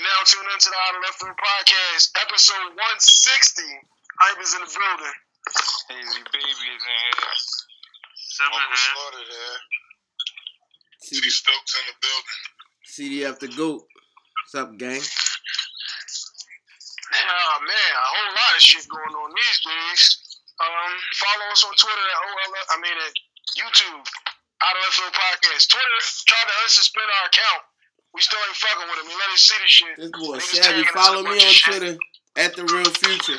You're now tuned into the Out of Left Field podcast, episode 160. Hype is in the building. Hazy baby is in here. Seven Uncle and. Slaughter there. CD, Stokes in the building. CDF the GOAT. What's up, gang? Oh man, a whole lot of shit going on these days. Um, follow us on Twitter at OL. I mean at YouTube, Out of Left Field podcast. Twitter tried to unsuspend our account. We still ain't fucking with him. We let us see the shit. This boy Niggas Shabby. Follow me on. Twitter at the Real Future.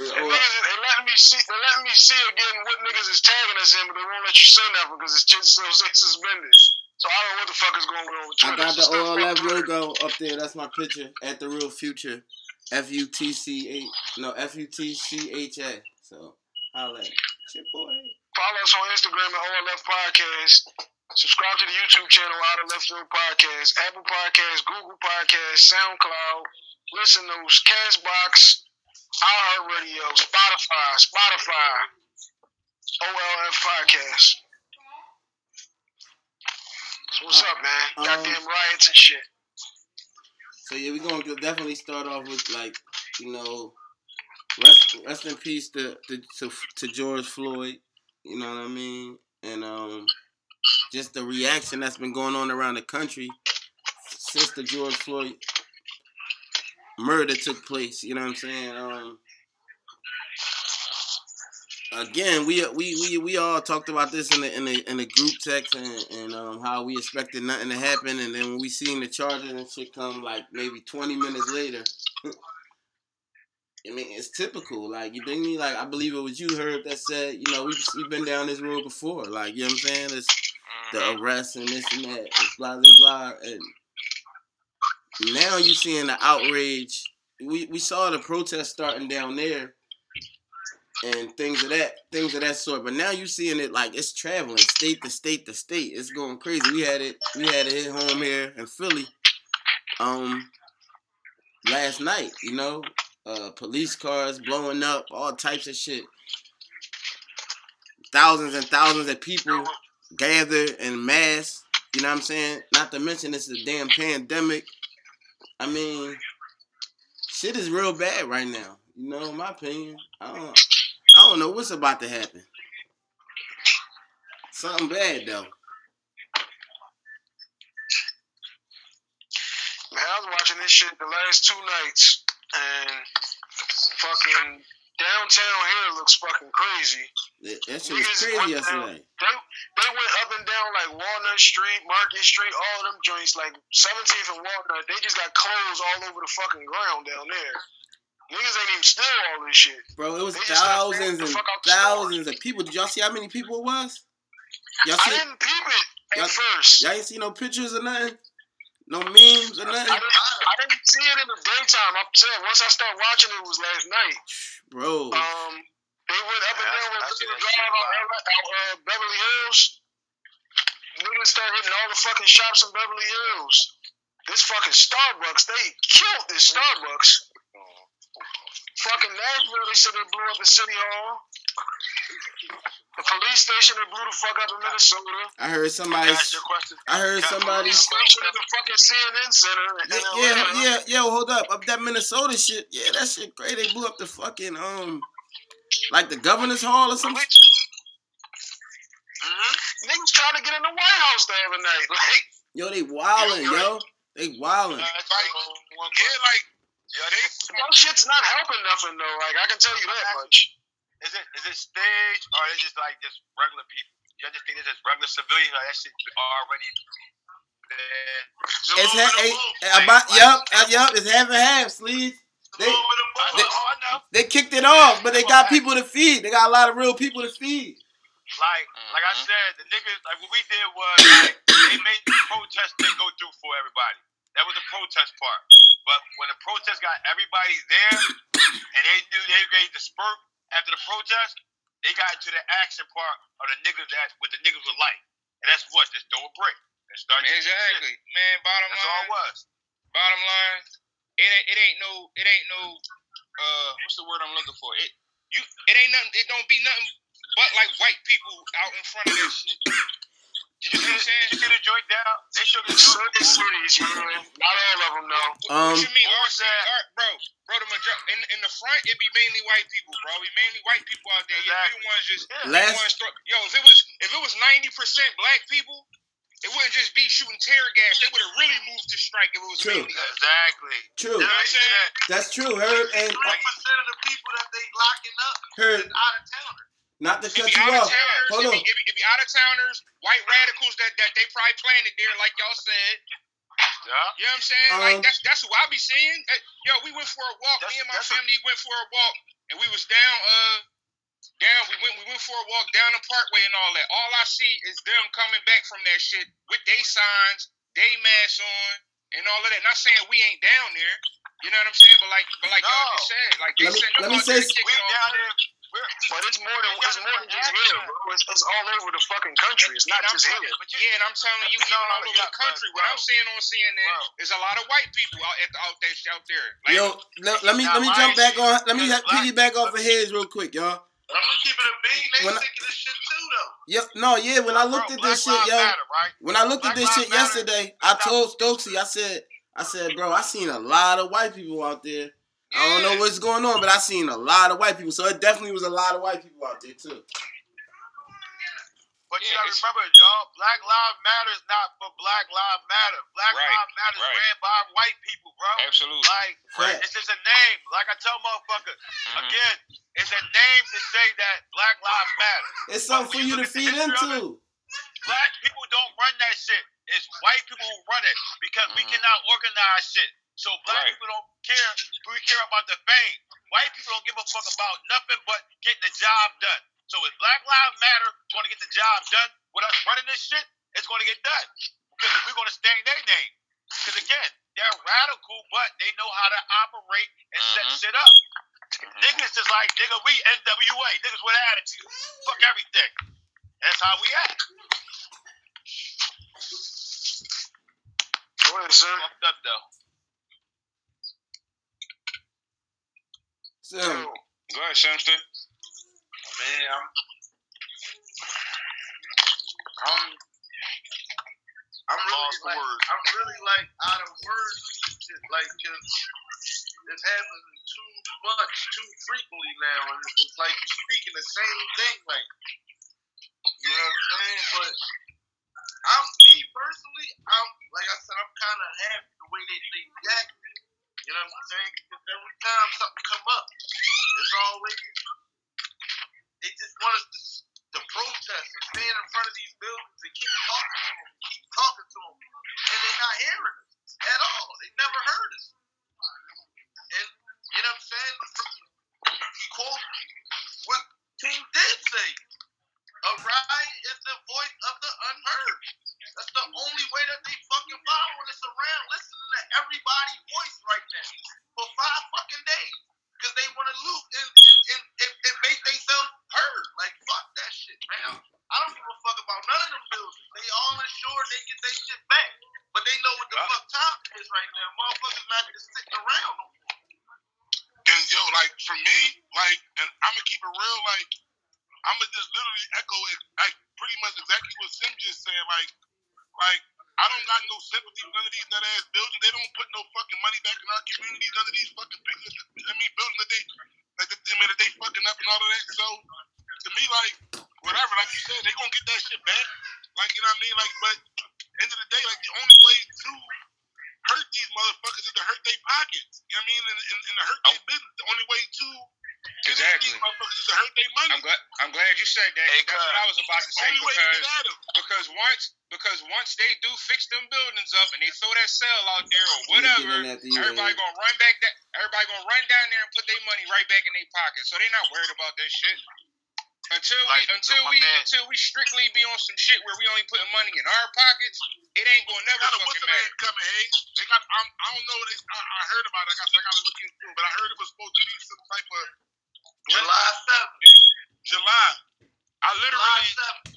And niggas, they letting me see, they letting me see again what niggas is tagging us in, but they won't let you say nothing because it's just still suspended. So I don't know what the fuck is going on with Twitter. I got the OLF logo up there. That's my picture at the Real Future. F U T C A no F U T C H A. So holla. Shit, boy. Follow us on Instagram at OLF Podcast. Subscribe to the YouTube channel Out of Left Field Podcast, Apple Podcast, Google Podcast, SoundCloud, Listen Notes, Castbox, iHeartRadio, Spotify, Spotify, OLF Podcast. So what's up, man? Um, Goddamn riots and shit. So yeah, we're gonna definitely start off with like, you know, rest rest in peace to to to, to George Floyd. You know what I mean? And um, just the reaction that's been going on around the country since the George Floyd murder took place. You know what I'm saying? Um, again, we we we we all talked about this in the in the in the group text and, and um, how we expected nothing to happen, and then when we seen the charges and shit come like maybe 20 minutes later. I mean, it's typical. Like you think me? Like I believe it was you, Herb, that said, you know, we've we've been down this road before. Like you know what I'm saying? It's the arrests and this and that, blah blah blah. And now you seeing the outrage. We we saw the protest starting down there, and things of that things of that sort. But now you seeing it like it's traveling state to state to state. It's going crazy. We had it we had it hit home here in Philly, um, last night. You know, uh, police cars blowing up, all types of shit. Thousands and thousands of people gathered in mass. You know what I'm saying? Not to mention this is a damn pandemic. I mean, shit is real bad right now. You know, my opinion. I don't I don't know what's about to happen. Something bad though. Man, I was watching this shit the last two nights, and fucking downtown here looks fucking crazy. That, that shit was crazy yesterday. They they went up and down like Walnut Street, Market Street, all of them joints, like 17th and Walnut. They just got clothes all over the fucking ground down there. Niggas ain't even steal all this shit. Bro, it was They thousands and fuck out the store. thousands of people. Did y'all see how many people it was? Y'all I see didn't peep it at Y'all- first. y'all ain't see no pictures or nothing? No memes or I nothing? didn't, I didn't see it in the daytime. I said once I started watching it, it was last night. Bro. Um, they went up and down I- I with the drive shit out, uh, Beverly Hills. Niggas started hitting all the fucking shops in Beverly Hills. This fucking Starbucks, they killed this Starbucks. Fucking Nashville, they said they blew up the city hall. The police station, they blew the fuck up in Minnesota. I heard somebody Ask your question. I heard Yeah, somebody Police station in the fucking CNN Center. in Yeah, Atlanta. yeah, yeah, yo, hold up. Up that Minnesota shit. Yeah, that shit great. They blew up the fucking um like the governor's hall or something. Mhm. Niggas trying to get in the White House the other night. Like, Yo, they wildin', yo. They wildin'. That's Like, one yeah, like, Yeah, they, that shit's not helping nothing though. Like, I can tell you that much. is it is it staged or is it just like just regular people? Y'all just think it's just regular civilians or that shit already there? It's ha- eh, about yup, uh, yup, it's half and half, sleeves. They I know, I know. they kicked it off, but they got people to feed. They got a lot of real people to feed. Like, like I Mhm. said, the niggas, like what we did was, like, they made the protest thing go through for everybody. That was the protest part. But when the protest got everybody there, and they knew they were ready to disperse after the protest, they got into the action part of the niggas that what the niggas were like, and that's what just throw a brick and start. Exactly, man. Bottom That's all line, it was. bottom line, it ain't it ain't no it ain't no uh what's the word I'm looking for? It you it ain't nothing. It don't be nothing but like white people out in front of that shit. Did you see what Did you see the joint down? They shook the Certain joint. cities, man, not all of them, don't. What, Um, what you mean? what was RC, that? Art, bro, bro, the major- in in the front it'd be mainly white people, bro. We mainly white people out there. Yeah, we Exactly. the ones just Yeah. we Last- ones throw, yo. If it was if it was ninety percent black people, it wouldn't just be shooting tear gas. They would have really moved to strike if it was True. mainly. Exactly. True. You know what I'm saying? That's true. Herb and Three percent of the people that they locking up Herb. is out of towners. Not to It cut you out of off. towners. Hold It on. be, it, be, it be out of towners, white radicals that, that they probably planted there, like y'all said. Yeah. You know what I'm saying? Um, like that's that's who I be seeing. Yo, we went for a walk. Me and my that's a- family went for a walk, and we was down. Uh, down. We went. We went for a walk down the Parkway and all that. All I see is them coming back from that shit with they signs, they masks on, and all of that. Not saying we ain't down there. You know what I'm saying? But like, but like y'all just said, like they Let me- send them let me say- We it off. down there. We're, But it's more than it's more than just here, bro. It's, it's all over the fucking country. It's not just here. but you, Yeah, and I'm telling you, even all over the country, but, what. I'm seeing on CNN Bro. is a lot of white people out at the, out there out there. Like, Yo, let, let me let me jump back on. Let me because black- piggyback off of his real quick, y'all. I'm gonna keep it a bean. They When I- sick of this shit too, though. Yo, no, yeah. When I bro, looked at Black this shit, yo, Matter, right? when I looked at this shit Matter. yesterday, I told Stokesy, I said, I said, bro, I seen a lot of white people out there. I don't know what's going on, but I seen a lot of white people. So it definitely was a lot of white people out there too. But you gotta remember, y'all, Black Lives Matter is not for Black Lives Matter. Black Right, Lives Matter is right. ran by white people, bro. absolutely. Like, Right. it's just a name. Like I tell motherfuckers, Mhm. again, it's a name to say that Black Lives Matter. It's something for you to feed into. Black people don't run that shit. It's white people who run it because we Mhm. cannot organize shit. So black Right. people don't care. We care about the fame. White people don't give a fuck about nothing but getting the job done. So if Black Lives Matter going to get the job done with us running this shit, it's going to get done because we're going to stand their name. Because again, they're radical, but they know how to operate and set mm-hmm. shit up. Mm-hmm. Niggas just like nigga, we NWA niggas with attitude. Fuck everything. That's how we act. Go ahead, son. Fucked up though. So, Go ahead, Samster. Man, I'm, I'm, I'm really Lost like, words. I'm really like out of words, shit, like, cause it's happening too much, too frequently now, and it's, it's like you're speaking the same thing, like, you know what I'm saying? But I'm me personally, I'm like I said, I'm kind of happy the way they they react. You know what I'm saying? Because every time something come up, it's always want us to, to protest and stand in front of these buildings and keep talking to them, keep talking to them, and they're not hearing us at all. They never heard us. And you know what I'm saying? He quote what King did say. A riot is the voice of the unheard. That's the only way that they fucking following us around, listening to everybody's voice right now for five fucking days. Because they want to loot and, and, and, and, and make themselves heard. Like, fuck that shit, man. I don't give a fuck about none of them buildings. They all insured, they get their shit back. But they know what the Right. fuck time it is right now. Motherfuckers not just sitting around no more. And yo, like for me, like, and I'm gonna keep it real. Like, I'm gonna just literally echo it, like pretty much exactly what Sim just said. Like, like I don't got no sympathy for none of these nut ass buildings. They don't put no fucking money back in our communities. None of these fucking buildings. I mean, buildings that they, like, that, I mean, that they fucking up and all of that. So to me, like, whatever, like you said, they gonna get that shit back. Like, you know what I mean? Like, but end of the day, like the only way to hurt these motherfuckers is to hurt their pockets. You know what I mean? And, and, and to hurt their business. The only way to get at Exactly. these motherfuckers is to hurt their money. I'm glad. I'm glad you said that. Hey, 'cause That's what I was about to say only way to because get at them. because once because once they do fix them buildings up and they throw that cell out there or Nigga whatever, getting after you, everybody man. gonna run back that everybody gonna run down there and put their money right back in their pocket. So they not worried about that shit. Until Like, we until my we man- until we strictly be on some shit where we only putting money in our pockets, it ain't gonna never got a what's fucking the name matter. coming, hey? They got I'm, I don't know they I, I heard about it. Like I said, I gotta look into it, but I heard it was supposed to be some type of July 7th. July. I July literally 7th.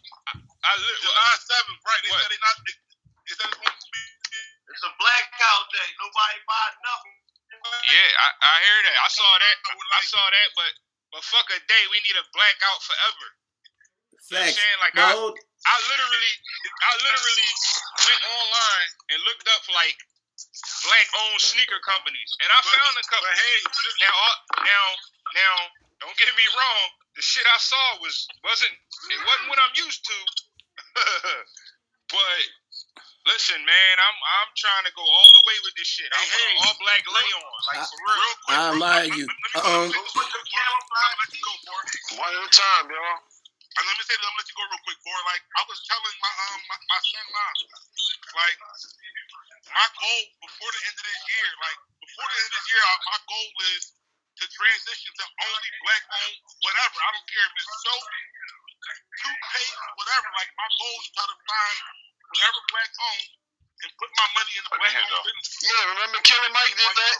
I li- July seventh, right. They What? said they not they, they said it's supposed to be It's a blackout day. Nobody buy nothing. Yeah, I, I hear that. I saw that. I saw that, but but fuck a day. We need a blackout forever. You know what I'm facts. saying? Like I, Bro, I literally, I literally went online and looked up like black owned sneaker companies, and I But- found a couple. But hey, Now, uh, now, now, don't get me wrong. The shit I saw was wasn't it wasn't what I'm used to. but listen, man, I'm I'm trying to go all the way with this shit. I'm Hey, hey. all black lay on, like I- for real. real quick. I real admire quick, you. Let, let go, let me go, I'll let you. One at a time, y'all. And let me say, let me let you go real quick, boy. Like I was telling my um my, my son mom, like my goal before the end of this year, like before the end of this year, uh, my goal is to transition to only black owned whatever. I don't care if it's soap, toothpaste, whatever. Like my goal is to try to find whatever black owned and put my money in the Put black owned business. Yeah, remember Killer Mike did that?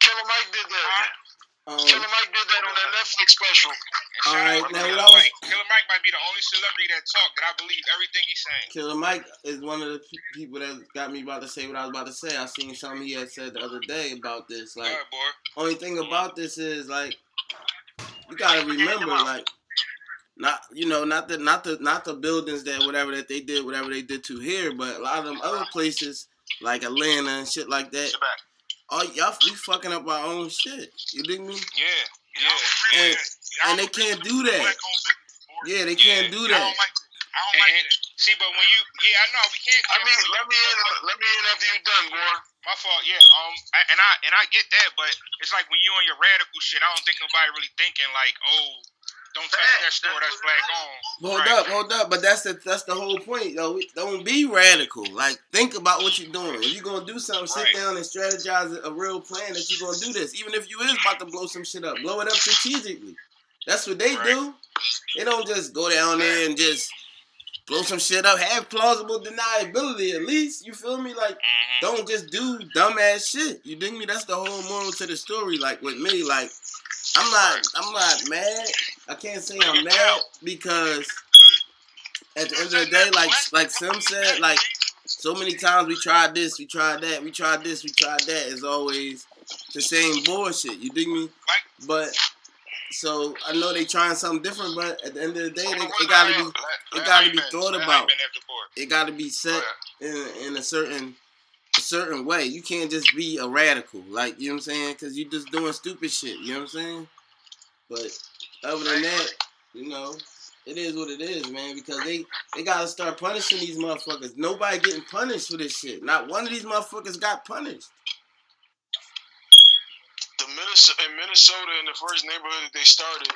Killer Mike did that. Um, Killer Mike did that on that Netflix special. And All shout right, out to now Killer what I was- Mike. Killer Mike might be the only celebrity that talk that I believe everything he's saying. Killer Mike is one of the people that got me about to say what I was about to say. I seen something he had said the other day about this. Like, All right, boy. only thing about this is like, you gotta remember, like, not you know, not the not the not the buildings that whatever that they did, whatever they did to here, but a lot of them other places like Atlanta and shit like that. Sit back. Oh, y'all, we fucking up our own shit. You dig me? Yeah, yeah. And- and they can't do that. Yeah, they can't do I that. don't like it. I don't And, like and it. see, but when you, yeah, I know we can't. I mean, let me in. Let me in after you done, boy. My fault, yeah. Um, I- and I and I get that, but it's like when you on your radical shit, I don't think nobody really thinking like, oh, don't touch that store that's black on. Hold Right. up, hold up. But that's the that's the whole point, yo. Don't be radical. Like think about what you're doing. If you're gonna do something, sit Right. down and strategize a real plan that you're gonna do this. Even if you is about to blow some shit up, blow it up strategically. That's what they Right. do. They don't just go down there and just blow some shit up. Have plausible deniability at least. You feel me? Like Mhm. don't just do dumbass shit. You dig me? That's the whole moral to the story. Like with me, like I'm not, I'm not mad. I can't say I'm mad because at the end of the day, like like Sim said, like so many times we tried this, we tried that, we tried this, we tried that. It's always the same bullshit. You dig me? But so I know they trying something different, but at the end of the day, they, it gotta be it gotta be thought about. it got to be set in, in a certain a certain way. You can't just be a radical, like you know what I'm saying, because you're just doing stupid shit. You know what I'm saying? But other than that, you know, it is what it is, man. Because they they gotta start punishing these motherfuckers. Nobody getting punished for this shit. Not one of these motherfuckers got punished. The Minnesota in Minnesota in the first neighborhood that they started,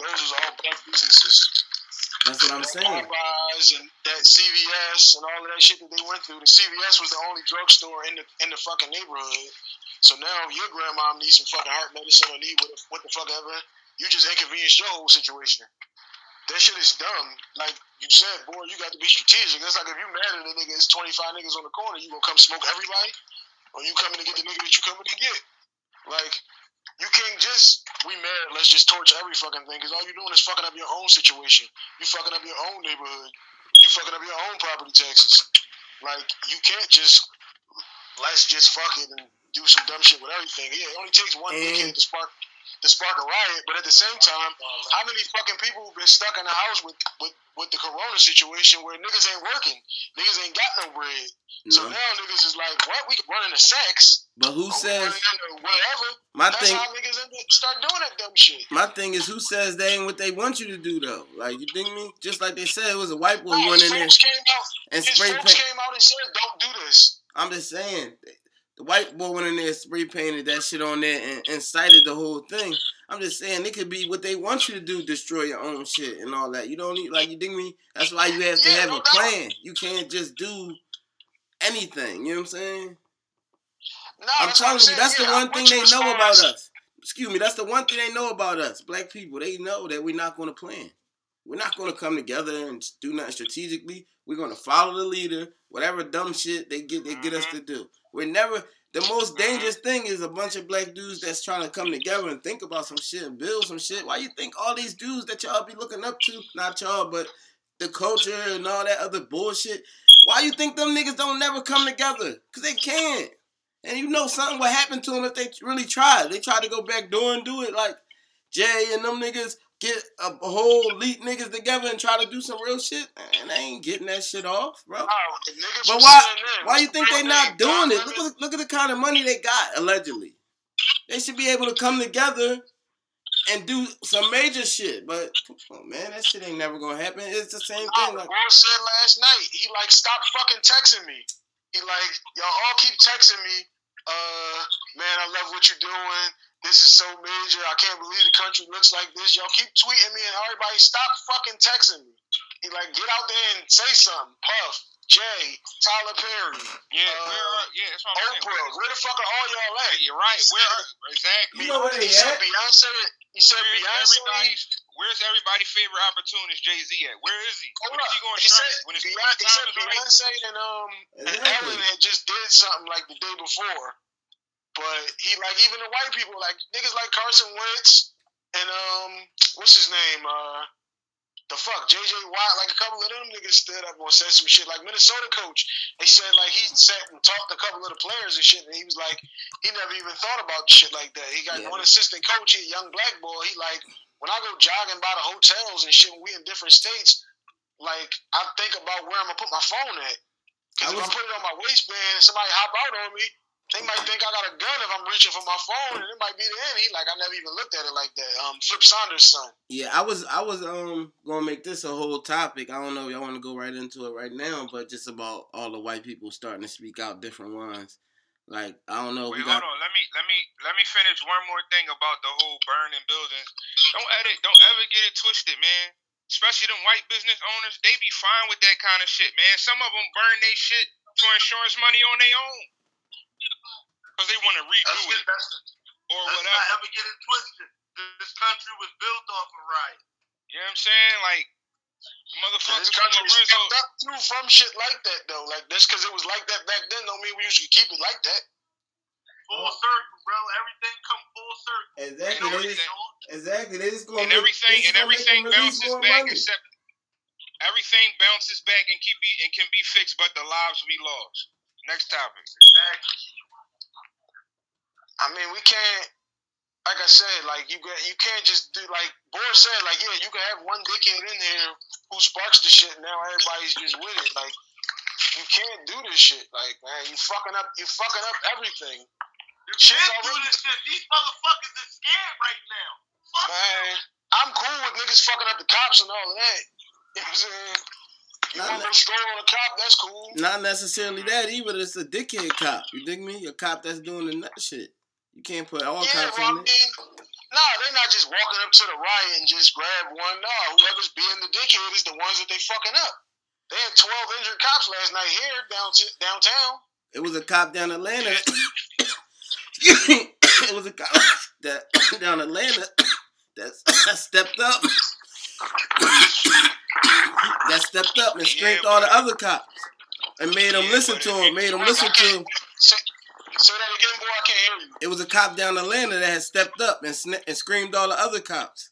those was all black businesses. That's what I'm saying. Popeyes and that CVS and all of that shit that they went through. The CVS was the only drugstore in the in the fucking neighborhood. So now your grandma needs some fucking heart medicine or need what, the- what the fuck ever. You just inconvenienced your whole situation. That shit is dumb. Like you said, boy, you got to be strategic. It's like if you mad at a nigga, it's 25 niggas on the corner, you gonna come smoke everybody? Or you coming to get the nigga that you coming to get? Like, you can't just, we mad, let's just torch every fucking thing, because all you're doing is fucking up your own situation. You fucking up your own neighborhood. You fucking up your own property taxes. Like, you can't just, let's just fuck it and do some dumb shit with everything. Yeah, it only takes one dickhead to spark to spark a riot, but at the same time, how many fucking people have been stuck in the house with, with, with the corona situation where niggas ain't working? Niggas ain't got no bread. So now niggas is like, what? We can run into sex. But who says whatever. my That's thing? start doing that dumb shit. My thing is, who says they ain't what they want you to do though? Like you think me? Just like they said, it was a white boy who No, went in there out. and His spray paint. came out and said, "Don't do this." I'm just saying, the white boy went in there, spray painted that shit on there, and incited the whole thing. I'm just saying, it could be what they want you to do, destroy your own shit and all that. You don't need, like, you dig me? That's why you have to Yeah, have no a doubt. plan. You can't just do anything. You know what I'm saying? No, I'm telling you, saying. that's the one thing they know about us. Excuse me, that's the one thing they know about us, black people. They know that we're not going to plan. We're not going to come together and do nothing strategically. We're going to follow the leader, whatever dumb shit they get they get us to do. We're never. The most mm-hmm. dangerous thing is a bunch of black dudes that's trying to come together and think about some shit and build some shit. Why you think all these dudes that y'all be looking up to, not y'all, but the culture and all that other bullshit, why you think them niggas don't never come together? Cause they can't. And you know something would happen to them if they really tried. They tried to go back door and do it like Jay and them niggas get a whole elite niggas together and try to do some real shit, and they ain't getting that shit off, bro. Oh, But why? Why you think they not doing it? Look at look at the kind of money they got allegedly. They should be able to come together and do some major shit. But come on, man, that shit ain't never gonna happen. It's the same thing. Like, Boy said last night, he like, stop fucking texting me. He like, y'all all keep texting me. Uh, man, I love what you're doing. This is so major. I can't believe the country looks like this. Y'all keep tweeting me and everybody stop fucking texting me. He like, get out there and say something. Puff, Jay, Tyler Perry, Yeah, Uh, where are, yeah, that's what I'm saying. Oprah. Where the fuck are all y'all at? You're right. He Where said- are, exactly? You know where he they at? Beyonce. He said Where's Beyonce. everybody's Where's everybody's favorite opportunist, Jay Z at? Where is he? Hold When is he going to He said, When it's Beyonce, the he said time right? Beyonce and um and Exactly. Ellen had just did something like the day before, but he like even the white people like niggas like Carson Wentz and um what's his name uh the fuck JJ Watt like a couple of them niggas stood up and said some shit like Minnesota coach they said like he sat and talked to a couple of the players and shit and he was like he never even thought about shit like that he got Yeah. one assistant coach he a young black boy he like when I go jogging by the hotels and shit when we in different states like I think about where I'm gonna put my phone at. Because I if I put it on my waistband and somebody hop out on me, they might think I got a gun if I'm reaching for my phone, and it might be the end. Like I never even looked at it like that. Um, Flip Saunders' son. Yeah, I was I was um gonna make this a whole topic. I don't know if y'all want to go right into it right now, but just about all the white people starting to speak out different ones. Like I don't know, Wait, we got hold on. Let me let me let me finish one more thing about the whole burning buildings. Don't edit. Don't ever get it twisted, man. Especially them white business owners, they be fine with that kind of shit, man. Some of them burn they shit for insurance money on their own because they want to That's, redo it. it that's, or let's not whatever. ever get it twisted. This country was built off a riot. You know what I'm saying? Like And motherfuckers this from country Lorenzo. stepped up through from shit like that though. Like just because it was like that back then, don't mean we should keep it like that. Full uh, circle, bro. Everything come full circle. exactly And they just, everything- exactly they just gonna and make, everything and everything bounces back money. except everything bounces back and keep be and can be fixed, but the lives we lost. Next topic. Exactly. I mean, we can't. Like I said, like you got, you can't just do like Boris said. Like, yeah, you can have one dickhead in here who sparks the shit. And now everybody's just with it. Like, you can't do this shit. Like, man, you fucking up. You fucking up everything. You Shit's can't do this shit. These motherfuckers are scared right now. Fuck Man, them. I'm cool with niggas fucking up the cops and all that. You know what I'm saying? You Not want to ne- go stroll on a cop? That's cool. Not necessarily that either. It's a dickhead cop. You dig me? A cop that's doing the nut shit. You can't put all yeah, cops well, I in mean, it. nah, they're not just walking up to the riot and just grab one. Nah, whoever's being the dickhead is the ones that they fucking up. They had 12 injured cops last night here down downtown. It was a cop down Atlanta. It was a cop that down Atlanta that stepped up. that stepped up and scraped all the other cops and made them Yeah, listen to him. Made them listen I to him. Can't- Say, say that again, boy. I can't hear you. It was a cop down Atlanta that had stepped up and sna- and screamed all the other cops.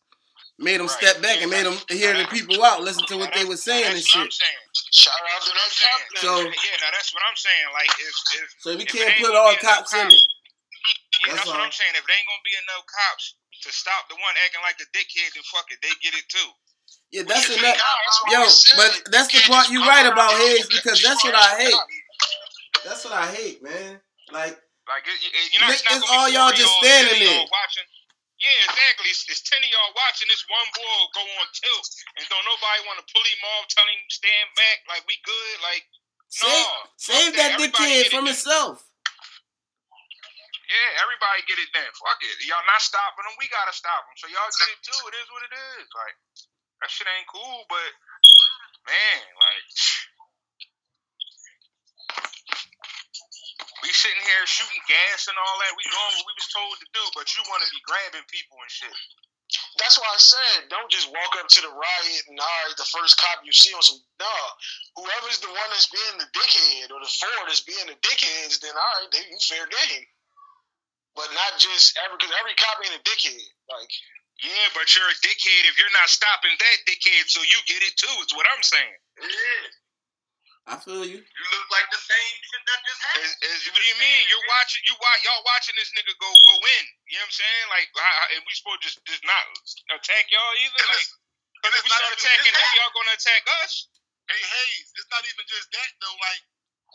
Made them Right. step back and made them hear the people out, listen to what they were saying now and that's what I'm shit. saying. Shout out to what I'm saying. So- yeah, now that's what I'm saying. Like if if So we If it can't put all cops in cops, it. yeah, That's that's what. I'm saying. If there ain't gonna be enough cops to stop the one acting like a dickhead, then fuck it, they get it too. Yeah, that's Yeah, enough. that's what Yo, I said. but that's the part you come right about and Hayes because that's what I hate. That's what I hate, man. Like Like it, not, Nick, it's it's all y'all just standing there. watching. Yeah, exactly. It's, it's ten of y'all watching. This one boy will go on tilt, and don't nobody want to pull him off, tell him stand back, like we good. Like save, no, save that Everybody dickhead from himself. Yeah, everybody get it then. Fuck it. Y'all not stopping them. We gotta stop them. So y'all get it too. It is what it is. Like that shit ain't cool, but man, like we sitting here shooting gas and all that. We doing what we was told to do, but you want to be grabbing people and shit. That's why I said, don't just walk up to the riot and all right, the first cop you see on some no. Whoever's the one that's being the dickhead or the four that's being the dickheads, then all right, they you fair game. But not just every because every cop ain't a dickhead. Like Yeah, but you're a dickhead if you're not stopping that dickhead, so you get it too. Is what I'm saying. Yeah. I feel you. You look like the same shit that just happened. Is, is, what do you mean? You're watching, you watch, y'all watching this nigga go go in. You know what I'm saying? Like, how- and we supposed to just, just not attack y'all either. And Like, it's- 'cause and if it's we start even attacking him, y'all gonna attack us. Hey Hayes, it's not even just that though. Like,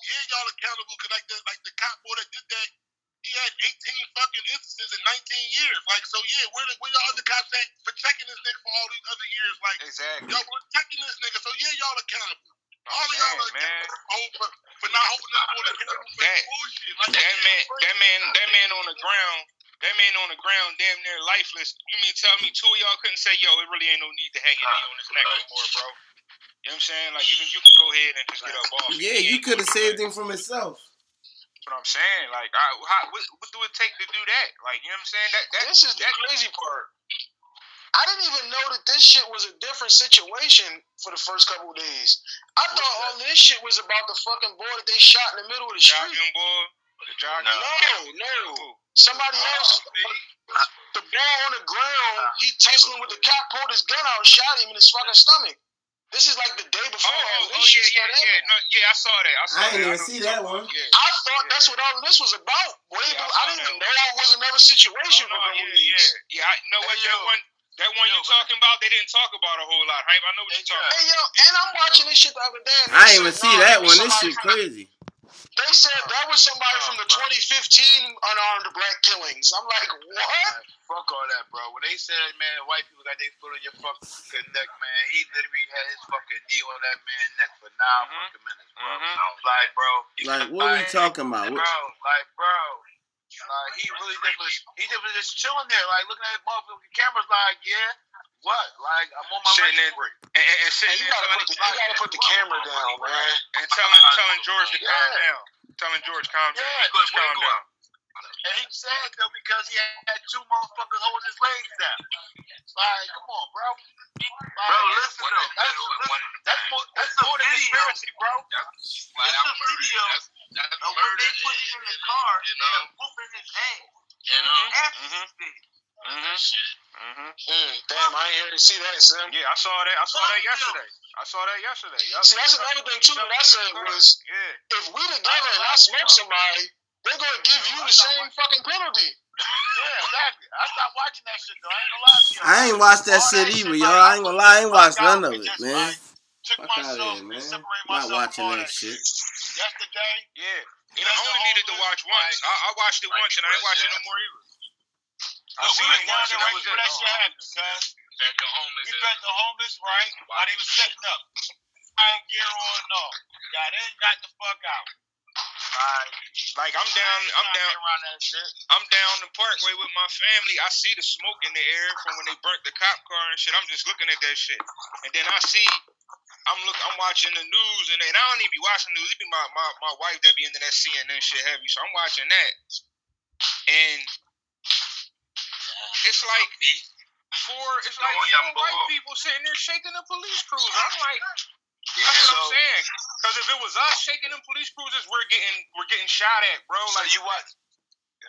yeah, y'all accountable because like the like the cop boy that did that, he had 18 fucking instances in 19 years. Like, so yeah, where the, where y'all other cops at for checking this nigga for all these other years? Like, Exactly. y'all were checking this nigga, so yeah, y'all accountable. All of y'all are man. for, for, for not holding this boy accountable for That- bullshit. Like, That man, that man, that man on the ground. That man on the ground, damn near lifeless. You mean tell me two of y'all couldn't say, "Yo, it really ain't no need to hang your knee on his neck no more, bro." You know what I'm saying? Like you can, you can go ahead and just get up off. Yeah, you could have saved him from himself. That's what I'm saying. Like, I, how, what, what do it take to do that? Like, you know what I'm saying? That, that This is the that, crazy part. I didn't even know that this shit was a different situation for the first couple of days. I thought all this shit was about the fucking boy that they shot in the middle of the street. jogging boy, the jogging. No, no. Somebody oh, else, uh, the ball on the ground, ah, he tussling with the cop, pulled his gun out and shot him in his fucking stomach. This is like the day Oh, before oh, all oh, oh, shit yeah, yeah, started yeah. happening. No, yeah, I saw that. I saw I that. didn't even know see that one. Yeah. I thought that's what all this was about. Way Yeah, I before- saw I didn't that. even know it was another situation. Oh, no, the yeah, yeah, yeah. I know what Hey, that yo. one. That one Yo, you talking about? They didn't talk about a whole lot. Hype. I know what Hey, you're talking Hey yo, and I'm watching this shit the other day. and I they ain't even see nah, that one. This shit crazy. They said that was somebody from the 2015 unarmed black killings. I'm like, what? Fuck all that, bro. When they said, man, white people got their foot on your fucking neck, man, he literally had his fucking knee on that man's neck for 9 Mhm. fucking minutes, bro. Mhm. I was like, bro, Like, what are we talking about? bro, like, bro, like he really just was, he just was just chilling there, like looking at motherfucking cameras, like, yeah, what? Like, I'm on my Sitting break. And, and, and sitting You gotta put the, you gotta put the camera down, man. and telling, telling George to calm Yeah. down. Telling George calm down. Yeah, calm down. And he said though because he had two motherfuckers holding his legs down. Like, come on, bro. Like, bro, listen though. That's, listen, that's more, that's more than conspiracy, bro. This is video of when they put him in the car and whooping his ass. After Mhm. he did. Mhm. Mhm. Mm, damn, I ain't here to see that, Sim. Yeah, I saw that. I saw that yesterday. I saw that yesterday. Yup. See, that's another thing too that I said was Yeah. if we together and I smoke somebody, they're gonna give you the same fucking penalty. Yeah, exactly. I stopped watching that shit though. I ain't gonna lie to you. I ain't watched that All shit either, shit, yo. like, I ain't gonna lie, I ain't watched none of it, man. like, Took Fuck out of here, and man. separate Not watching from all that shit. Yesterday, Yeah. You I only the needed to homeless, watch once. I, I watched it like, once and I ain't watching it no more either. I Look, we was down there right before that shit oh, happened, cuz. We fed the homeless right while they was setting up. Fire gear on and all. Got in, got the fuck out. Like, Like I'm down, I'm down, get around that shit. I'm down the parkway with my family. I see the smoke in the air from when they burnt the cop car and shit. I'm just looking at that shit, and then I see, I'm look, I'm watching the news, and, and I don't even be watching the news. It be my, my my wife that be into that CNN shit heavy, so I'm watching that, and it's like four, it's like four white uh, people sitting there shaking the police cruiser. I'm like. That's what I'm saying. Because if it was us shaking them police cruisers, we're getting we're getting shot at, bro. So Like you watch.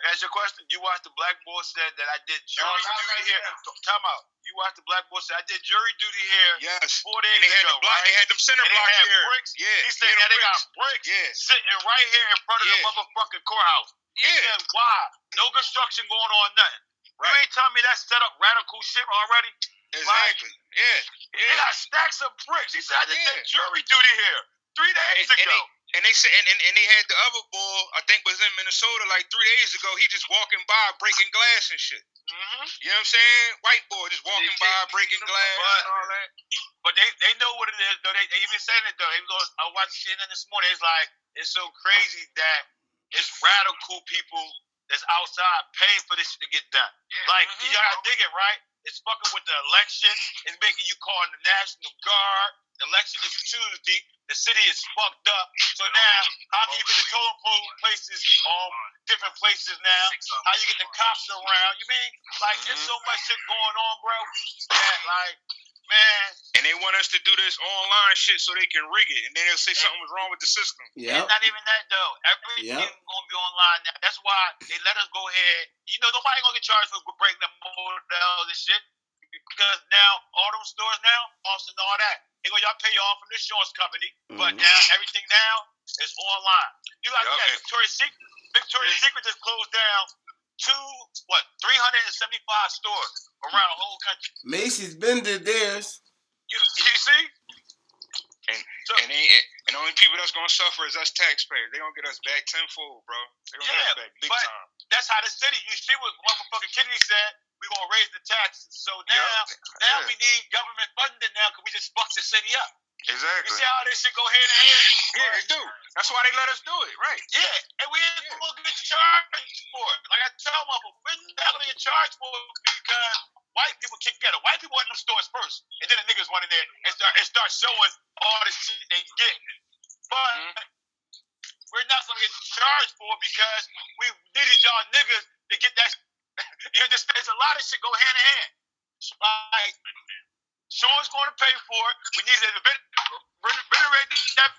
That's your question. You watched the black boy said that I did jury No, duty like here. Time out. You watched the black boy said I did jury duty here yes, four days and they had ago. the block, right? they had them center And blocks had bricks. Yeah, He said yeah, they got bricks. Yeah. sitting right here in front of Yeah. the motherfucking courthouse. He Yeah. said, why? No construction going on, nothing. Right. You ain't telling me that set up radical shit already? Exactly. Yeah. They got stacks of bricks. He said, I just Yeah. did jury duty here three days And, and ago. they and they said and, and, and they had the other bull, I think was in Minnesota like three days ago. He just walking by breaking glass and shit. hmm You know what I'm saying? White boy just walking They- by they- breaking glass and all that. But they, they know what it is, though. They, they even saying it, though. They was I watched CNN this morning. It's like, it's so crazy that it's radical people that's outside paying for this shit to get done. Like, Mhm. you gotta dig it, right? It's fucking with the election. It's making you call the National Guard. The election is Tuesday. The city is fucked up. So now, how can you get the totem pole places um different places now? How you get the cops around? You mean like there's so much shit going on, bro? That like, man, And they want us to do this online shit so they can rig it, and then they'll say something was wrong with the system. Yeah. It's not even that though. Everything Yep. gonna be online now. That's why they let us go ahead. You know, nobody gonna get charged for breaking the motels and shit because now all them stores now, Austin, all that. He go, y'all pay y'all from the insurance company, but Mhm. now everything now is online. You got Yup, that and- Victoria's Secret. Victoria's Secret just closed down two what 375 stores around the whole country. Macy's been did theirs. You, you see? And So- and, they, and the only people that's gonna suffer is us taxpayers. They gonna get us back tenfold, bro. They gonna get Yeah, us back big but- time. That's how the city. You see what motherfucking Kennedy said? We gonna raise the taxes. So now, Yup. now Yeah. we need government funding now because we just fucked the city up. Exactly. You see how this shit go hand in hand? Yeah, they do. That's why they let us do it, right? Yeah, and we ain't gonna get charged for it. Like I tell motherfuckers, we're not gonna get charged for it because white people kick together. White people went in the stores first, and then the niggas run in there and start and start showing all the shit they get. But Mhm. we're not gonna get charged for it because we needed y'all niggas to get that. You understand? There's a lot of shit go hand in hand. Like Sean's going to pay for it. We need to ren- ren- renovate that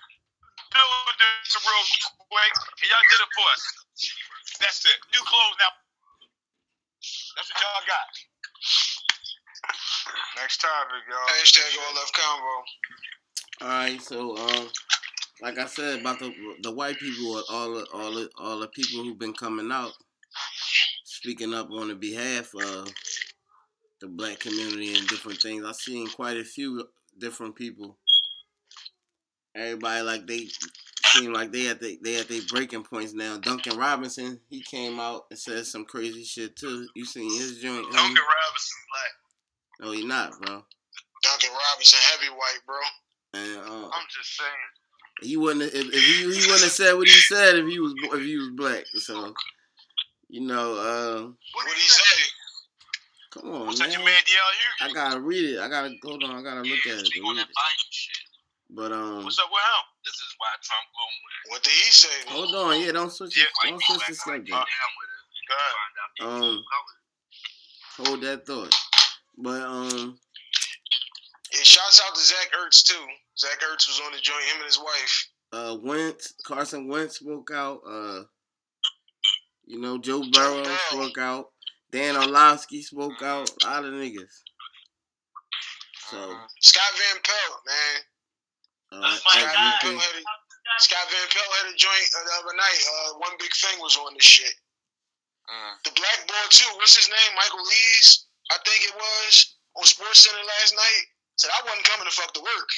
building some real quick, and y'all did it for us. That's it. New clothes now. That's what y'all got. Next topic, y'all. Hashtag all left combo. All right, so um, like I said about the the white people, all the all the all the people who've been coming out, speaking up on the behalf of the black community and different things. I've seen quite a few different people. Everybody like they seem like they at they they at their breaking points now. Duncan Robinson, he came out and said some crazy shit too. You seen his joint? Duncan Robinson black. No, he not, bro. Duncan Robinson, heavyweight, bro. And um, I'm just saying. He wouldn't have, if, if he he wouldn't have said what he said if he was if he was black. So you know, uh, What did he say? come on, What's that, your man. man DL I gotta read it. I gotta hold on. I gotta look at it. on that it. Biden shit. But um, What's up with him? This is why Trump going with it. What did he say? hold on. Yeah, don't switch. Yeah, it. Don't switch the subject. Down with it. Go ahead. Find out people Um. Hold that thought. But um, Yeah, shouts out to Zach Ertz too. Zach Ertz was on the joint. Him and his wife. uh, Wentz, Carson Wentz spoke out. Uh, you know, Joe Burrow spoke out. Dan Orlovsky spoke out. A lot of niggas. So, Scott Van Pelt, man. uh, as Scott Van Pelt had a, Scott Van Pelt had a joint the other night. Uh, one big thing was on this shit. Uh, The black boy too. What's his name? Michael Eaves, I think it was on Sports Center last night. Said I wasn't coming to fuck to work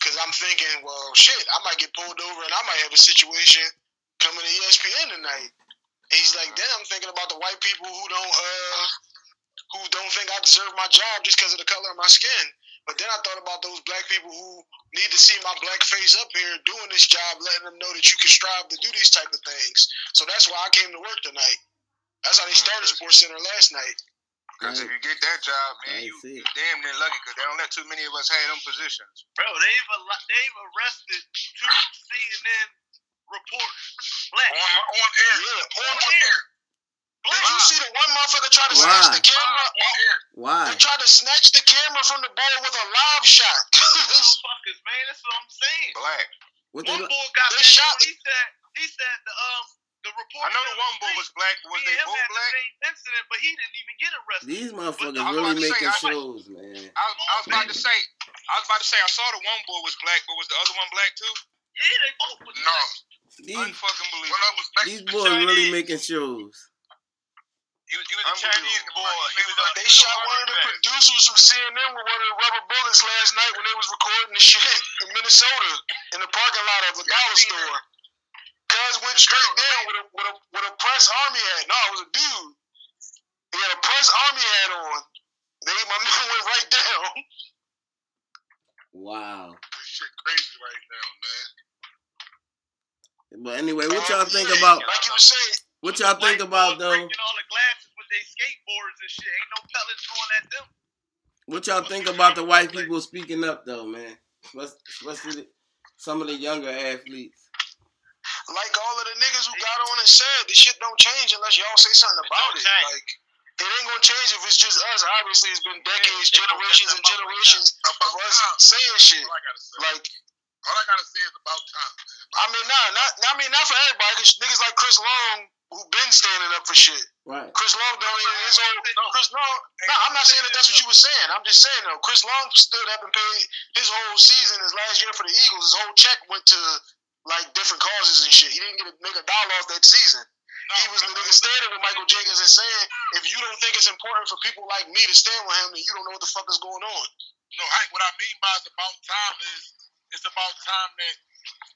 because I'm thinking, well, shit, I might get pulled over and I might have a situation coming to ESPN tonight. And he's like, then I'm thinking about the white people who don't uh who don't think I deserve my job just because of the color of my skin. But then I thought about those black people who need to see my black face up here doing this job, letting them know that you can strive to do these type of things. So that's why I came to work tonight. That's how they started Sports Center last night. Cause if you get that job, man, I you damn near lucky. Cause they don't let too many of us have them positions. Bro, they've al- they've arrested two CNN reporters. Black. On, on air. Yeah, on On air. air. Did you see the one motherfucker try to Why? snatch the camera? On air. Why? They tried to snatch the camera from the boy with a live shot. Motherfuckers, man. That's what I'm saying. Black. What? One boy got They shot- He said he said the um the I know the one boy was black. but Was they him both had black? the same incident, but he didn't even get arrested. These motherfuckers I really about to say, making I- shows, man. I, was- I was about to say. I was about to say. I saw the one boy was black, but was the other one black too? Yeah, they both was No. black. These Unfucking One believable. of was Mexican. these boys really making shows. He was, he was a Chinese boy. He was a, They he was a shot one of the quarterback. producers from CNN with one of the rubber bullets last night when they was recording the shit in Minnesota in the parking lot of a dollar store. Cuz went straight down with a with a with a press army hat. No, it was a dude. He had a press army hat on. They my man went right down. Wow. This shit crazy right now, man. But anyway, what y'all think yeah, about? Like you were saying, What y'all think about though? Breaking all the glasses with their skateboards and shit. Ain't no pellets going at them. What y'all think about the white people speaking up though, man? Especially especially some of the younger athletes. like all of the niggas who got on and said, this shit don't change unless y'all say something about don't it. Like it ain't gonna change if it's just us. Obviously, it's been decades, generations, and generations of us saying shit. All I gotta say. Like All I gotta say is about time, man. I mean, nah, not I mean not for everybody, cause niggas like Chris Long who been standing up for shit. Right. Chris Long don't even his own Chris Long. No, I'm not saying that that's what you were saying. I'm just saying though, Chris Long stood up and paid his whole season, his last year for the Eagles. His whole check went to like different causes and shit. He didn't get to make a dollar off that season. No, He was the nigga standing with Malcolm Jenkins and saying, if you don't think it's important for people like me to stand with him, then you don't know what the fuck is going on. No, Hank, what I mean by it's about time is it's about time that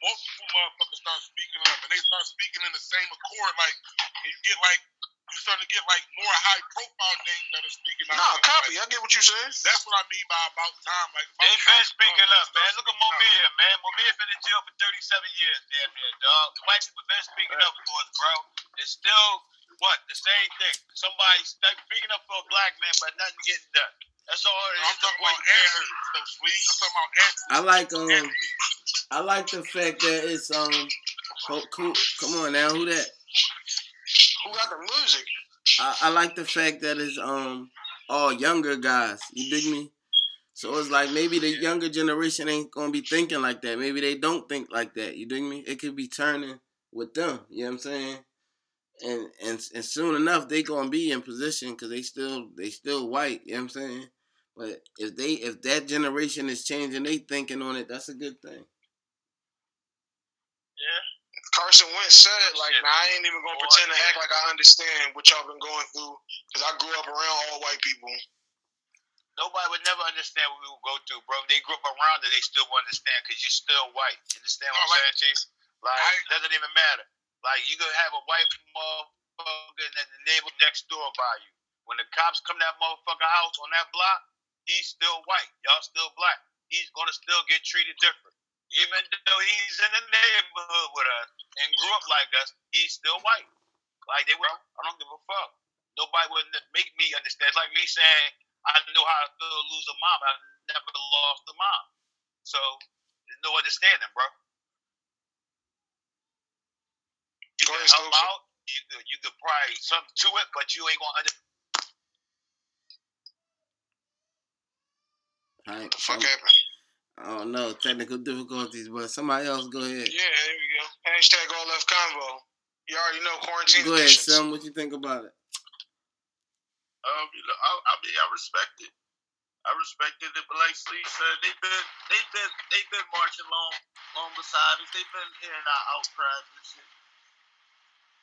multiple motherfuckers start speaking up and they start speaking in the same accord. Like, and you get like, you start to get like more high profile names that are speaking up. Nah, Like, copy. I get what you're saying. That's what I mean by about time. Like, about They time been speaking up, man. Look at speaking out. Mumia, man. Mumia been in jail for 37 years, damn near, dog. The white people been speaking up for us, bro. It's still what the same thing. Somebody st- speaking up for a black man, but nothing getting done. That's all it is. I'm talking about answers, though, sweet. I'm talking about answers. I like um I like the fact that it's um ho- cool. Come on now, who that? Who got the music? I, I like the fact that it's um all younger guys. You dig me? So it's like maybe the younger generation ain't gonna be thinking like that. Maybe they don't think like that. You dig me? It could be turning with them. You know what I'm saying? And and and soon enough they gonna be in position because they still they still white. You know what I'm saying? But if they if that generation is changing, they thinking on it. That's a good thing. Yeah. Carson Wentz said it like, Shit. nah, I ain't even gonna Boy, pretend to yeah. act like I understand what y'all been going through because I grew up around all white people. Nobody would never understand what we would go through, bro. If they grew up around it, they still won't understand because you're still white. You understand what No, I'm like- saying, Chief? Like, I- it doesn't even matter. Like, you could have a white motherfucker in the neighbor next door by you. When the cops come to that motherfucker house on that block, he's still white. Y'all still black. He's gonna still get treated different. Even though he's in the neighborhood with us and grew up like us, he's still white. Like they were, I don't give a fuck. Nobody would make me understand. It's like me saying I know how to lose a mom. I never lost a mom. So there's no understanding, bro. You Go can help out. You could, you could probably something to it, but you ain't gonna under. Alright, What the fuck happened? I don't know technical difficulties, but somebody else go ahead. Yeah, there we go. Hashtag all left convo. You already know quarantine Go ahead, editions. son. What you think about it? Um, you know, I, I mean, I respect it. I respected it, but like Slee said, they've been, they've been, they've been marching long, long beside us. They've been hearing our outcries and shit.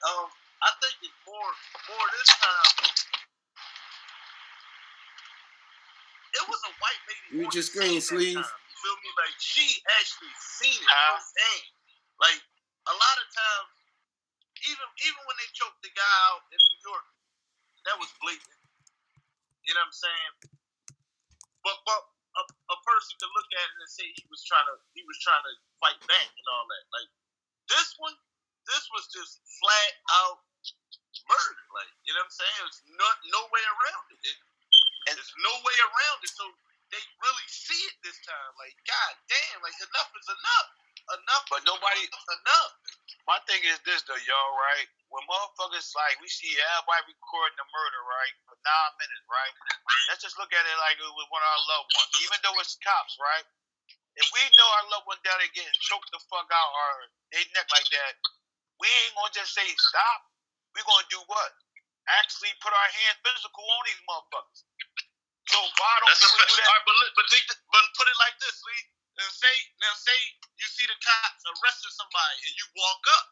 Um, I think it's more, more this time. It was a white lady. Mute on your the screen, scene please. that time. You feel me? Like she actually seen it Huh? firsthand. Like a lot of times, even even when they choked the guy out in New York, that was blatant. You know what I'm saying? But but a, a person could look at it and say he was trying to he was trying to fight back and all that. Like this one, this was just flat out murder. Like you know what I'm saying? There's no no way around it. it and there's no way around it. So they really see it this time. Like god damn, like enough is enough. Enough. But nobody- enough. My thing is this though, y'all, right? When motherfuckers like we see everybody recording the murder, right, for nine minutes, right? Let's just look at it like it was one of our loved ones, even though it's cops, right? If we know our loved one down there getting choked the fuck out or they neck like that, we ain't gonna just say stop. We gonna do what? Actually put our hands physical on these motherfuckers. So why don't That's people do that? right, but, li- but, think, but put it like this, Lee. And say, now say you see the cops arresting somebody and you walk up.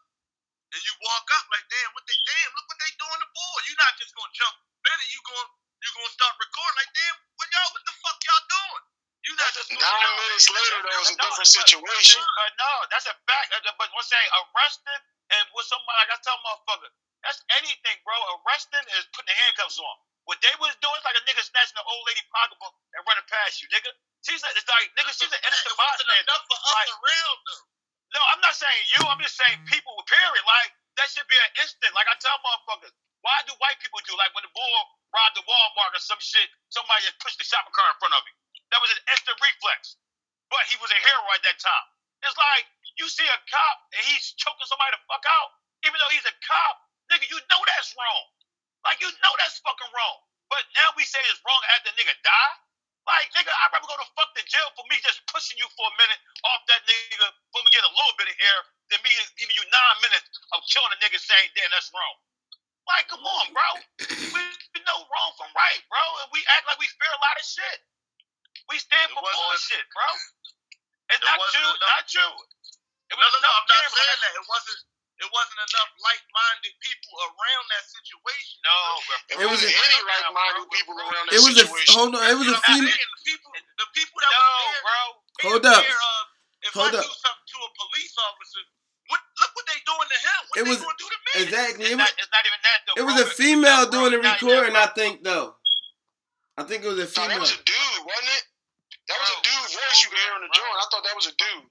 And you walk up like, damn, what they damn, look what they doing to boy. You're not just gonna jump in and you going you gonna start recording like, damn, what y'all what the fuck y'all doing? You not just gonna Nine jump. minutes later, though, was a No, different situation. But no, that's a fact. But I'm saying arresting and with somebody like I tell motherfucker, that's anything, bro. Arresting is putting the handcuffs on. What they was doing is like a nigga snatching an old lady pocketbook and running past you, nigga. She's a, it's like nigga, she's an innocent bystander. enough for us Like, around though. no, I'm not saying you. I'm just saying people. Period. Like that should be an instant. Like I tell motherfuckers, why do white people do like when the bull robbed the Walmart or some shit? Somebody just pushed the shopping cart in front of him. That was an instant reflex. But he was a hero at that time. It's like you see a cop and he's choking somebody the fuck out, even though he's a cop. Nigga, you know that's wrong. Like you know that's fucking wrong. But now we say it's wrong after nigga die. Like nigga, I'd rather go to fuck the jail for me just pushing you for a minute off that nigga for me get a little bit of air than me giving you nine minutes of killing a nigga saying, damn, that's wrong. Like, come on, bro. We, we know wrong from right, bro, and we act like we fear a lot of shit. We stand for bullshit, bro. It's it not you, enough- not you. It No, no, no. I'm not saying that. It wasn't. It wasn't enough like-minded people around that situation. No. It was wasn't a- any like-minded people around that It was a hold on. It was You a know what I'm female. The people, the people that No, was there, bro. Hold up. care of, if Hold I up. do something to a police officer, what, look what they doing to him. What It they was- gonna do to me? Exactly. It's It not, it's not even that, though. it was bro. a female Bro, doing the not even that, recording. I think though. I think it was a No, that female. was a dude, wasn't it? That was a dude voice you could hear on the joint. I thought that was a dude.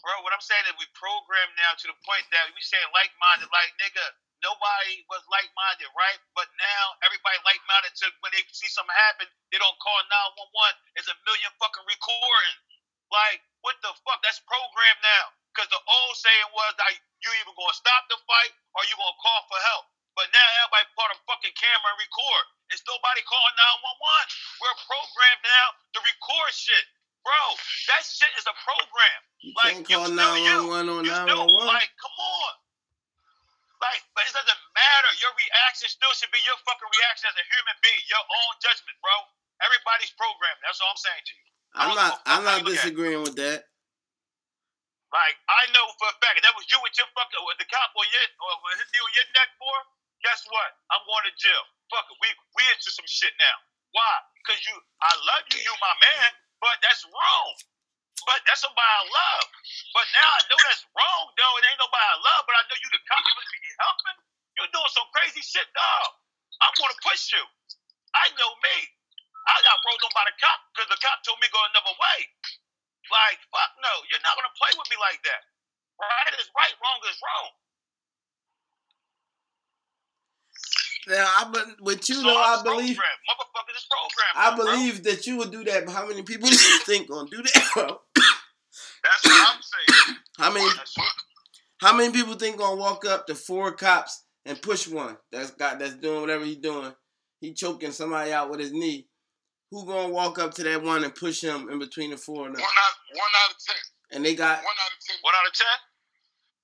Bro, what I'm saying is we programmed now to the point that we saying like-minded, like nigga, nobody was like-minded, right? But now everybody like-minded to when they see something happen, they don't call 911. It's a million fucking recording. Like, what the fuck? That's programmed now. Because the old saying was like you either gonna stop the fight or you gonna call for help. But now everybody put a fucking camera and record. It's nobody calling 911. We're programmed now to record shit. Bro, that shit is a program. You Like, can't call still you. 911 on You still 911. like, come on. Like, but it doesn't matter. Your reaction still should be your fucking reaction as a human being, your own judgment, bro. Everybody's programmed. That's all I'm saying to you. I'm not. give a fuck I'm not you look at it. disagreeing with that. Like, I know for a fact that was you with your fucking with the cop or your or with his knee on your neck, boy. Guess what? I'm going to jail. Fuck it. We we into some shit now. Why? Because you, I love you, you my man, but that's wrong. But that's somebody I love. But now I know that's wrong, though. It ain't nobody I love, but I know you the cop. You be helping. You're doing some crazy shit, dog. I'm gonna push you. I know me. I got rolled on by the cop because the cop told me go another way. Like, fuck no. You're not gonna play with me like that. Right is right, wrong is wrong. Now, I be- with you So though, I believe. programmed. Motherfucker, this program. I believe that you would do that. But how many people do you think gonna do that? bro? That's what I'm saying. how many? How many people think gonna walk up to four cops and push one that's got that's doing whatever he's doing? He choking somebody out with his knee. Who gonna walk up to that one and push him in between the four of them? One out, one out of ten. And they got One out of ten. one out of ten.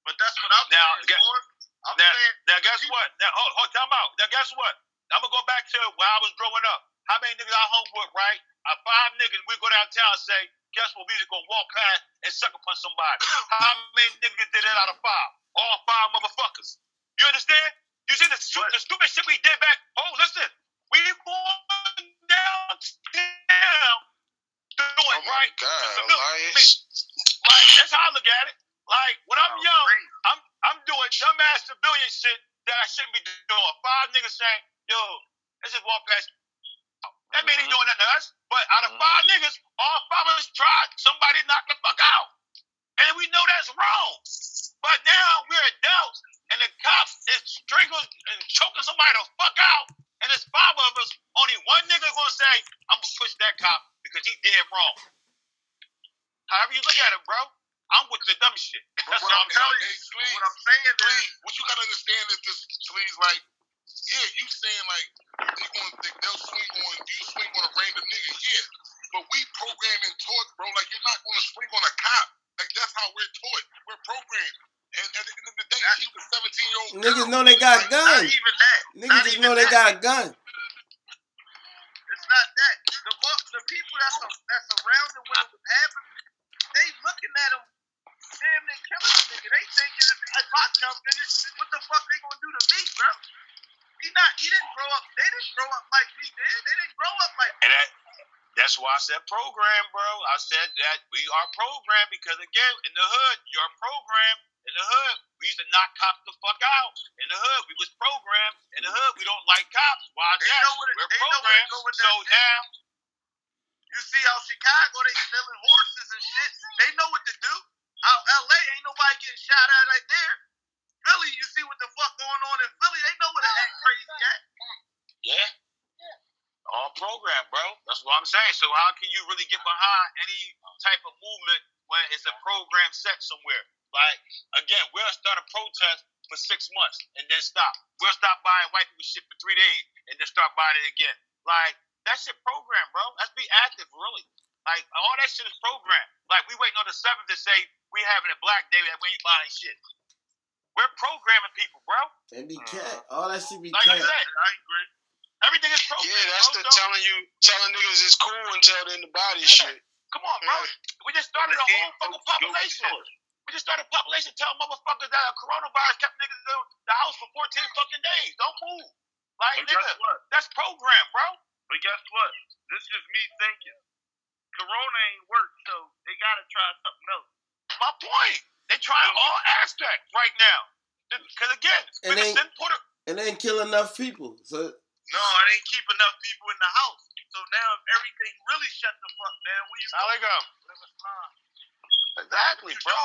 But that's what I'm Now, saying, get- Lord. I'm Now, saying now guess what? Now, hold, hold, time out. Now, guess what? I'm gonna go back to where I was growing up. How many niggas I hung with, right? Uh, five niggas. We go downtown and say, guess what? We just gonna walk past and suck upon somebody. How many niggas did that out of five? All five motherfuckers. You understand? You see the, stu- the stupid shit we did back? Oh, listen, we going downtown doing Oh right. God. Like that's how I look at it. Like when I'm Oh, young, great. I'm I'm doing dumbass civilian shit that I shouldn't be doing. Five niggas saying, "Yo, let's just walk past." That Mm-hmm. they doing that to us. But out of five niggas, all five of us tried. Somebody knocked the fuck out, and we know that's wrong. But now we're adults, and the cops is strangling and choking somebody the fuck out, and it's five of us. Only one nigga gonna say, "I'm gonna push that cop because he did wrong." However you look at it, bro, I'm with the dumb shit. That's what all I'm I'm telling telling you, you. Please, what I'm saying is, what you gotta understand is this, please, like, yeah, you saying like they going they, they'll swing on you swing on a random nigga, yeah. But we program and taught, bro, like you're not gonna swing on a cop. Like that's how we're taught. We're programmed. And at the end of the day, she was 17 year old niggas know they got not guns. even that. Niggas Not just even know they that. got guns. It's not that. The the people that's a, that's around them when it was happening, they looking at him damn near killing the nigga. They thinking if, I jump in it, what the fuck they gonna do to me, bro? He not. He didn't grow up. They didn't grow up like we did. They didn't grow up like. And that that's why I said program, bro. I said that we are programmed because again, in the hood, you're programmed. In the hood, we used to knock cops the fuck out. In the hood, we was programmed. In the hood, we don't like cops. Why is They that? know what it- We're they know where to programmed. So shit. now, You see how Chicago they stealing horses and shit. They know what to do. Out LA ain't nobody getting shot at right there. Philly, you see what the fuck going on in Philly? They know where to act crazy at. yeah, all programmed, bro. That's what I'm saying. So how can you really get behind any type of movement when it's a program set somewhere? Like again, we'll start a protest for six months and then stop. We'll stop buying white people shit for three days and then start buying it again. Like that shit programmed, bro. Let's be active, really. Like all that shit is programmed. Like we waiting on the seventh to say we having a black day that we ain't buying shit. We're programming people, bro. They be mm. cat. All that shit be Like I said, I agree. everything is programmed. Yeah, that's bro. the So, telling you, telling niggas it's cool until they're in the body Yeah. shit. Come on, bro. We just started a whole fucking population. We just started a population telling motherfuckers that a coronavirus kept niggas in the house for 14 fucking days. Don't move. Like, But nigga, that's programmed, bro. But guess what? This is just me thinking. Corona ain't work, so they gotta try something else. My point. They trying all aspects right now. Because again, And we they- can send Puerto. And they ain't kill enough people. So No, it ain't keep enough people in the house. So now if everything really shut the fuck down, where you How they go? Exactly, bro.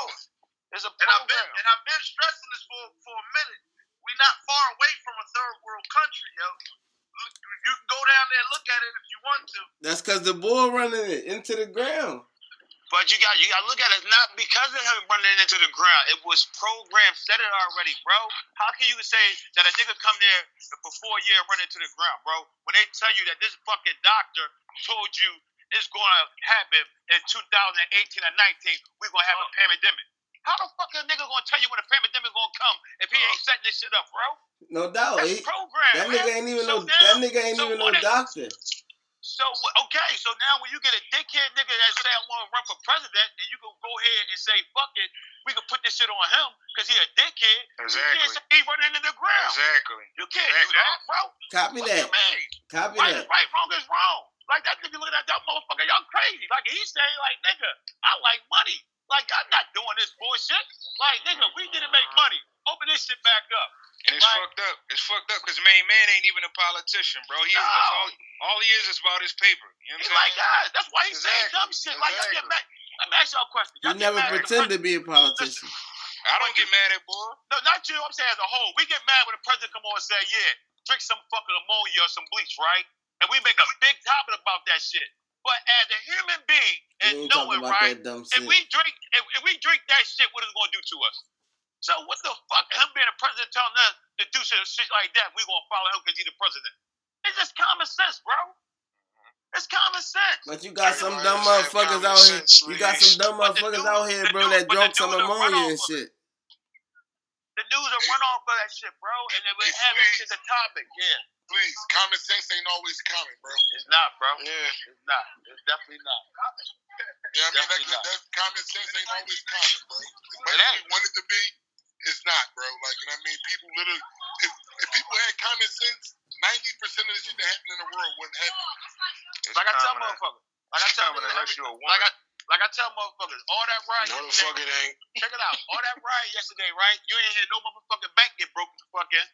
It's a And I've been and I've been stressing this for for a minute. We're not far away from a third world country, yo. You can go down there and look at it if you want to. that's cause the bull running it into the ground. But you got you got to look at it not because of him running into the ground. It was programmed, set it already, bro. How can you say that a nigga come there for four years run into the ground, bro? When they tell you that this fucking doctor told you it's gonna happen in 2018 or 19, we're gonna have a pandemic. How the fuck is a nigga gonna tell you when a pandemic gonna come if he ain't setting this shit up, bro? No doubt. That's He, programmed. that man. nigga ain't even So no now- that nigga ain't so even no what if- doctor. So okay, so now when you get a dickhead nigga that say I want to run for president, and you can go ahead and say fuck it, we can put this shit on him because he a dickhead. You can't Exactly. say he running into the ground. Exactly. You can't do that, bro. Copy What that. you mean? Copy Right that. is right, wrong is wrong. Like that nigga looking at that motherfucker, y'all crazy. Like he's saying, like nigga, I like money. Like I'm not doing this bullshit. Like nigga, we didn't make money. Open this shit back up. And it's Right. fucked up. It's fucked up because main man ain't even a politician, bro. He is, all, all he is is about his paper. You know He's what I'm like saying? That's why he's saying Exactly. dumb shit. Like y'all get mad. Let me ask y'all a question. You Y'all get never mad at the pretend to be a politician. I don't get mad at boy. No, not you. I'm saying as a whole. We get mad when the president come on and say, "Yeah, drink some fucking ammonia or some bleach," right? And we make a big topic about that shit. But as a human being and ain't talking knowing, about right? that dumb If we drink, if, if we drink that shit, what is it gonna do to us? So what the fuck? Him being a president telling us to do shit, shit like that, we gonna follow him because he's the president. It's just common sense, bro. It's common sense. But you got some dumb motherfuckers out here. sense, You got some dumb motherfuckers dude- out here, bro, dude- that but the drunk some dude that run ammonia and shit. The news will run off of that shit, bro, and they will Hey, have it please. to the topic. Yeah, Please, common sense ain't always common, bro. it's not, bro. Yeah. It's not. It's definitely not. Yeah, I mean, Definitely that, that common sense ain't always common, bro. As much It as ain't. we want it to be, it's not, bro. Like, you know what I mean? People literally, if, if people had common sense, 90% of the shit that happened in the world wouldn't happen. It's Like I tell common, motherfuckers. Like I tell motherfuckers. unless you're a like. I like I tell motherfuckers, all that riot No, the yesterday. fuck it ain't. Check it out. All that riot yesterday, right? You ain't hear no motherfucking bank get broken the fuck in.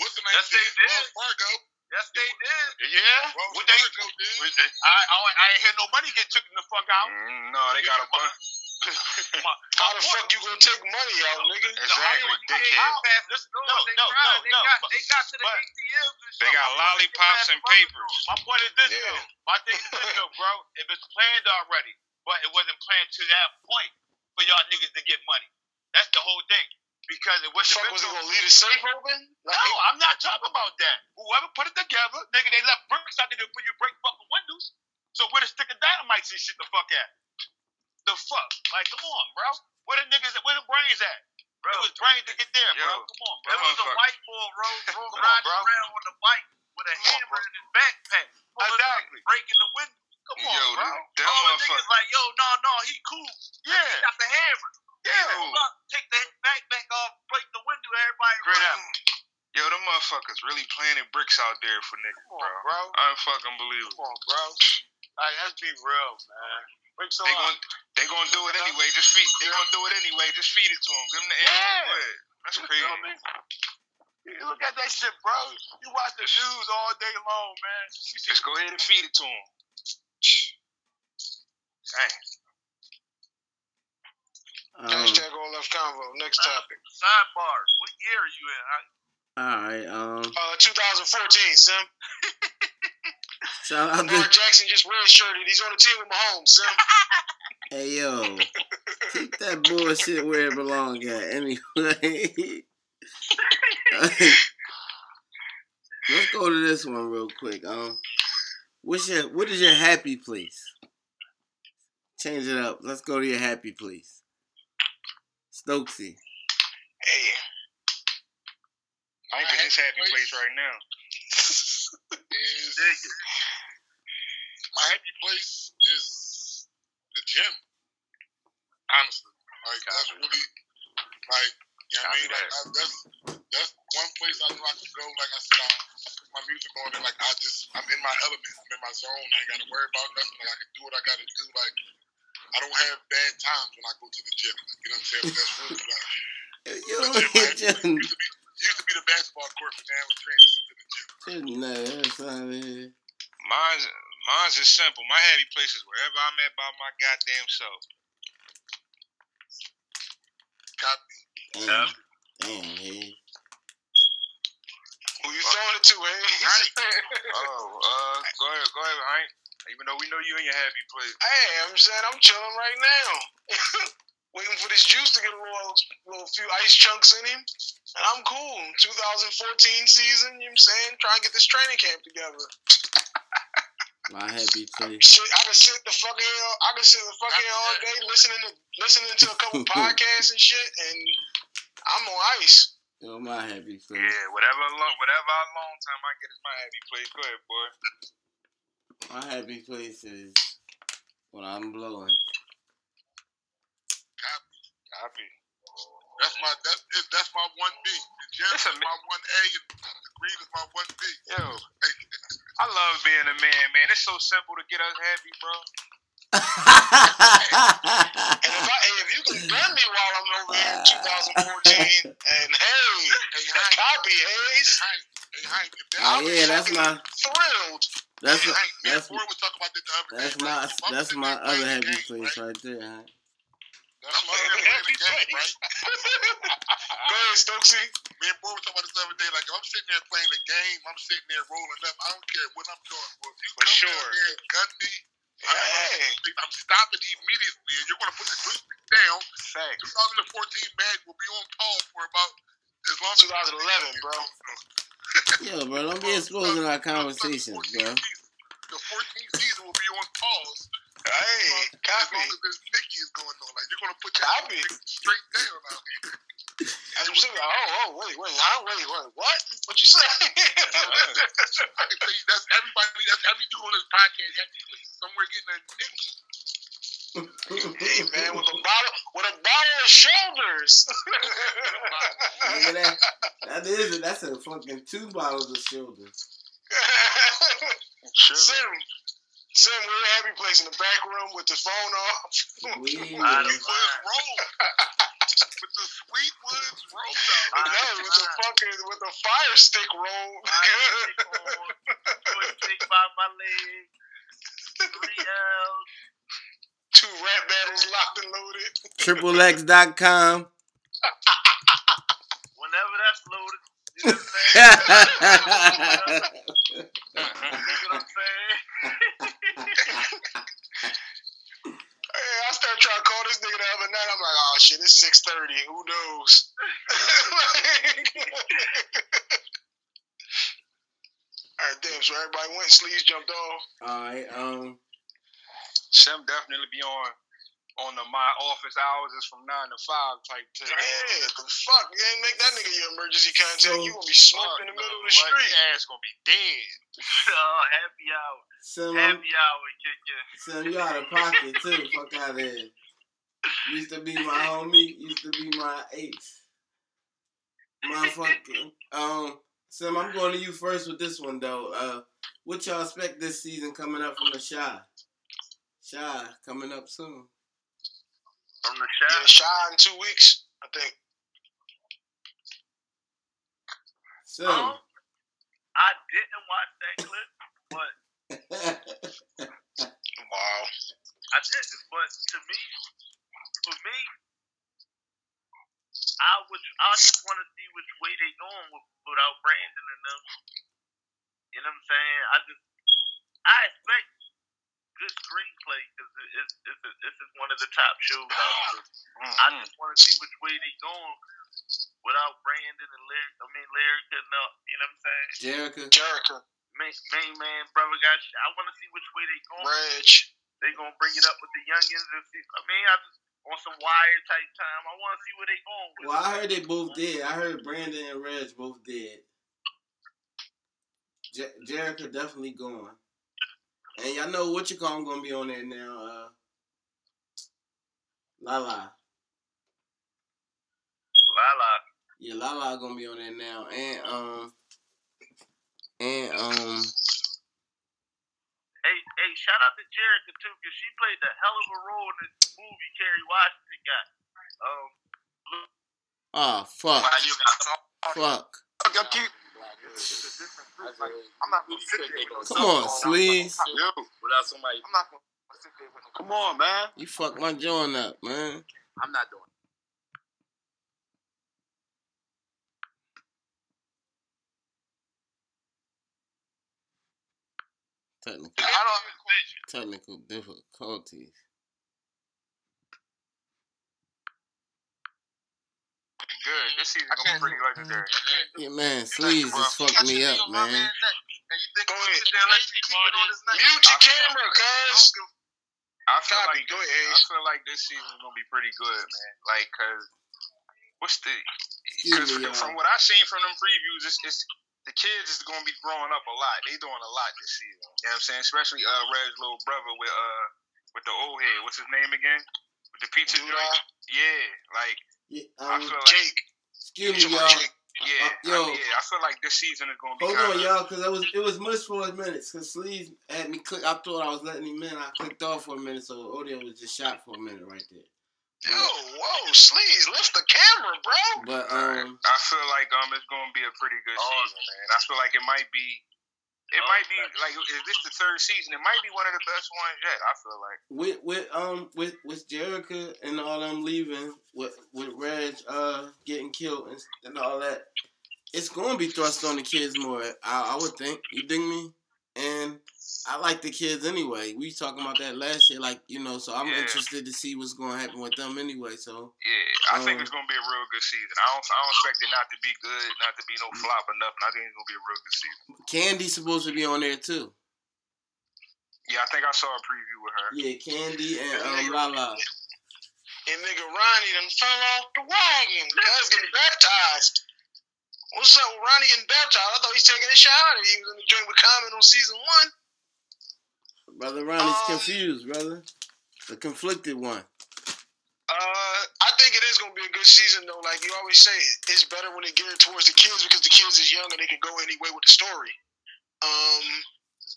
What's the name? Yes, they did. Wells Fargo. Yes, they did. Yeah. Wells What they? Fargo did. what I, I I ain't hear no money get taken the fuck out. Mm, no, they got a bunch. My, How my the point- fuck you gonna take money out, nigga? Exactly, dickhead. No, no, they no, no, they got but- they got to the ATMs and They got lollipops and papers. My point is this, Yeah. though. My thing is this, though, bro. If it's planned already, but it wasn't planned to that point for y'all niggas to get money. That's the whole thing. Because it was the fuck was it gonna leave the safe open? No, I'm not talking about that. Whoever put it together, nigga, they left bricks out there for you break fucking windows. So where the stick of dynamite and shit the fuck at? The fuck? Like, come on, bro. Where the niggas, where the brains at? Bro, It was brains to get there, bro. Yo. Come on, bro. was a white boy Come on, riding bro. around on the bike with a Come hammer bro. in his backpack, Exactly. breaking the window. Come Yo, on, bro. that All the niggas like, yo, no, no, he cool. He Yeah, got the hammer. yeah. Take the backpack off, break the window, everybody Great. Yo, them motherfuckers really planting bricks out there for niggas, bro. on, bro. Unfucking believable. Come on, bro. Like, let's be real, man. Break so They out. gon' they gonna do it anyway. Just feed. They gonna do it anyway. Just feed it to them. Give them the Yeah. animal. That's You crazy. feel me? You look at that shit, bro. You watch the news all day long, man. You see Just go ahead and feed it to them. Dang. Um, Hashtag all left convo. Next topic. Sidebar. What year are you in? Huh? all right. Um, Uh, 2014, Sim. shout out Lamar to Jackson just redshirted. He's on the team with Mahomes, Sim. hey yo, keep that bullshit where it belongs at. Anyway, let's go to this one real quick. Um, what's your what is your happy place? Change it up. Let's go to your happy place. Stokesy. Hey, I ain't in this happy place right now. is it. My happy place is the gym. Honestly, like that's really like you know I Copy mean. Like I, that's that's one place I know I can go. Like I said, I my music on and like I just I'm in my element. I'm in my zone. I ain't got to worry about nothing. Like I can do what I got to do. Like I don't have bad times when I go to the gym. You know what I'm saying? That's really like You the don't gym. get It just used to be used to be the basketball court, but now it's transitioned to the gym. no, that's not it. Mine's mine's is simple. My happy place is wherever I'm at by my goddamn self. Copy. Damn, damn, hey. Who you throwing it to, Hayes? Oh, uh, go ahead, go ahead, Hank. Even though we know you in your happy place. hey, I'm saying I'm chilling right now. Waiting for this juice to get a little, little few ice chunks in him. And I'm cool. 2014 season, you know what I'm saying? Trying to get this training camp together. My happy place. Shit, I can sit the fuck here. I can sit the fuck here all day listening to listening to a couple podcasts and shit, and I'm on ice. Yo, my happy place. Yeah, whatever long, whatever long time I get is my happy place. Go ahead, boy. My happy place is when I'm blowing. Copy. Copy. Oh. That's my that's that's my one B. The gym is my one A, and the green is my one B. Yo, I love being a man, man. It's so simple to get us happy, bro. And if I, if you can gun me while I'm over here in ah. 2014, and hey, Hey, Hank, copy Hayes, Hank, hey, Hank, if that, oh yeah, that's my thrilled. that's hey, my, Hank, that's Ford was talking about the other that's day. my right? That's sitting my other playing the happy game, place right? right there. Huh? That's I'm other saying happy happy game, right? Go ahead, Stokesy. Me and Ford was talking about this the other day. Like, if I'm sitting there playing the game, I'm sitting there rolling up. I don't care what I'm doing. But if you For come sure. down here and gun me, Hey, I'm stopping immediately, and you're going to put the joystick down. Facts. 2014 bag will be on pause for about as long as 2011, bro. Yo, bro, don't be exposing our conversations, bro. The 14th season will be on pause Hey, as copy. long as this Mickey is going on. Like you're gonna put your Copy. straight down out here. As I'm sitting oh, oh, wait, wait, huh? Wait, wait, what? What you say? I can tell you that's everybody. That's every dude on this podcast. Happy somewhere getting a Nicky. hey, man, with a bottle, with a bottle of shoulders. Nigga, that, that is it. That's a fucking two bottles of shoulders. Sim, Sim, we're a happy place in the back room with the phone off. We I Sweetwoods roll with the Sweetwoods roll no, with the fucking with the fire stick roll. Joystick by my leg. Three L's. Two rap battles locked and loaded. TripleX.com. Whenever that's loaded. You know what I'm saying? You know what I'm saying? Hey, try to call this nigga the other night. I'm like, oh shit, it's six thirty. Who knows? All right, damn. So everybody went. Sleeves jumped off. Alright, um, Sim definitely be on on the my office hours is from nine to five type thing. Yeah, the fuck? You ain't make that nigga your emergency contact. So- you gonna be smoked in the middle of the What? street. Your ass gonna be dead. oh, happy hour. Sim, I'm, Happy hour, kick you. Sim, you out of pocket too. Fuck out of here. Used to be my homie. Used to be my ace. Motherfucking. Um, Sim, I'm going to you first with this one though. Uh, what y'all expect this season coming up from the Chi? Chi coming up soon. From the Yeah, shop. Chi in two weeks, I think. Sim. Um, I didn't watch that clip, but Wow. I didn't. But to me, for me, I would. I just want to see which way they going with, without Brandon and them. You know what I'm saying? I just, I expect good screenplay because it's, it's, it's, it's one of the top shows out there. I Mhm. just want to see which way they going without Brandon and Larry. I mean, Larry cutting up. You know what I'm saying? Jericho. Jericho, Main, main man, brother got. Shit. I want to see which way they going. Reg. They gonna bring it up with the youngins and see. I mean, I just on some wire type time. I want to see where they going with. Well. I heard they both did. I heard Brandon and Reg both did. Jer- Jericho definitely going. And y'all know what you call him gonna be on there now. Uh, Lala. Lala. Yeah, Lala gonna be on there now. And um and um Hey, hey, shout out to Jerica too, cause she played the hell of a role in this movie Kerry Washington got. Um, oh fuck. Why you got some? Fuck. Y'all. I'm not gonna sit there. Come on, cell phone Sleaze. Without somebody. I'm not gonna sit there with no. Come on, man. You fucked my joint up, man. I'm not doing. it. Technical technical difficulties. Good. This season gonna be pretty legendary. Yeah, man, Sleaze just fucked me up, man. Go ahead. Mute your camera, cuz. I feel Copy. like Go this, ahead, I feel like this season is gonna be pretty good, man. Like, cause what's the? Cause me, from what I've seen from them previews, it's, it's the kids is gonna be growing up a lot. They doing a lot this season. You know what I'm saying? Especially uh Red's little brother with uh with the old head. What's his name again? With the pizza Douda? joint. Yeah, like Yeah, I um, feel like Jake. excuse me, y'all. Jake? yeah, Uh, yo. I, yeah. I feel like this season is gonna be. Hold kinda, on, y'all, because it was it was mush for a minute. Because Sleaze had me click. I thought I was letting him in. I clicked off for a minute, so audio was just shot for a minute right there. Yo, whoa, sleaze, lift the camera, bro. But um, I feel like um it's gonna be a pretty good season, man. I feel like it might be. It Oh, might be like is this the third season? It might be one of the best ones yet. I feel like. with with um with with Jerica and all them leaving, with with Reg uh getting killed and, and all that, it's gonna be thrust on the kids more. I, I would think. You dig me? I like the kids anyway. We talking about that last year, like you know. So I'm Yeah. interested to see what's gonna happen with them anyway. So Yeah, I think Um, it's gonna be a real good season. I don't, I don't expect it not to be good, not to be no flop or nothing. I think it's gonna be a real good season. Candy's supposed to be on there too. Yeah, I think I saw a preview with her. Yeah, Candy and um Lala. And nigga Ronnie done fell off the wagon. Guys getting baptized. What's up with Ronnie getting baptized? I thought he's taking a shower. He was in the joint with Common on season one. Brother Ronnie's Um, confused, brother. The conflicted one. Uh, I think it is going to be a good season, though. Like you always say, it's better when they geared towards the kids because the kids is young and they can go any way with the story. Um,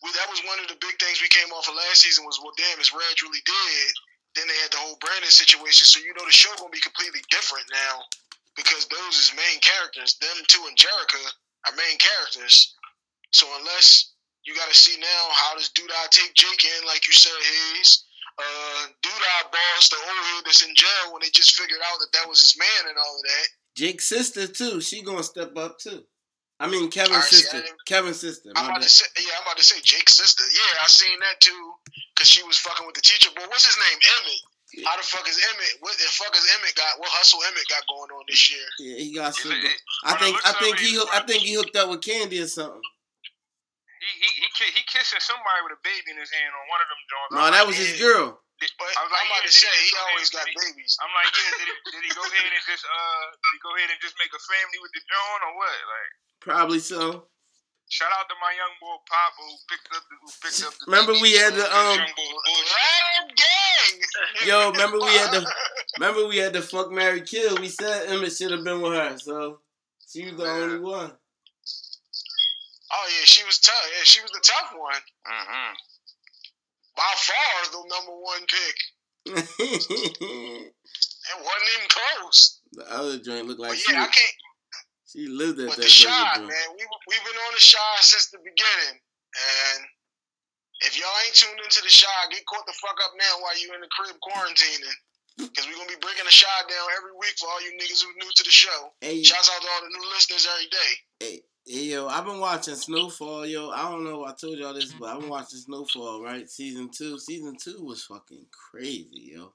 well, that was one of the big things we came off of last season was, well, damn, is Reg really dead? Then they had the whole Brandon situation, so you know the show going to be completely different now because those is main characters. Them two and Jerica are main characters. So unless you got to see now how does Douda take Jake in, like you said, Hayes uh, Douda boss, the old head that's in jail when they just figured out that that was his man and all of that. Jake's sister too. She gonna step up too. I mean Kevin's Alright, see, sister. I didn't- Kevin's sister. I'm about bad. to say, yeah, I'm about to say Jake's sister. Yeah, I seen that too, cause she was fucking with the teacher. But what's his name? Emmett. Yeah. How the fuck is Emmett? What the fuck is Emmett got? What hustle Emmett got going on this year? Yeah, he got some. it- I think I think it, he he's I think he hooked up with Candy or something. He he he, he kissing somebody with a baby in his hand on one of them joints. No, I'm that like, was his yeah. girl. But I was like, I'm about yeah, to say he he always got and- babies. I'm like, yeah, did he, did he go ahead and just uh did he go ahead and just make a family with the joint or what? Like, Probably so. shout out to my young boy Papa who picked up the, who picked up the. Remember we had the um. young. Ram gang. Yo, remember we had the remember we had the fuck Mary kill. We said Emmett should have been with her, so she was the only one. Oh yeah, she was tough. Yeah, she was the tough one. Mm-hmm. By far the number one pick. It wasn't even close. The other joint looked like But she yeah, I can't. she lived at But that the Chi, joint. man, we we've been on the Chi since the beginning, and if y'all ain't tuned into the Chi, get caught the fuck up now while you in the crib quarantining, because we're gonna be breaking the Chi down every week for all you niggas who new to the show. Hey, Shouts out to all the new listeners every day. hey, hey, yo, I've been watching Snowfall, yo. I don't know if I told y'all this, but I've been watching Snowfall, right? Season two. Season two was fucking crazy, yo.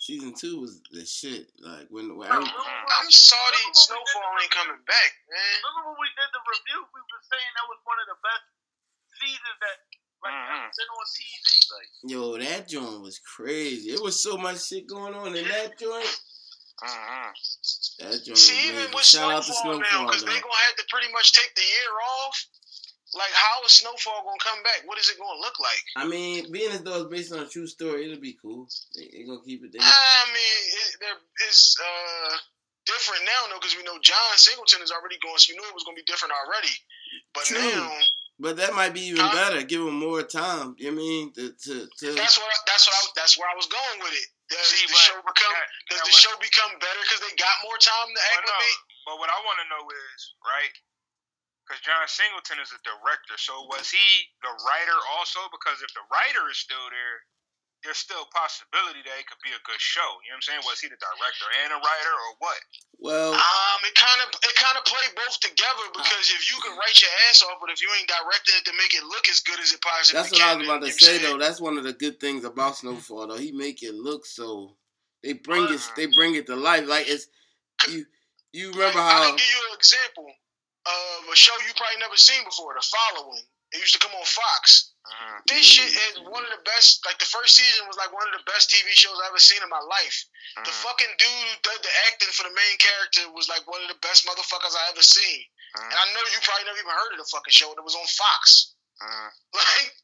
Season two was the shit. Like when, when every, I'm sorry, Snowfall ain't coming back, man. Remember when we did the review? We were saying that was one of the best seasons that, like, Mhm. been on TV. Like, Yo, that joint was crazy. It was so much shit going on in that joint. Mhm. Was See, even with Shout out to Snowfall now, because they though. gonna have to pretty much take the year off. Like, how is Snowfall gonna come back? What is it gonna look like? I mean, being as though it's based on a true story, it'll be cool. They, they gonna keep it there. I mean, it, there is uh different now, though, because we know John Singleton is already going, so you knew it was gonna be different already. But True. now, But that might be even Huh? better. Give them more time. You know what I mean? To, to, to that's what I, that's what I, that's where I was going with it. Does See, the show become that- does that the what- show become better because they got more time to But no, acclimate? but what I want to know is right, because John Singleton is a director. So was he the writer also? Because if the writer is still there, there's still a possibility that it could be a good show. You know what I'm saying? Was he the director and a writer, or what? well, Um, it kind of it kind of play both together because if you can write your ass off, but if you ain't directing it to make it look as good as it possibly that's what can, I was about to say saying- though. That's one of the good things about Snowfall though. He make it look so. They bring it. They bring it to life. Like it's you. You remember Like, I'll give you an example of a show you probably never seen before, The Following. It used to come on Fox. Mhm. This shit is one of the best. Like the first season was like one of the best TV shows I've ever seen in my life. The Mhm. fucking dude who did the acting for the main character was like one of the best motherfuckers I ever seen. And I know you probably never even heard of the fucking show. It was on Fox. Like,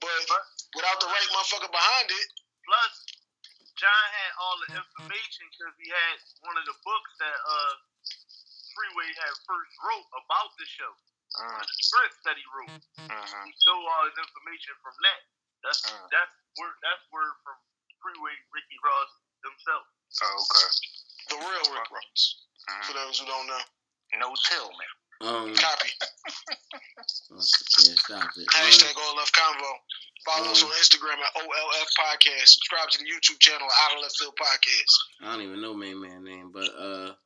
but without the right motherfucker behind it, plus, John had all the information because he had one of the books that uh Freeway had first wrote about the show. Mhm. The script that he wrote. Mhm. He stole all his information from that. That's Mm. that's word that's word from Freeway Ricky Ross themselves. Oh, okay. the real Rick Ross. For Mhm. those who don't know, No Tillman. Um, copy. oh, yeah, stop it. Um, Hashtag All Left Convo. Follow us Um, on Instagram at OLF Podcast. Subscribe to the YouTube channel Out of Left Field Podcast. I don't even know main man name, but uh,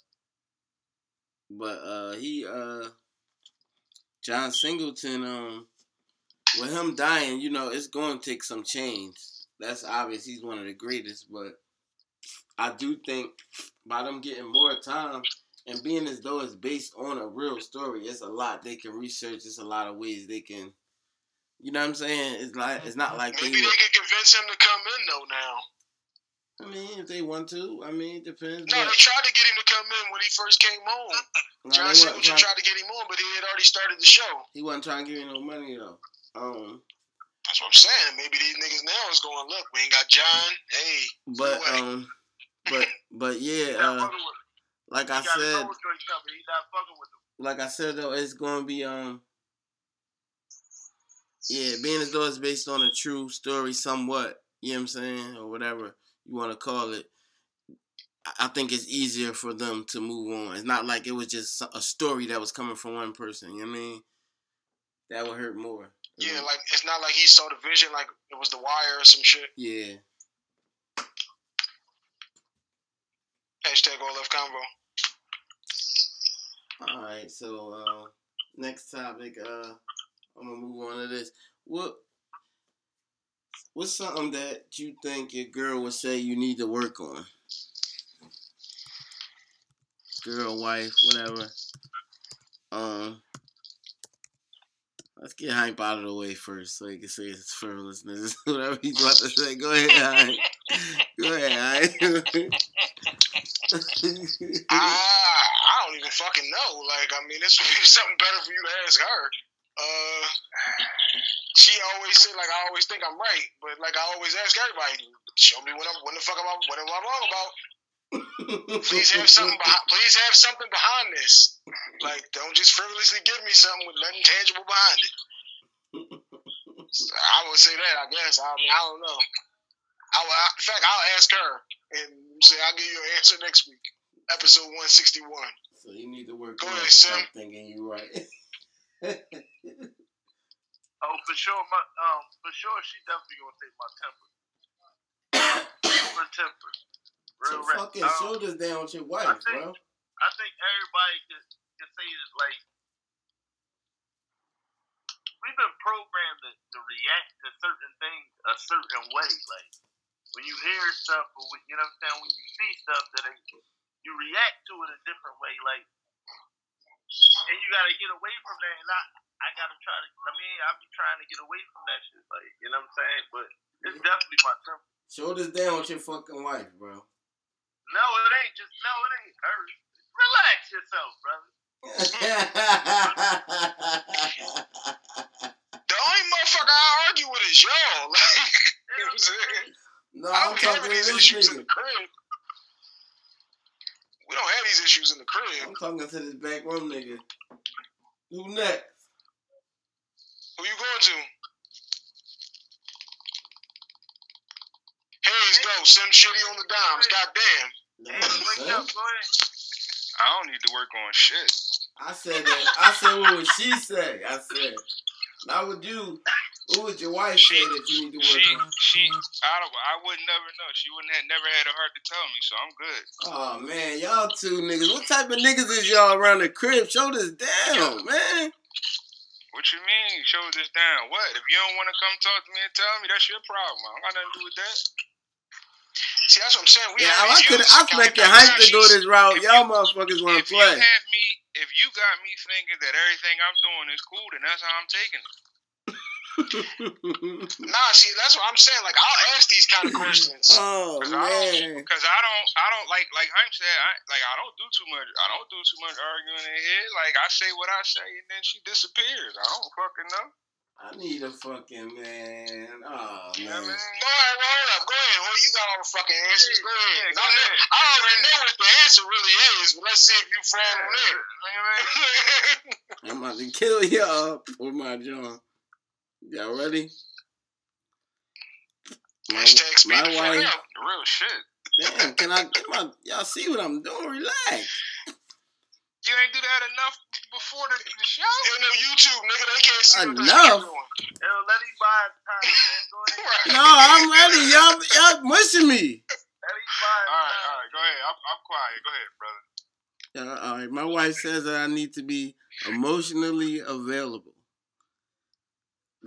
but uh, he uh, John Singleton um, with him dying, you know, it's going to take some change. That's obvious. He's one of the greatest, but I do think by them getting more time and being as though it's based on a real story, it's a lot they can research. It's a lot of ways they can. You know what I'm saying? It's like it's not like Maybe they. they could convince him to come in though. Now, I mean, if they want to, I mean, it depends. no, but- they tried to get him to come in when he first came home. No, John Singleton trying- tried to get him on, but he had already started the show. He wasn't trying to give you no money though. Um, That's what I'm saying. Maybe these niggas now is going, look, we ain't got John. Hey, but way. um, but but yeah, uh, him. like I He got a said, soul joint coming. He not fucking with him. like I said though, it's gonna be um, yeah, being as though it's based on a true story, somewhat. You know what I'm saying, or whatever you want to call it. I- think it's easier for them to move on. It's not like it was just a story that was coming from one person. You know what I mean? That would hurt more. yeah, Um, like it's not like he saw the vision like it was the wire or some shit. yeah. Hashtag All Left Convo. All right, so uh, next topic. Uh, I'm gonna move on to this. What What's something that you think your girl would say you need to work on? Girl, wife, whatever. Um, let's get hype out of the way first, so you can say it's for listeners. whatever he's about to say, go ahead, hype. Go ahead, hype. I, I don't even fucking know. Like, I mean, this would be something better for you to ask her. Uh, she always say like I always think I'm right, but like I always ask everybody, show me what I'm, what the fuck am I, what am I wrong about? Please have something. Behind, please have something behind this. Like, don't just frivolously give me something with nothing tangible behind it. I would say that. I guess. I mean, I don't know. I, will- I, in fact, I'll ask her and say I'll give you an answer next week, episode one sixty one. so you need to work Go on ahead, something, and you're right. Oh, for sure, my um, for sure, she definitely gonna take my temper. Super temper, real rap. fucking Um, shoulders down with your wife, I think- bro. I think everybody can, can say this like we've been programmed to, to react to certain things a certain way. Like when you hear stuff or when, you know what I'm saying, when you see stuff that ain't, you react to it a different way. Like and you gotta get away from that. And I, I gotta try to. I mean, I be trying to get away from that shit. Like, you know what I'm saying? But it's mm-hmm. definitely my temper. Shoulders down with your fucking wife, bro. No, it ain't just. No, it ain't her. Relax yourself, brother. The only motherfucker I argue with is y'all. Like, you know what I'm saying? no, I I'm don't talking to this issues nigga. The crib. We don't have these issues in the crib. I'm talking to this back room nigga. Who next? Who you going to? Hayes, go. Sim Shitty on the dimes. Goddamn. Damn, wake up, go. I don't need to work on shit. I said that. I said what would she say? I said, not would you. What would your wife say that you need to She, work on? she, I don't, I would never know. She wouldn't have never had a heart to tell me, so I'm good. Oh man, y'all two niggas. What type of niggas is y'all around the crib? Show this down, man. What you mean? Show this down. What? If you don't want to come talk to me and tell me, that's your problem. I don't got nothing to do with that. See, that's what I'm saying. We Yeah, have I could. I your common. hype to go this route. Y'all motherfuckers want to If you play. have me, if you got me thinking that everything I'm doing is cool, then that's how I'm taking it. Nah, see, that's what I'm saying. Like, I'll ask these kind of questions. oh Cause I don't, man. cause I don't, I don't like, like Hank said, I, like I don't do too much. I don't do too much arguing in here. Like I say what I say, and then she disappears. I don't fucking know. I need a fucking man. Oh You know I man. mean? All right, well, hold up. Go ahead. Well, you got all the fucking answers. Go ahead. Yeah, go I, know, ahead. I already know what the answer really is, but let's see if you fall on it. You know what I mean? I'm about to kill y'all with my John. Y'all ready? My, my wife. Real shit. Damn, can I get my? Y'all see what I'm doing? Relax. You ain't do that enough before the, the show. Ain't no YouTube, nigga. They can't see what this Enough. nigga doing. Yo, let him buy time, man. Go ahead. No, I'm ready. Y'all, y'all mushing me. Let him buy his All right, time. all right, go ahead. I'm, I'm quiet. Go ahead, brother. Uh, all right, my wife says that I need to be emotionally available.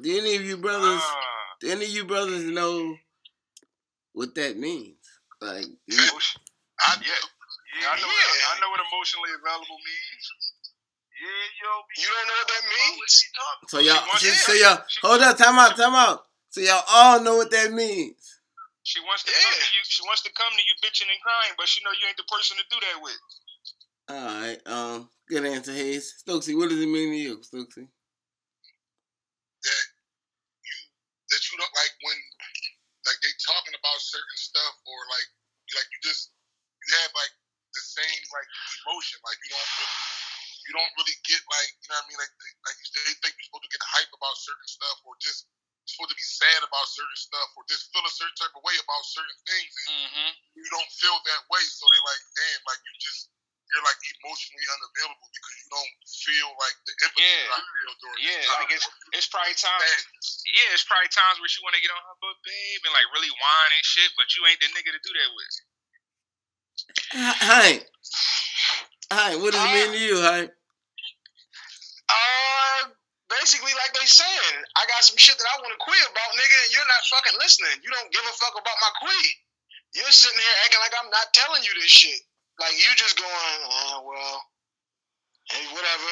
Do any of you brothers? Ah, Do any of you brothers know what that means? Like, you- I Yeah. yeah. Yeah, I know, Yeah. What, I know what emotionally available means. Yeah, yo, You don't know what that means? so y'all, wants- so, yeah. so y'all, hold up, time out, time out. So y'all all know what that means. She wants to Yeah. come to you. She wants to come to you bitching and crying, but she know you ain't the person to do that with. All right, um, good answer, Hayes. Stokesy, what does it mean to you, Stokesy? that you that you don't like when like they talking about certain stuff or like like you just you have like the same like emotion like you don't really you don't really get like you know what I mean like they- like you- they think you're supposed to get hype about certain stuff or just supposed to be sad about certain stuff or just feel a certain type of way about certain things and Mm-hmm. you don't feel that way so they like damn like you just you're like emotionally unavailable because you don't feel like the empathy Yeah. that I feel during Yeah, this time. like it's it's probably times. Sadness. Yeah, it's probably times where she want to get on her butt, babe, and like really whine and shit, but you ain't the nigga to do that with. Hank, Hank, what does it mean to you, Hank? Uh, basically, like they saying, I got some shit that I want to quit about, nigga, and you're not fucking listening. You don't give a fuck about my quit. You're sitting here acting like I'm not telling you this shit. Like you just going, uh, well, hey, whatever.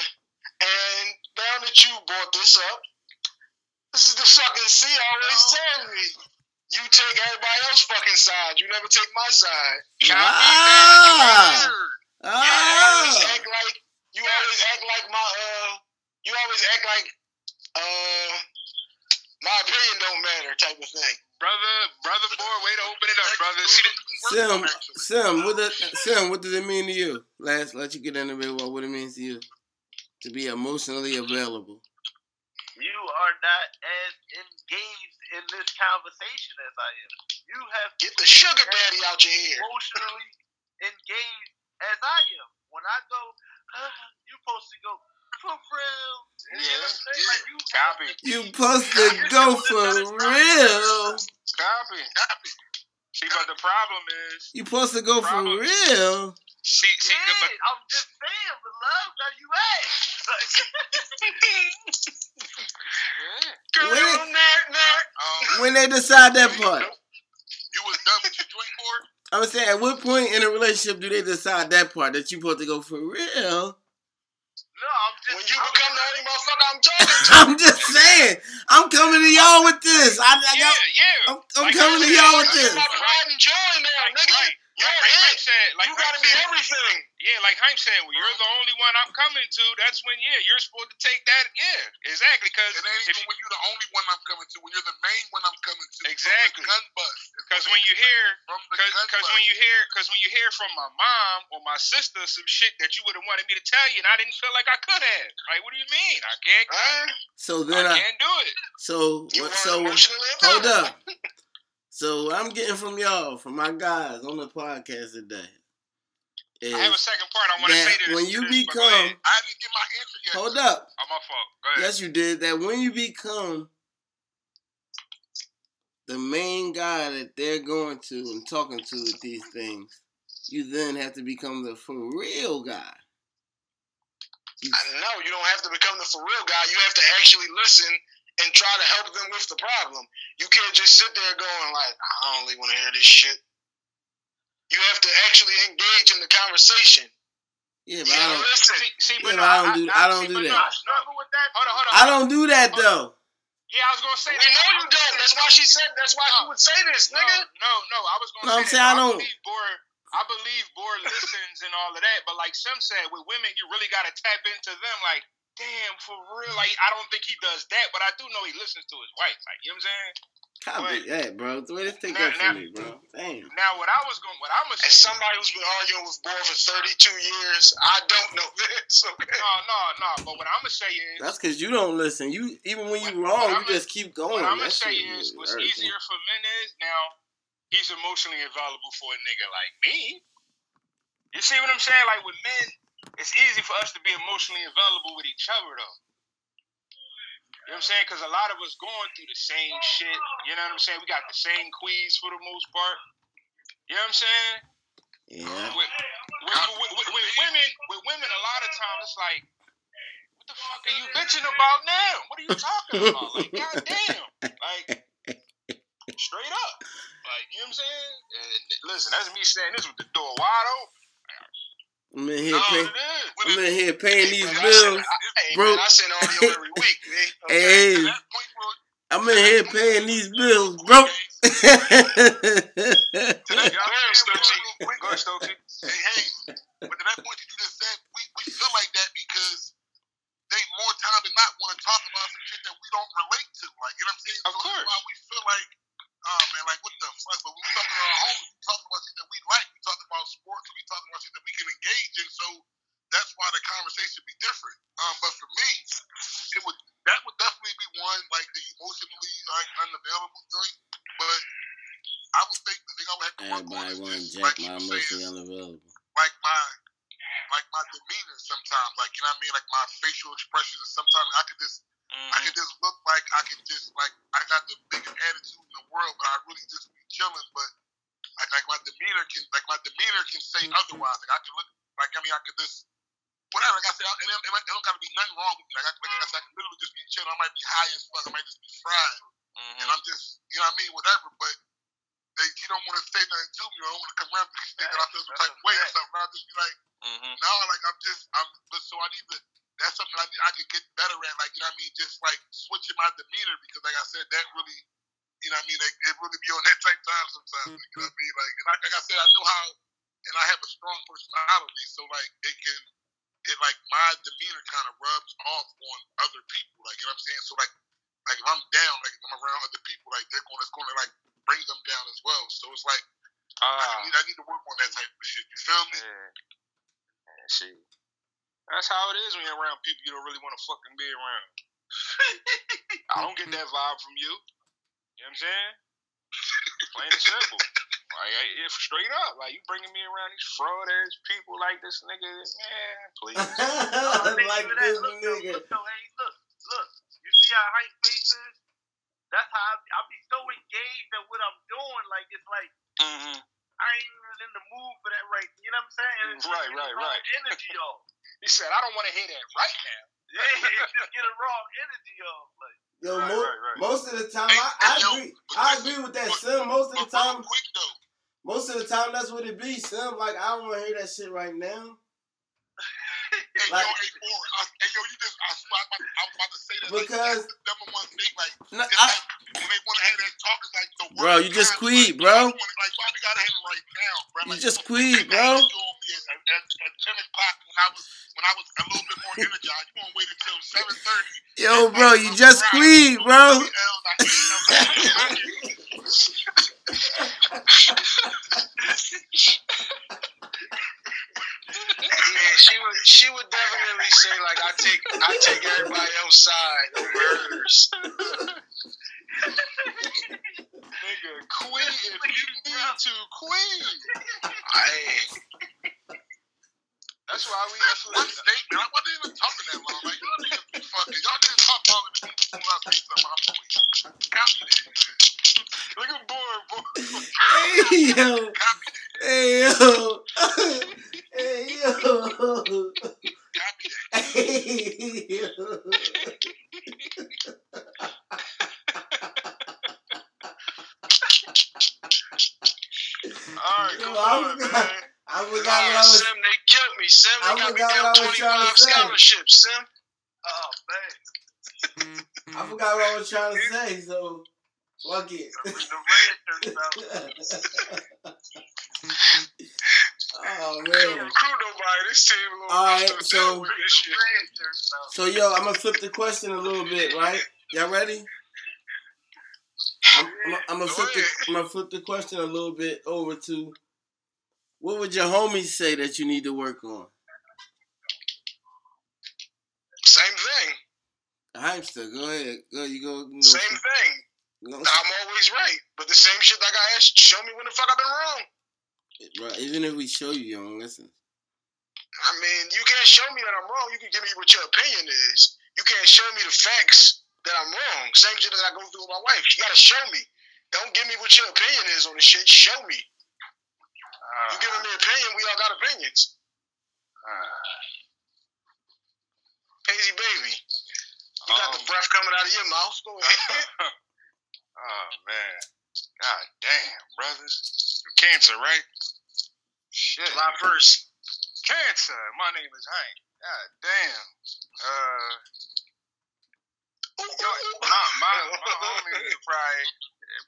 And now that you brought this up, this is the fucking C always telling me. You take everybody else fucking side. You never take my side. Ah, You always ah. act like you always act like my uh you always act like uh my opinion don't matter type of thing. Brother, brother boy, way to open it up, brother. See the Sim, Sim, what does Sim, what does it mean to you? Let's let you get in into it. What what it means to you to be emotionally available. You are not as engaged in this conversation as I am. You have Get the sugar daddy out your ear. emotionally engaged as I am. When I go, uh, you supposed to go for real. You know what Like you Copy. You supposed to go for real. Copy. Copy. See, but the problem is, You supposed to go for real. see, see, Yeah, but I'm just saying, but love, now you yeah. When it- nerd, nerd. Um, When they decide that part. You was done with your joint board? I'm saying, at what point in a relationship do they decide that part that you supposed to go for real? I'm just. When you become the motherfucker I'm talking to. I'm just saying. I'm coming to y'all with this. I, I yeah, got, yeah. I'm, I'm like, coming to y'all with this. Joy now, nigga. Right. You're Like, like Hank said, like You gotta Hank be said, everything. Yeah, like Hank said, well, you're the only one I'm coming to. That's when, yeah, you're supposed to take that. Yeah, exactly. Because It ain't if even when you're the only one I'm coming to. When you're the main one I'm coming to. Exactly. From the gun bust. Because when when you hear, from the because gun because when you hear, because when you hear from my mom or my sister some shit that you would have wanted me to tell you, and I didn't feel like I could have. Like, what do you mean? I can't. Huh? So then I, can't do it. so You what? So hold up. So what I'm getting from y'all, from my guys on the podcast today, I have a second part. I want to say this. when you this, become. I didn't get my answer yet. hold up, Oh, my fault. Go ahead. yes you did. That when you become the main guy that they're going to and talking to with these things, you then have to become the for real guy. You- I know you don't have to become the for real guy. You have to actually listen and try to help them with the problem. You can't just sit there going like, I don't really want to hear this shit. You have to actually engage in the conversation. yeah, You but I don't. listen. See, see, but but no, I don't do- I don't see, do that. No, I struggle with that. Hold on, hold on. I don't do that though. Yeah, I was gonna say We that. know you don't. That's why she said. That's why she would say this, No, nigga. no, no. I was gonna No, I'm say saying that. I don't- believe Bor, I believe Bor listens and all of that, but like Sim said, with women, you really gotta tap into them. Like, damn, for real. Like, I don't think he does that, but I do know he listens to his wife. Like, you know what I'm saying? Copy that, bro. The way this take Now- that now- from me, bro. Damn. Now, what I was going, what I'm gonna As say. somebody who's been arguing with Boy for 32 years, I don't know this. Okay. No, no, no. But what I'm gonna say is, That's because you don't listen. You even when you What- wrong, what you I'ma- just keep going. what I'm gonna say is, really what's irks me. easier for men is now he's emotionally available for a nigga like me. You see what I'm saying? Like with men, it's easy for us to be emotionally available with each other though. You know what I'm saying? Because a lot of us going through the same shit. You know what I'm saying? We got the same queens for the most part. You know what I'm saying? Yeah. With, with, with, with, women, with women, a lot of times it's like, what the fuck are you bitching about now? What are you talking about? Like, goddamn, like straight up, like you know what I'm saying? And listen, that's me saying this with the door wide open. I'm in here That's paying. what it is. I'm in here paying these Man, bills. I, hey, bro. I send audio every week, man. Okay. Hey, To that point, bro, I'm in here paying these bills, bro. to that Go ahead, point, Stokesy. real quick, Go ahead, Stokesy. Hey, hey, but to that point that you just said, we, we feel like that because they more time than not want to talk about some shit that we don't relate to. Like, you know what I'm saying? Of so course. That's why we feel like, oh man, like what the fuck? But when we talking to our homies, we talking about shit that we like. We talking about sports. We talking about shit that we can engage in. So that's why the conversation be different. Um, but for me, it would that would definitely be one like the emotionally like unavailable joint. But I would think the thing I would have to work on is just like my emotionally unavailable. like my like my demeanor sometimes, like you know what I mean, like my facial expressions. And sometimes I could just I Mhm. could just look like I could just like I got the biggest attitude in the world, but I really just be chilling. But like, like my demeanor can like my demeanor can say otherwise. Like I can look like I mean I could just whatever. Like I said, it, it, it don't gotta be nothing wrong with me. Like I, like I said, I can literally just be chilling. I might be high as fuck. I might just be fried, Mhm. and I'm just you know what I mean, whatever. But they, you don't want to say nothing to me. or I don't want to come around because you think that I feel some type of way or something. I'll just be like. Mhm. No, like I'm just I'm but so I need to that's something I I can get better at, like you know what I mean, just like switching my demeanor because like I said, that really you know what I mean, like, it really be on that type time sometimes. You know what I mean? Like and like, like I said, I know how and I have a strong personality, so like it can it like my demeanor kind of rubs off on other people. Like you know what I'm saying? So like like if I'm down, like if I'm around other people, like they're going it's gonna like bring them down as well. So it's like I, Ah, need, I need to work on that type of shit. You feel me? yeah. Yeah, see. That's how it is when you're around people you don't really want to fucking be around. I don't get that vibe from you. You know what I'm saying? Plain and simple. Like, if straight up, like you bringing me around these fraud ass people like this nigga, man, please. like look, this though, nigga. look, though, hey, look, look. You see how Hank face is? That's how I, I be so engaged at what I'm doing. Like it's like mm-hmm. I ain't even in the mood for that right. You know what I'm saying? It's Right, just right, right. Energy off. He said, I don't want to hear that right now. Yeah, it's just get a wrong energy off. Like Yo, Right, mo- right, right. most of the time, Hey, I, I yo, agree. I agree with that, but- Sim. Most of the time, quick most of the time, that's what it be, Sim. Like, I don't want to hear that shit right now. Hey, Like- yo, hey, boy, I, hey, yo, you just, I swear, I was, about, I was about to say that Because- like, number one thing. Like, No, I, like when they want to have that talk, it's like the Bro, you just time. quit, like, bro. Like, why we gotta have it right now, bro? you just you quit, bro. on me at, at, at ten o'clock when I was when I was a little bit more energized. You want to wait until seven thirty? Yo, bro, you just quit, bro. Yeah, she would she would definitely say like I take I take everybody else side over hers. Nigga, queen if you need to, queen. I That's why we. That's what. statement? I wasn't even talking that long. Like y'all niggas be fucking. Y'all didn't talk long to me when I say something. I'm going. Copy that. Look at boy, boy. Hey, yo. Copy that. Hey, yo. Hey, yo. Copy that. Hey, yo. All right, Yo, come I on, forgot- man. I forgot what I was. Sim, they. Sim, I they got me forgot down what I was trying to 25 say. scholarships, Sim. Oh, man. I forgot what I was trying to say. So fuck it. The red shirt fella. oh man. recruit nobody. This team All right, so- deal with The this shit. red shirt fella. So yo, I'm gonna flip the question a little bit, right? Y'all ready? I'm, I'm, I'm gonna flip the I'm gonna flip the question a little bit over to what would your homies say that you need to work on? Same thing. Hypester, go ahead. Go you go. You go Same thing. go- I'm always right. But the same shit like I asked, show me when the fuck I've been wrong. Right, even if we show you, you don't listen. I mean, you can't show me that I'm wrong. You can give me what your opinion is. You can't show me the facts that I'm wrong. Same shit that I go through with my wife. You gotta show me. Don't give me what your opinion is on the shit. Show me. You Uh, giving me opinion, we all got opinions. uh, Hazy baby. You got the Um, breath coming out of your mouth. Go ahead. oh man. God damn, brothers. Cancer, right? Shit. July 1st. Cancer. My name is Hank. God damn. Uh, yo, my my my homie would probably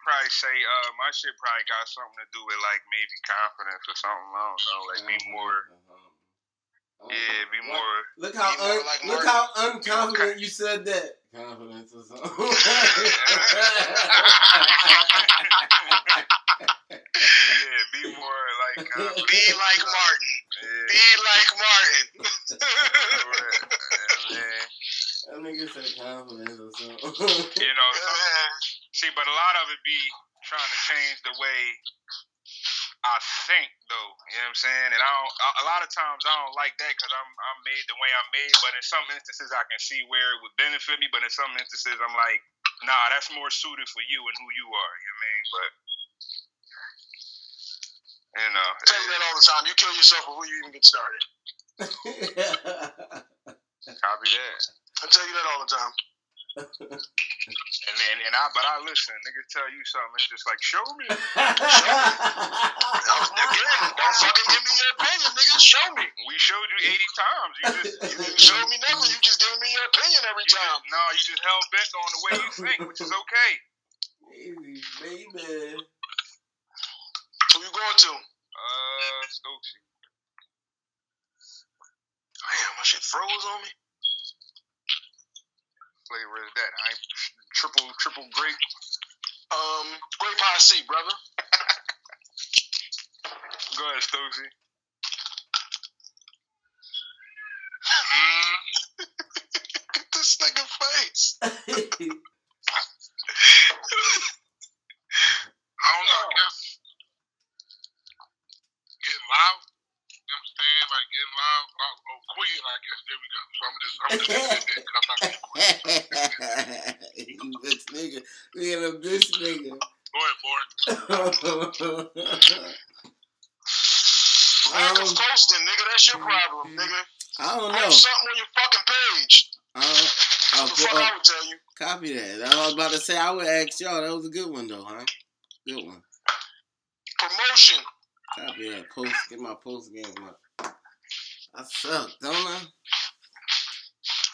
probably say uh my shit probably got something to do with like maybe confidence or something. I don't know. Like be more. Yeah, be What? more. Look how Be more un- like look Martin. how unconfident you said that. Confidence or something. Yeah, be more like. Uh, Be like Martin. yeah, Be like Martin. correct. Yeah, man. that nigga said confidence or something. You know, some, Yeah. See, but a lot of it be trying to change the way I think, though. You know what I'm saying? And I don't. A, a lot of times I don't like that because I'm I'm made the way I'm made. But in some instances I can see where it would benefit me. But in some instances I'm like, nah, that's more suited for you and who you are. You know what I mean? But you know, I tell you that all the time. You kill yourself before you even get started. copy that. I tell you that all the time. And, and and I, but I listen. Niggas tell you something. It's just like, show me. Now, Again, don't fucking give me your opinion, nigga. Show me. We showed you 80 times. You just, You didn't show me nothing. You just giving me your opinion every You time. just, no, you just hell bent on the way you think, which is okay. Easy, baby. Who you going to? Uh, Stokesy. Damn, my shit froze on me. Flavor is that? I triple triple grape. Um, Grape High C, brother. Go ahead, Stokesy. Look this nigga face. I don't know. I guess getting loud. You know what I'm saying? Like getting loud. Oh, oh quitting, I guess. There we go. So I'm just, I'm just leaving it there 'cause I'm not gonna quit. you bitch nigga. We in a bitch nigga. Go ahead, boy. Lack of Um, posting, nigga. That's your problem, nigga. I don't know. Post something on your fucking page. That's oh, the fuck oh, I would tell you. copy that. I was about to say I would ask y'all. That was a good one though, huh? Good one. Promotion. Copy that. Post. Get my post game up. I suck, don't I?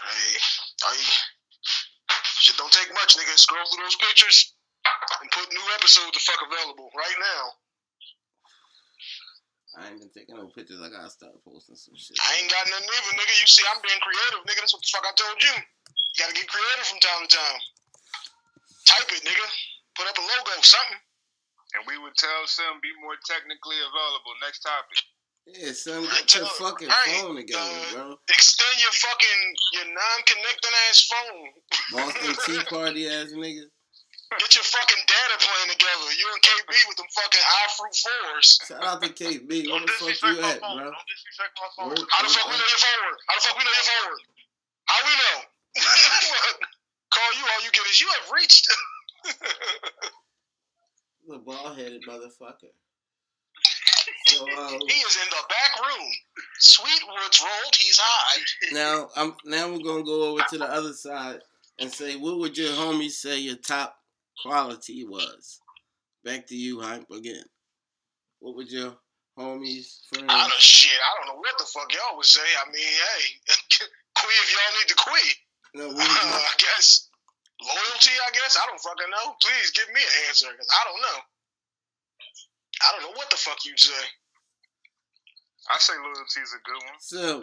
Hey, hey. Don't take much, nigga. Scroll through those pictures and put new episodes the fuck available right now. I ain't been taking no pictures. I gotta start posting some shit. I ain't got nothing either, nigga. You see, I'm being creative, nigga. That's what the fuck I told you. You gotta get creative from time to time. Type it, nigga. Put up a logo, something. And we would tell Sim be more technically available. Next topic. Yeah, son, get your fucking Hey, phone together, uh, bro. Extend your fucking your non-connecting ass phone. Boston Tea Party ass nigga. Get your fucking data plan together. You and KB with them fucking iFruit fours. Shout out to KB. Where the fuck you at, phone. bro? Don't disrespect my phone. Word. How the fuck we know your phone? How the fuck we know your phone? How we know? Call you, all you get is you have reached. The bald headed motherfucker. He is in the back room. Sweetwood's rolled. He's high. now I'm now we're gonna go over to the other side and say what would your homies say your top quality was? Back to you, Hype, again. What would your homies, friends? I don't shit. I don't know what the fuck y'all would say. I mean, hey, quee if y'all need to quee. No, Uh, I guess loyalty. I guess I don't fucking know. Please give me an answer because I don't know. I don't know what the fuck you'd say. I say loyalty is a good one. so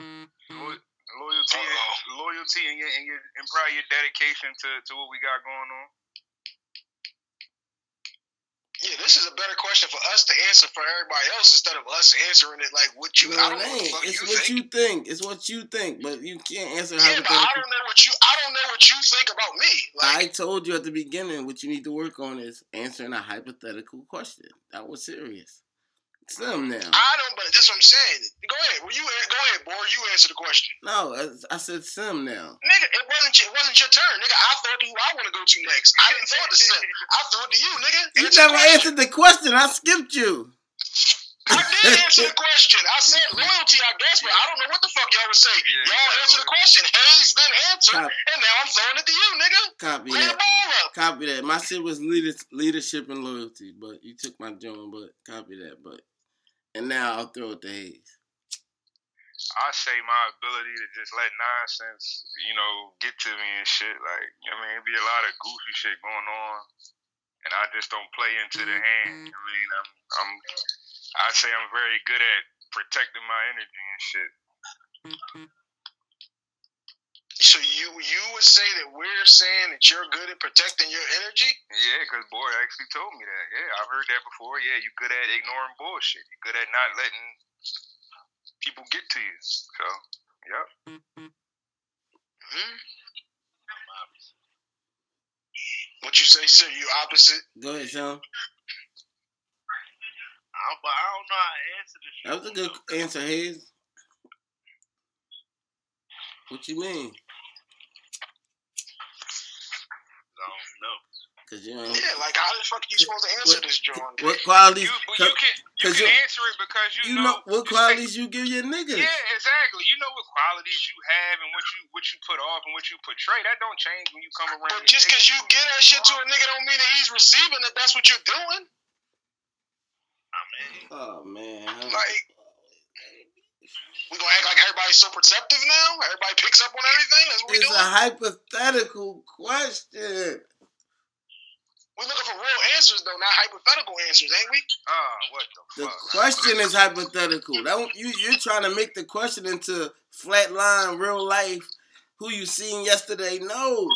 Lo- mm-hmm. loyalty, Uh-oh. loyalty, and your and your and probably your dedication to to what we got going on. Yeah, this is a better question for us to answer for everybody else instead of us answering it like what you. I don't it know what It's you what think. you think. It's what you think, but you can't answer yeah, but I don't know what you. I don't know what you think about me. Like, I told you at the beginning what you need to work on is answering a hypothetical question. That was serious. Some now. I don't. But that's what I'm saying. Go ahead. Well, you go ahead, boy. You answer the question, No, I- I said some now. nigga. It wasn't. Your, it wasn't your turn, nigga. I thought who I want to go to next. I didn't throw it to Sim. I threw it to you, nigga. You Answer the never question. answered the question. I skipped you. I did answer the question. I said loyalty, I guess, but I don't know what the fuck y'all would say. Yeah, you y'all said answer the loyalty. question. Hayes then answered, Cop- and now I'm throwing it to you, nigga. Copy Lay the that. ball up. Copy that. My shit was leadership and loyalty, but you took my joint. But copy that. But and now I'll throw it to Hayes. I say my ability to just let nonsense, you know, get to me and shit. Like, I mean, it be a lot of goofy shit going on, and I just don't play into the hand. Mm-hmm. I mean, I'm, I'm, I say I'm very good at protecting my energy and shit. Mm-hmm. So you you would say that we're saying that you're good at protecting your energy? Yeah, because boy actually told me that. Yeah, I've heard that before. Yeah, you're good at ignoring bullshit. You're good at not letting people get to you. So, yep. Hmm? What you say, sir? You opposite? Go ahead, Sean. I, I don't know how to answer this. That was a good answer, Hayes. What you mean? I don't know. Cause you know Yeah, like how the fuck are you supposed to answer this, John? what qualities? You, but you can you 'cause can you- answer it because you, You know what you qualities you give your niggas. Yeah, exactly. You know what qualities you have and what you what you put off and what you portray. That don't change when you come around. But just because you get that shit to a nigga don't mean that he's receiving it. That's what you're doing. I mean, Oh man. Like, we gonna act like everybody's so perceptive now? Everybody picks up on everything? That's what we It's doing? a hypothetical question. We looking for real answers though, not hypothetical answers, ain't we? Ah, what the, The fuck? question is hypothetical. That don't- you you're trying to make the question into flat line, real life. Who you seen yesterday? No,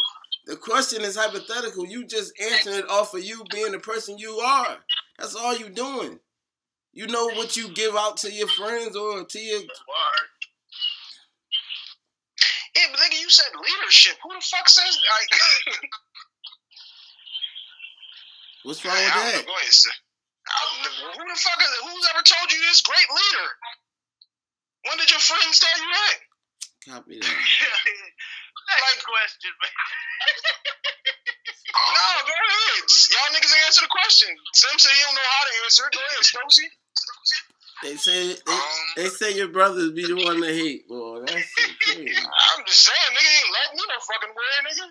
the question is hypothetical. You just answering it off of you being the person you are. That's all you doing. You know what you give out to your friends or to your. word. Yeah, but nigga, you said leadership. Who the fuck says like? What's wrong with that? Go ahead, sir. I don't know. Who the fuck is Who's ever told you this great leader? When did your friends tell you that? Copy that. Next question, man. No, go ahead. Y'all niggas answer the question. Sim said he don't know how to answer it. Go ahead, Stokesy. They say they, Um, they say your brothers be the one to hate. Boy, that's. I'm just saying, nigga ain't let me no fucking way, nigga.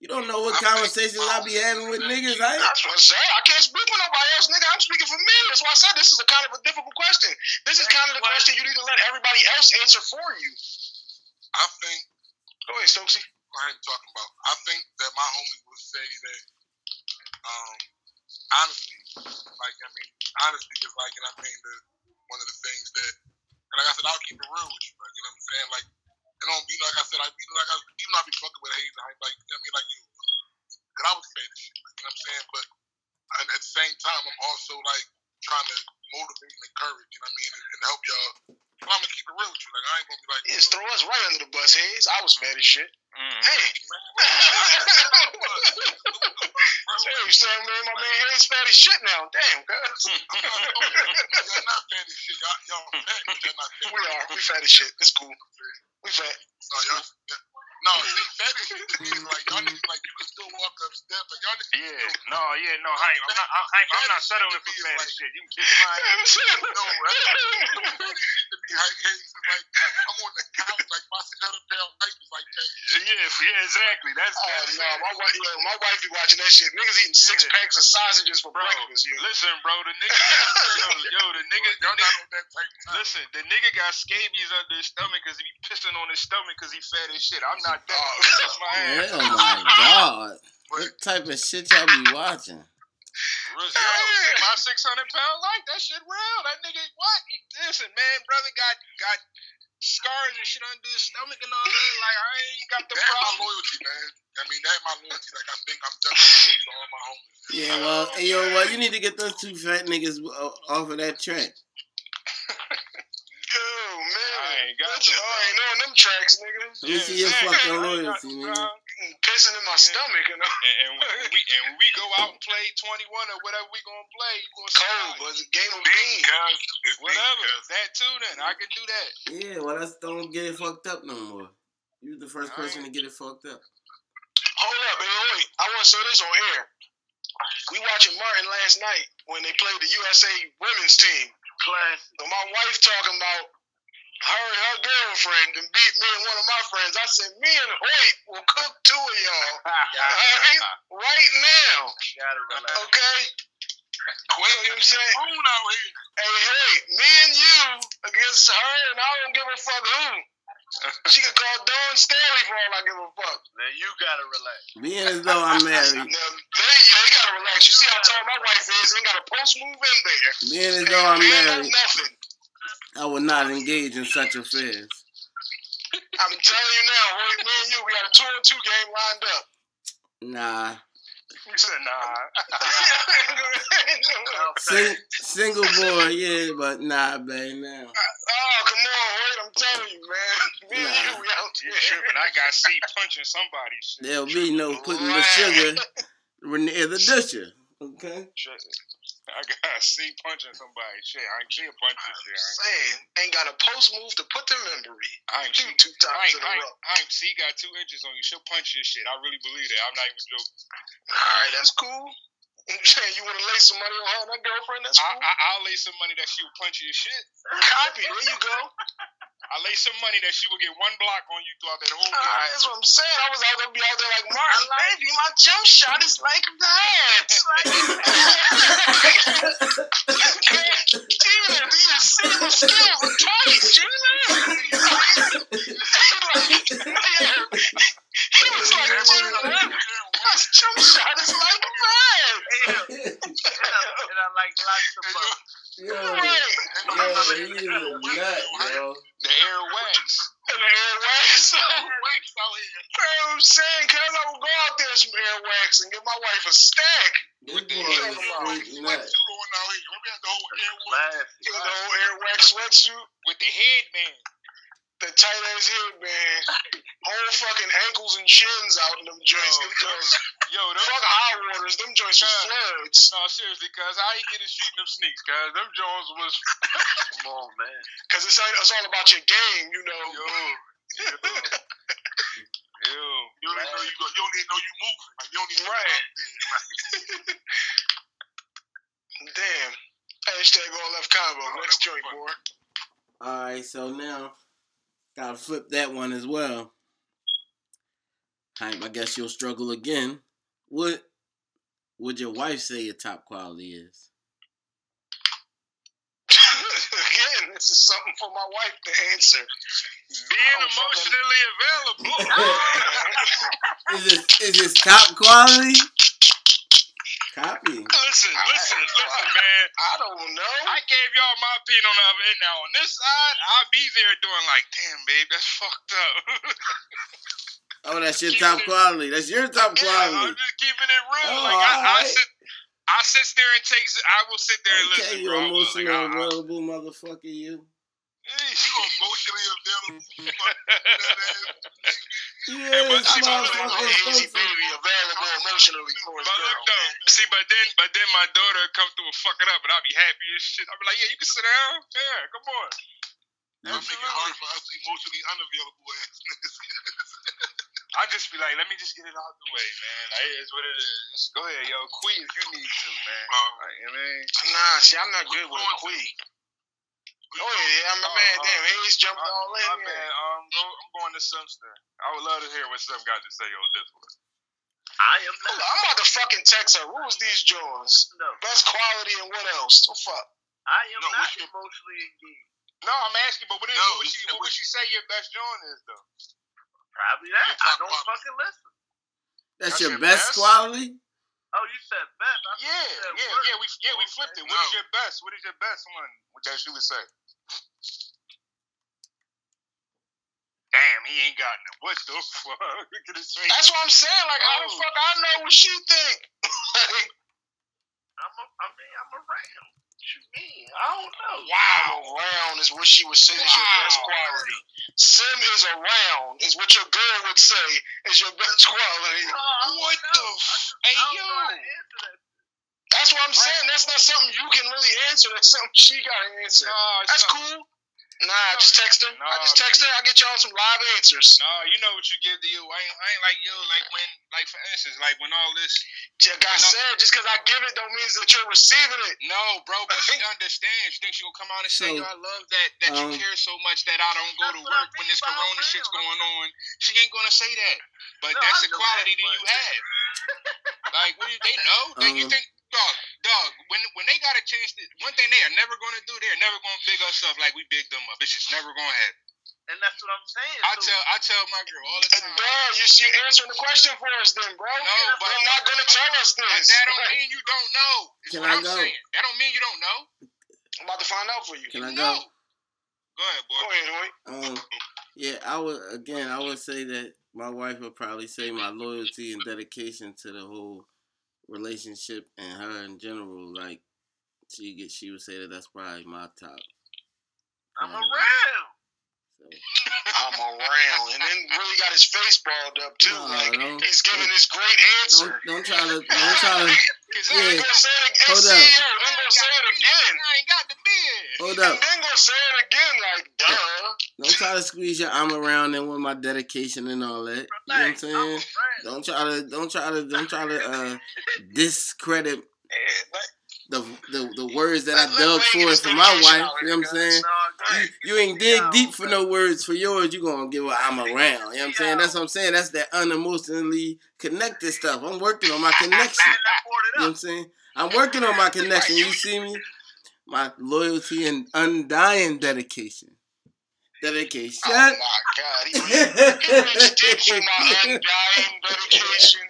You don't know what conversations I be having with niggas. I That's what I'm saying. I can't speak for nobody else, nigga. I'm speaking for me. That's why I said this is a kind of a difficult question. This is kind of the question you need to let everybody else answer for you. I think. Go ahead, Stokesy? I ain't talking about. I think that my homie would say that, um, honesty, like I mean, honestly is like, and I mean, the one of the things that, and like I said, I'll keep it real with you, like you know what I'm saying, like, you know, be like I said, I, you know, like I, even I be fucking with Hayes, I like, I mean, like you, cause I was saying this shit, like, you know what I'm saying, but and at the same time, I'm also like trying to motivate and encourage, you know what I mean, and, and help y'all. But I'm gonna keep it real with you, like I ain't gonna be like, Yes, throw us right under the bus, Hayes. I was mad as shit. Mm. Hey. bro, Hey, son, man, my man Hayes fat as shit now. Damn, cuz. y'all not fat as shit. Y'all, y'all fat, y'all not fat. we are. We fat as shit. It's cool. We fat. No, y'all, yeah. No, see, fat as shit to me is like y'all niggas like you can still walk up steps. Like y'all niggas Yeah, still, no, yeah, no, Hank, I'm not, I'm, Hank, I'm not settling for fat as shit. You can kiss my ass. no? Fat as shit to me, like, hey, it's like I'm on the couch, like my seven pound wife is like that. Yeah, yeah, exactly. That's, Oh that's no, my wife, yo, my wife be watching that shit. Niggas eating six Yeah. packs of sausages for bro. breakfast. Yo. Listen, bro, the nigga, yo, yo, the nigga, Y'all nigga, not on that type of time. listen, the nigga got scabies under his stomach because he be pissing on his stomach because he fat as shit. I'm not that. Oh. My. Oh my god. What type of shit y'all be watching? Yo, see my 600 pound life, that shit real. That nigga, what? Listen, man, brother got got scars and shit under his stomach and all that. Like, I ain't got the That's my loyalty, man. I mean, that's my loyalty. Like I think I'm definitely loyal to all my homies. Yeah, well, hey, yo, well, you need to get those two fat niggas uh, off of that track. Yo, man. I ain't got you, I ain't on them tracks, nigga. Let me see your fucking I ain't got loyalty, them, nigga. Pissing in my stomach, you know. And, and, when we, and when we go out and play 21 or whatever we gonna play, you gonna see Cold, how- but it's a game of Bean, bean. cuz. Whatever. That too, then. I can do that. Yeah, well, that's don't get it fucked up no more. You was the first person to get it fucked up. Hold up, man. Wait. I want to say this on air. We watching Martin last night when they played the USA women's team. Classic. So my wife talking about her and her girlfriend and beat me and one of my friends. I said, me and Hoyt will cook two of y'all Alright? right now. You gotta relax. Okay? Well, you know what I'm saying? Spoon out here. Hey, hey, me and you against her, and I don't give a fuck who. She could call Dawn Staley for all I give a fuck. Now you gotta relax. Being as though I'm Now, married, they, they gotta relax. You see how tall my wife is? Ain't got a post move in there. being as though I'm Ain't no married, nothing. I would not engage in such affairs. I'm telling you now, Hoyt, me and you, we got a two on two game lined up. Nah, You said, nah. Sing, single boy, yeah, but nah, babe, now. Oh, come on, Hoyt, I'm telling you, man. Me and you, we out You there. tripping. I got C punching somebody. shit. There'll be no putting the sugar near the disher. Okay? Shit. I got C punching somebody. shit. I ain't see a punch this shit. I ain't, Saying, ain't got a post move to put them in memory. I ain't see. two I times ain't, in a I, row. I ain't see got two inches on you. She'll punch your shit. I really believe that. I'm not even joking. All right, that's cool. You want to lay some money on her and her girlfriend? That's I, cool. I, I'll lay some money that she will punch your shit. Copy. There you go. I lay some money that she will get one block on you throughout that whole All game. right, that's what I'm saying. I was out there, be out there like Martin, baby. My jump shot is like that. Gina, do you see the skill of twice, Gina? he was like, Gina, my jump shot is like that. and I like lots of bucks. Yo, Right. yo, he is a nut, yo. The air wax. And the air wax. Wax out oh, here. You know what I'm saying? Cause I would go out there with some air wax and give my wife a stack. This boy the is hell a straight nut. Sweatsuit on out here. Remember we had the whole air war? Classic. You know, air wax sweatsuit, With the headband. The tight ass man. whole fucking ankles and shins out in them joints. Yo, them joints. Yo, them Fuck eye waters. Them joints was Yeah. floods. No, seriously, cuz how you get his feet in them sneaks, cuz them joints was Come on, man. Cause it's, all- it's all about your game, you know. yo, yo, yo. You don't even know you, go, you don't even know you moving. Like, you don't even Right. know you Damn. Hashtag all left combo. Oh, Next joint, boy. Alright, so now, gotta flip that one as well. Hype, I guess you'll struggle again. What would your wife say your top quality is? Again. this is something for my wife to answer. Being oh, I'm fucking- emotionally available. Is this is this top quality? Copy. listen, listen, listen, man. I don't know. I gave y'all my opinion on the other end. Now on this side, I'll be there doing like, damn, babe, that's fucked up. Oh, that's your top quality. That's your top yeah, quality. I'm just keeping it real. Oh, like I, I alright. sit, I sit there and take. I will sit there and Okay, listen, you bro. Like, emotional I- I- available motherfucker, you. You emotionally available. fuck that ass. Yeah, but this I told you, easy baby, available emotionally for his But girl. look though, see, but then, but then my daughter come through and fuck it up, and I'll be happy as shit. I'll be like, yeah, you can sit down. Yeah, come on. That make it hard for us emotionally unavailable ass niggas. I just be like, let me just get it out the way, man. Like, it is what it is. Just go ahead, yo, queen if you need to, man. Um, Like, you know what I mean? Nah, see, I'm not good with a queen. Oh yeah, I'm a man. oh. Damn, Hayes jumped My, all in my here. bad. Um, go, I'm going to Simster. I would love to hear what Sim got to say on this one. I am not. on, I'm about to fucking text her. What was these Jones? No, Best quality and what else? The fuck? I am No, not what's your- emotionally engaged. No, I'm asking, but what, is, No, what, would she, what would she say your best joint is, though? Probably that. I don't quality. fucking listen. That's That's your your best best? quality? Oh, you said best. I Yeah, said yeah, worst. yeah. We yeah we flipped it. What is No. your best? What is your best one? What that she would say? Damn, he ain't got no. What the fuck? Look at his face. That's what I'm saying. Like, how the Oh. fuck I know what she think? like, I'm a, I mean, I'm around. What you mean? I don't know. I'm around is what she would say is your best quality. Sim is around is what your girl would say is your best quality. No, What the I f- just- Hey, I yo. know how to answer that. That's what I'm saying. That's not something you can really answer. That's something she gotta answer. Nah, That's son. cool. Nah, just text her. I just text her. man. I get y'all some live answers. Nah, you know what you give to you. I ain't, I ain't like yo, like when, like for instance, like when all this. Like I No. said, just because I give it don't mean that you're receiving it. No, bro, but she understands. You think she gonna come out and say, So, "Yo, I love that that um, you care so much that I don't go to what I work when this Corona around. shit's going on." She ain't gonna say that. But No, that's I the quality that, that you but- have. like, what do you, they know? They, you Um, think, dog, dog? When when they got a chance, to, one thing they are never gonna do, they're never gonna big us up like we big them up. It's just never gonna happen. And that's what I'm saying. I so, tell I tell my girl all the time. Duh, you see, you're answering the question for us then, bro. No, but I'm not gonna tell us But this. that don't mean you don't know. Is Can what I I'm go? saying. That don't mean you don't know. I'm about to find out for you. Can I You go? know. Go ahead, boy. Go ahead, Hoy. Um, yeah, I would again. I would say that my wife would probably say my loyalty and dedication to the whole relationship and her in general. Like she get, she would say that that's probably my top. I'm quality. Um, around. So, I'm around, and then really got his face balled up too. No, like don't- he's giving this great don't answer. don't try to don't try to Cause Yeah. Gonna say it again. Hold Hey, up. Then gonna say it again. I ain't got the beard. hold And up. then gonna say it again. Like, duh. Don't try to squeeze your arm around and with my dedication and all that. You know what I'm Relax, saying? around. Don't try to don't try to don't try to uh discredit Eh, but- the the, the words that I dug for for my wife. You know what I'm saying? You, you ain't dig deep for no words for yours. You gonna give I'm around. You know what I'm saying? That's what I'm saying. That's that unemotionally connected stuff. I'm working on my connection. And I poured You know what. I'm saying? I'm working on my connection. You see me? My loyalty and undying dedication. Dedication. Oh my God, he, he reached deep for my undying dedication.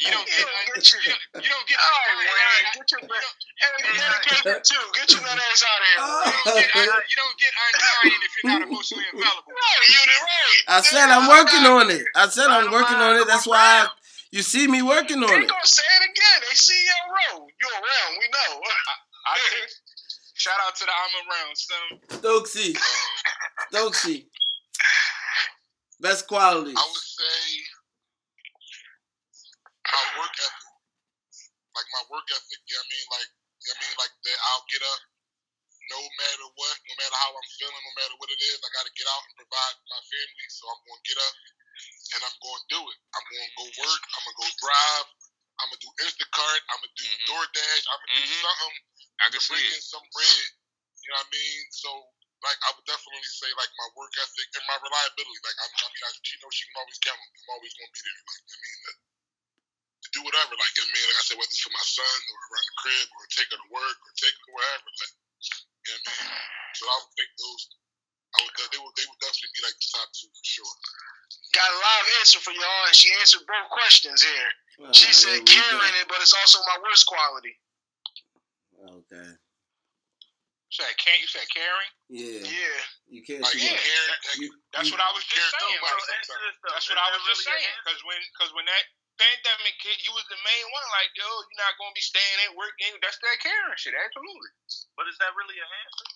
You don't get un- Get your- you don't, you don't get All undying. right, Wayne, get your You don't, Hey, dedication too. Get your nut ass out of here. Oh. you don't get you don't get undying if you're not emotionally available. Right, you did right. I said I'm working on it. I said I'm working on it. That's why I, you see me working on They it. gonna say it again. They see you around. You around. We know. I think. Shout out to the I'm around son. Stokesy. Um, Stokesy. Best quality. I would say my work ethic. Like my work ethic, you know what I mean? Like you know what I mean? Like that I'll get up no matter what, no matter how I'm feeling, no matter what it is, I gotta get out and provide my family. So I'm gonna get up and I'm gonna do it. I'm gonna go work, I'm gonna go drive, I'm gonna do Instacart, I'm gonna do Mhm. DoorDash, I'm gonna Mhm. do something I to can see bring it. in some bread. You know what I mean? So like I would definitely say like my work ethic and my reliability. Like I'm, I mean, I, she knows she can always count on me. I'm always gonna be there. Like I mean, to, to do whatever. Like I mean, like I said, whether it's for my son or around the crib or take her to work or take her wherever. Like you know what I So I would think those. I would. They would. They would definitely be like the top two for sure. Got a live answer for y'all, and she answered both questions here. Ah, She said we go. caring, but it's also my worst quality. Okay. You said, can't you said caring? Yeah. Yeah. You can't Like see Yeah. that. Aaron, like, You- That's you- what I was just Caring saying. nobody Like, sometimes. Answer this. That's what I was just really saying. Because when, cause when that pandemic hit, you was the main one. Like, yo, you're not gonna be staying at work. And that's that caring shit. Absolutely. But is that really an answer?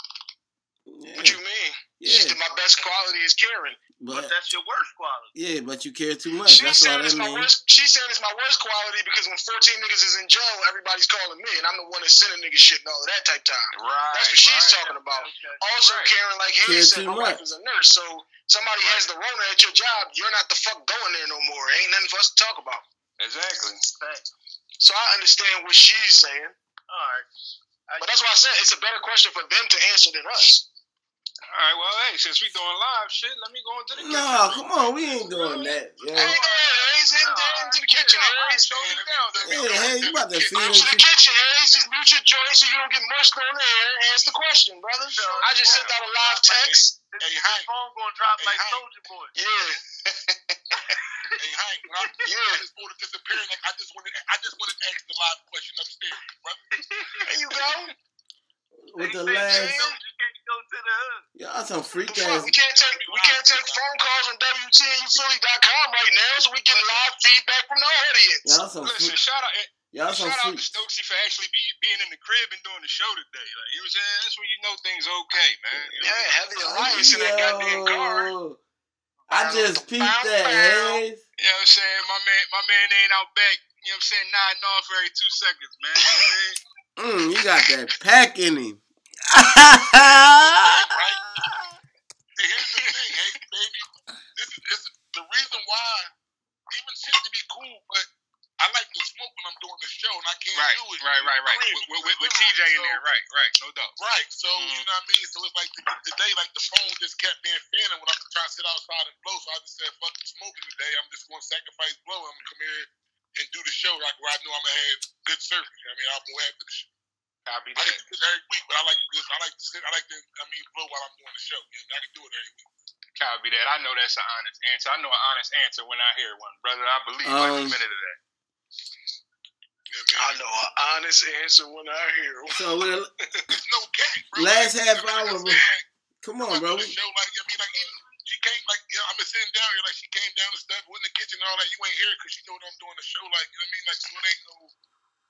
Yeah. What you mean? Yeah. said my best quality is caring. But But that's your worst quality. yeah, but you care too much. She's That's saying all it's that my means. worst. She's saying it's my worst quality because when 14 niggas is in jail, everybody's calling me, and I'm the one that's sending niggas shit and all of that type time. Right. That's what she's right. talking about. Okay. Also, Right. Karen, like Care Haley said, too my wife much. is a nurse, so somebody has the Rona at your job, you're not the fuck going there no more. Ain't nothing for us to talk about. Exactly. So I understand what she's saying, All right. I- but that's why I said it's a better question for them to answer than us. All right. Well, hey, since we doing live shit, let me go into the kitchen. No, come on, we ain't doing that. Hey, Yo. Hayes, in there into the kitchen, Hayes. Show me down. Yeah, hey, you about to feed Go to the into kitchen, Hayes. Just mute your joint so you don't get mushed on there. Answer the question, brother. I just sent out a live text. This, Hey, this Hank. phone gonna drop Hey, like Hank. Soldier Boy. Yeah. Hey Hank, when I, Yeah. I just ordered disappearing. Like, I just wanted. I just wanted to ask the live question upstairs, brother. There you go. With the They say last. Soldier can't go to the hood. Y'all some The freak fuck? ass. We can't take we can't take phone calls on WTNUphilly.com right now, so we get live feedback from the audience. Y'all some Listen, freak. shout out, Y'all some shout out to freaks. Stokesy for actually be, being in the crib and doing the show today. Like, you know what I'm saying? That's when you know things okay, man. You know? Yeah, Heavy Alliance in that goddamn car. I just peeped that, Hayes. You know what I'm saying? My man, my man ain't out back. You know what I'm saying? Nodding off every two seconds, man. You know I mean? Mm, you got that pack in him. See, here's the thing, hey baby. This is, this is the reason why. Even shit to be cool, but I like to smoke when I'm doing the show, and I can't right, do it. right, right, right. With, with, with, with so- TJ in there, right, right, no doubt. Right. So Mhm. you know what I mean. So it's like t- today, like the phone just kept being fanning when I'm trying to sit outside and blow. So I just said, "Fuck the smoking today. I'm just going to sacrifice blow. I'm gonna come here and do the show like where I know I'm gonna have good service. You know what I mean, I'll go after the show. Copy I can that. do this every week, but I like to just I like to sit. I like to I mean blow while I'm doing the show. You know, I can do it every week. Copy that. I know that's an honest answer. I know an honest answer when I hear one, brother. I believe Um, every minute of that. I what I mean? know an honest answer when I hear one. So with It's no game, bro. Last Like, half I mean, like I hour, said, like, come I'm on, bro. doing show like I mean like even she came like you know, I'm just sitting down here like she came down and stuff went in the kitchen and all that. You ain't here because she know that I'm doing the show like you know what I mean like so it ain't no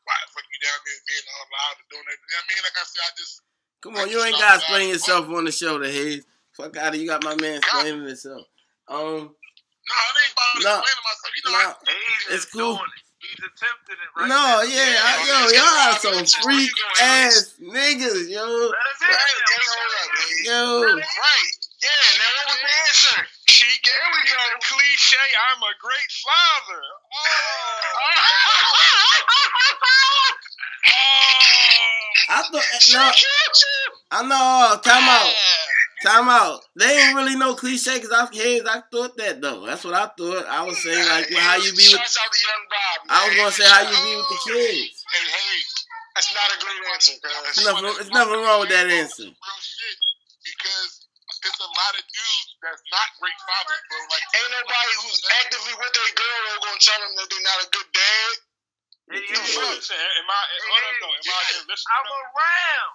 why the fuck you down there being all loud and doing that. You know what I mean like I said I just Come on, you ain't gotta explain yourself on the show to Hayes. Fuck out of you got my man explaining himself. Um, no it ain't about No. explaining myself. You know no, I, He's It's cool. doing it. He's attempting it right no, now. yeah, I, yo, y'all are some freak ass niggas, yo, Let us Right, it. hey, hold up, man. yo. Right. Yeah, now what was the answer? She gave me the cliche, I'm a great father. Oh. oh. I thought no, I know. Oh, time out, time out. They ain't really no cliche because I Hayes. I thought that though. That's what I thought. I was saying like well, how you be with. Shouts out to Young Bob. I was gonna say how you be with the kids. hey hey That's not a great answer, It's cuz. nothing, it's nothing wrong with that answer. real shit because it's a lot of dudes that's not great fathers, bro. Like Ain't nobody who's actively with their girl are gonna tell them that they're not a good dad. Hey, You know hey, what I'm I, hold up though, am I just listening? I'm around.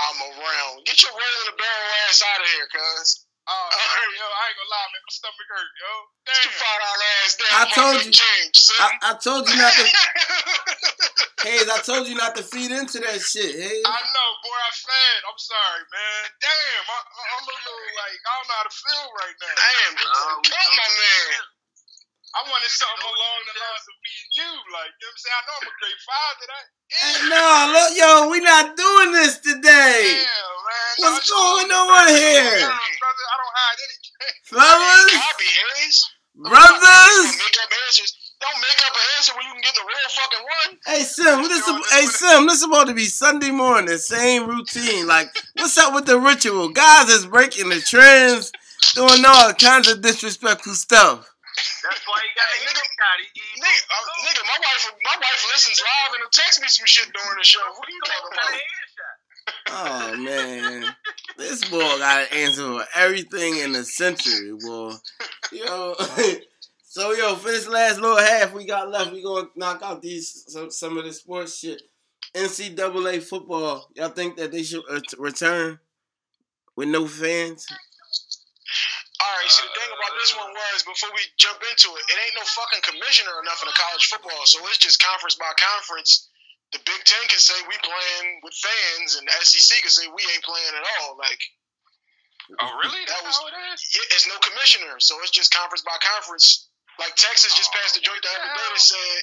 I'm around. Get your roll in the barrel ass out of here, cuz. Oh, yo, I ain't gonna lie, man. My stomach hurt, yo. Get your Damn. five ass down. I told you. Change. I, I told you not to. Hayes, I told you not to feed into that shit. Hayes. I know, boy. I fed. I'm sorry, man. Damn, I, I'm a little like I don't know how to feel right now. Damn, No, we cut my man. I wanted something along the lines of me and you, like you know what I'm saying. I know I'm a great father. That Hey, no, look, yo, we not doing this today. Damn, man. What's I just going on here? Nah, brother, I don't hide anything. Fellas, Copy, Hayes. brothers. Don't make up answers. Don't make up an answer when you can get the real fucking one. Hey Sim, this hey Sim, this supposed to be Sunday morning, the same routine. Like, what's up with the ritual? Guys is breaking the trends, doing all kinds of disrespectful stuff. That's why you got a Hey, nigga. haircut. He Nigga, uh, nigga, my wife, my wife listens live and will text me some shit during the show. What are you talking about? Oh man, this boy got an answer for everything in the century, boy. Yo, so yo, for this last little half we got left, we gonna knock out these some, some of the sports shit. NCAA football, y'all think that they should return with no fans? All right, see the thing about this one was before we jump into it, it ain't no fucking commissioner or nothing in college football, so it's just conference by conference. The Big Ten can say we playing with fans, and the SEC can say we ain't playing at all. Like, Oh, really? That That's was- how it is. yeah, it's no commissioner, so it's just conference by conference. Like Texas just passed a joint the other day that said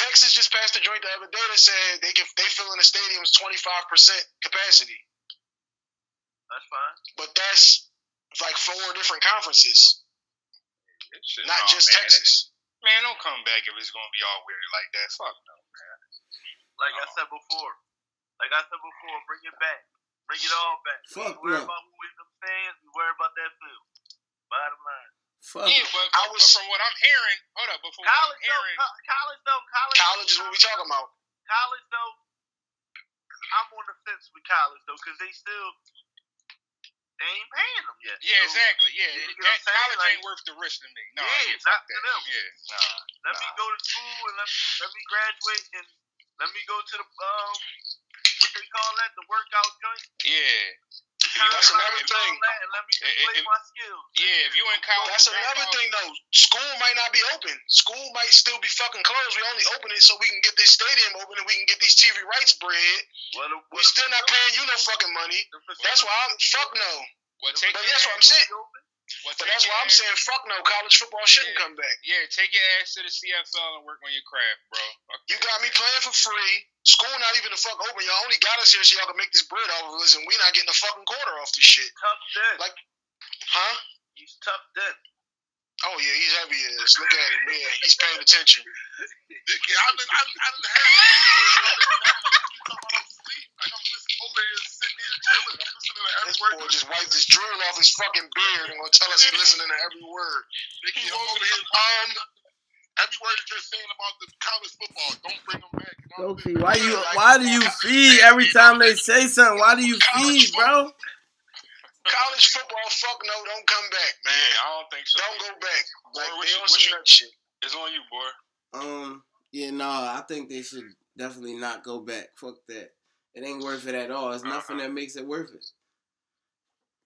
Texas just passed a joint the other day that said they can they fill in the stadiums twenty five percent capacity, That's fine. but that's like four different conferences, not no, just man, Texas. man, don't come back if it's gonna be all weird like that. Fuck no, man. Like I Oh. said before. Like I said before, bring it back. Bring it all back. We Fuck ain't worry no. about who in them fans. We worry about that field. Bottom line. Fuck. Yeah, but, I was- from what I'm hearing, hold up, but from what I'm College though, hearing, co- college though, college. College is what we talking about. College though, I'm on the fence with college though, because they still they ain't paying them yet. yeah, So, exactly, yeah, you know that college Like- ain't worth the risk to me. No, Yeah, yeah, it's fuck not to them. Yeah, nah. Let me go to school and let me let me graduate and let me go to the um what they call that the workout joint. Yeah, you- that's another thing. let me display my skills. yeah. If you in college, That's another thing though. School might not be open. School might still be fucking closed. We only open it so we can get this stadium open and we can get these TV rights bread. What a, We still not paying you no fucking money. That's why I'm fuck no. Well, take But that's what I'm saying. Well, But that's why I'm saying fuck no. College football shouldn't Yeah. come back. Yeah, take your ass to the CFL and work on your craft, bro. Fuck You got me playing for free. School not even the fuck open. Y'all only got us here so y'all can make this bread off of us, and we not getting a fucking quarter off this shit. Tough then. Like- Huh? He's tough then. Oh yeah, he's heavy as. Look at him. Yeah, he's paying attention. Dicky, I didn't, I didn't, I didn't have you talking about I'm asleep. Like I'm just over here sitting here chilling. I'm listening to every This word. boy just wiped his drool off his fucking beard and gonna tell us he's listening to every word. Dicky, I'm over here. Um, every word that you're saying about the college football, don't bring them back. You know what Sophie, why you why do you feed every time they say something? Why do you feed, bro? College football, fuck no, don't come back, man. Yeah, I don't think so. Don't go back. Boy, Like, what they you- on what you- shit. It's on you, boy. Um, yeah, no, I think they should definitely not go back. Fuck that. It ain't worth it at all. It's uh-uh. nothing that makes it worth it.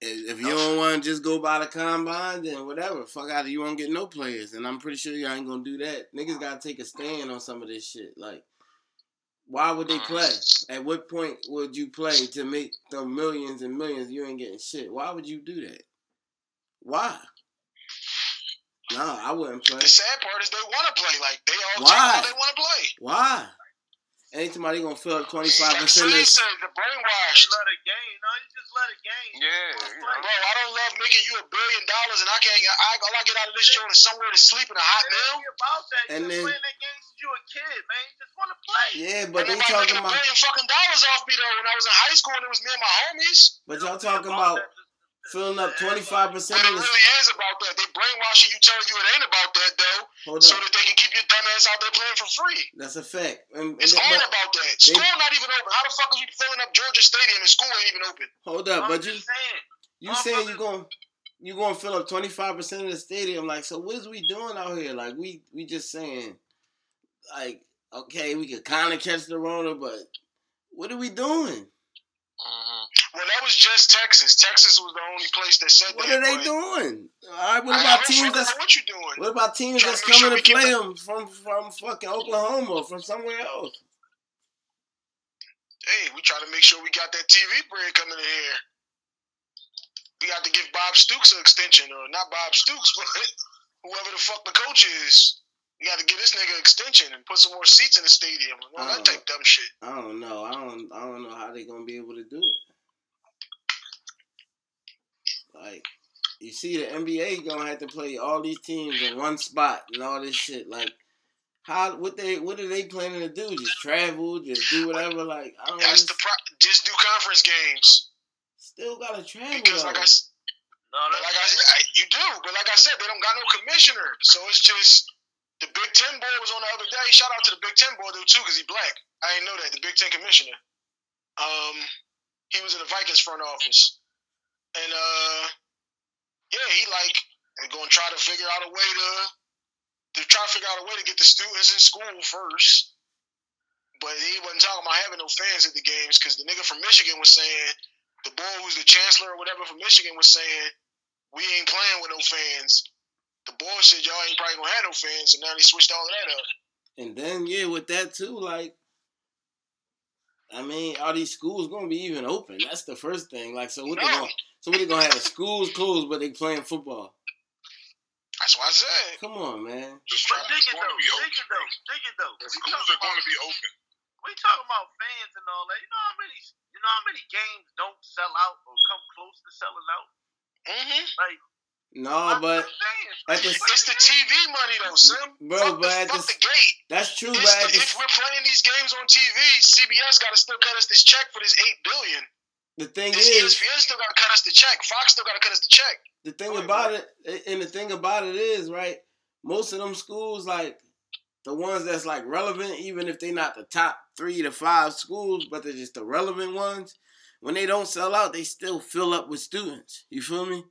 If you uh, don't want to just go by the combine, then whatever. Fuck out of you won't get no players, and I'm pretty sure y'all ain't gonna do that. Niggas gotta take a stand on some of this shit. Like, why would they uh-huh. play? At what point would you play to make the millions and millions? You ain't getting shit. Why would you do that? Why? No, I wouldn't play. The sad part is they want to play. Like they all Why? they want to play. Why? Ain't somebody gonna fill up twenty five Like percent of Slim this? said, the They brainwashed. let it game. No, you just let it game. Yeah, Just you play. know. Bro, I don't love making you a billion dollars and I can't. I, all I get out of this joint is somewhere to sleep in a hot It meal. ain't about that. You And been then- playing that game since you a kid, man. You just want to play. Yeah, but and they nobody talking making a about. billion fucking dollars off me though when I was in high school and it was me and my homies. But y'all don't be talking about that. Filling up twenty five percent. it really is about that. They brainwashing you, telling you it ain't about that though, Hold so up, that they can keep your dumb ass out there playing for free. that's a fact. And, and It's they- all about that. School not even open. How the fuck are you filling up Georgia Stadium and school ain't even open? hold up, I'm but you saying. you saying you going you going to fill up twenty five percent of the stadium? Like, so what is we doing out here? Like, we we just saying, like, okay, we could kind of catch the Rona, but what are we doing? Mhm. Well, that was just Texas. Texas was the only place that said What that. What are they doing? All right, what about teams that's what you doing? What about teams that's make sure coming to play it- them from from fucking Oklahoma or from somewhere else? Hey, we try to make sure we got that TV bread coming in here. We got to give Bob Stoops an extension, or not Bob Stoops, but whoever the fuck the coach is. We got to give this nigga an extension and put some more seats in the stadium all that Oh. type dumb shit. I don't know. I don't. I don't know how they're gonna be able to do it. Like, you see, the NBA gonna have to play all these teams in one spot and all this shit. Like, how? What they? What are they planning to do? Just travel? Just do whatever? Like, I don't. That's the pro- just do conference games Still gotta travel because, though. like I, s- No, but like I said, I- you do. But like I said, they don't got no commissioner, so it's just the Big Ten boy was on the other day. Shout out to the Big Ten boy though too, because he black. I didn't know that the Big Ten commissioner. Um, He was in the Vikings front office, and uh, yeah, he like going to try to figure out a way to to try to figure out a way to get the students in school first. But he wasn't talking about having no fans at the games because the nigga from Michigan was saying the boy who's the chancellor or whatever from Michigan was saying we ain't playing with no fans. The boy said y'all ain't probably gonna have no fans, so now they switched all of that up. And then yeah, with that too, like I mean, are these schools gonna be even open? That's the first thing. Like, so what they No. gonna so what they gonna have the schools closed, but they playing football? That's what I said. Come on, man. The schools dig it going to though, be dig open. it though, dig it though. The schools are going to be open. we talking about fans and all that. You know how many you know how many games don't sell out or come close to selling out? Mm-hmm. Like No, why but at the- It's the TV money though, Sim. Bro, fuck but the, at fuck the- the gate. that's true. It's But the, the, if we're playing these games on TV, CBS got to still cut us this check for this eight billion. The thing This is, ESPN still got to cut us the check. Fox still got to cut us the check. the thing ahead, about it, and the thing about it is, right? Most of them schools, like the ones that's like relevant, even if they're not the top three to five schools, but they're just the relevant ones. When they don't sell out, they still fill up with students. You feel me?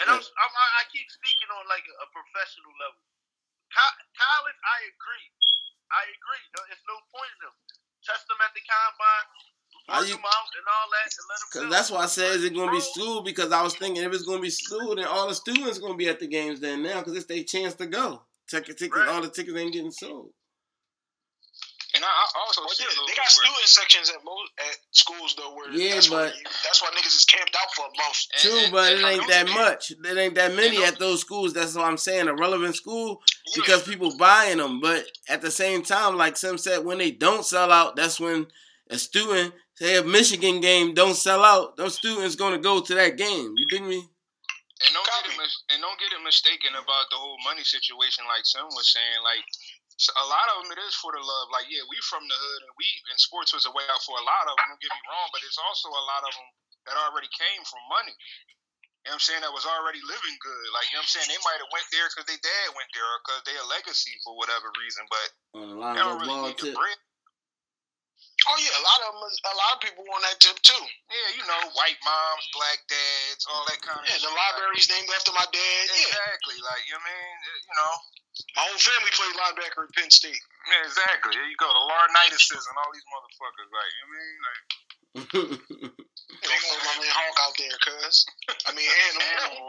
And I'm, I'm I I keep speaking on like a, professional level. Co- college, I agree. I agree. It's no point in them. Test them at the combine, How work you- them out, and all that, and let them. Cause that's why I said is it gonna be school because I was thinking if it's gonna be school, then all the students gonna be at the games then now because it's their chance to go. Ticket, tickets, Right. all the tickets ain't getting sold. And I, I also Well, yeah, they bit got where- student sections at most at schools though. Where Yeah, that's but- you, that's why niggas is camped out for a month. and- True, and- but and it ain't that are- much. It ain't that many at those schools. That's what I'm saying. A relevant school Yeah. because people buying them. But at the same time, like Sim said, when they don't sell out, that's when a student, say a Michigan game, don't sell out. Those students gonna go to that game. You dig me? And don't get it mis- and don't get it mistaken about the whole money situation. Like Sim was saying, like a lot of them it is for the love. Like yeah, we from the hood and we and sports was a way out for a lot of them. Don't get me wrong, but it's also a lot of them that already came from money. You know what I'm saying? That was already living good. Like you know what I'm saying? They might have went there because their dad went there or because they a legacy for whatever reason, but On the they don't of really ball need the bread. Oh yeah, a lot of them, a lot of people on that tip too. Yeah, you know, white moms, black dads, all that kind of Yeah, shit. the library's named after my dad. Yeah, Exactly. Like, you know what I mean? You know, my whole family played linebacker at Penn State. Yeah, exactly. There you go. The Laurinaitises and all these motherfuckers. Like, you know what I mean? Like, throw my man Hawk out there, cuz. I mean, animal. animal.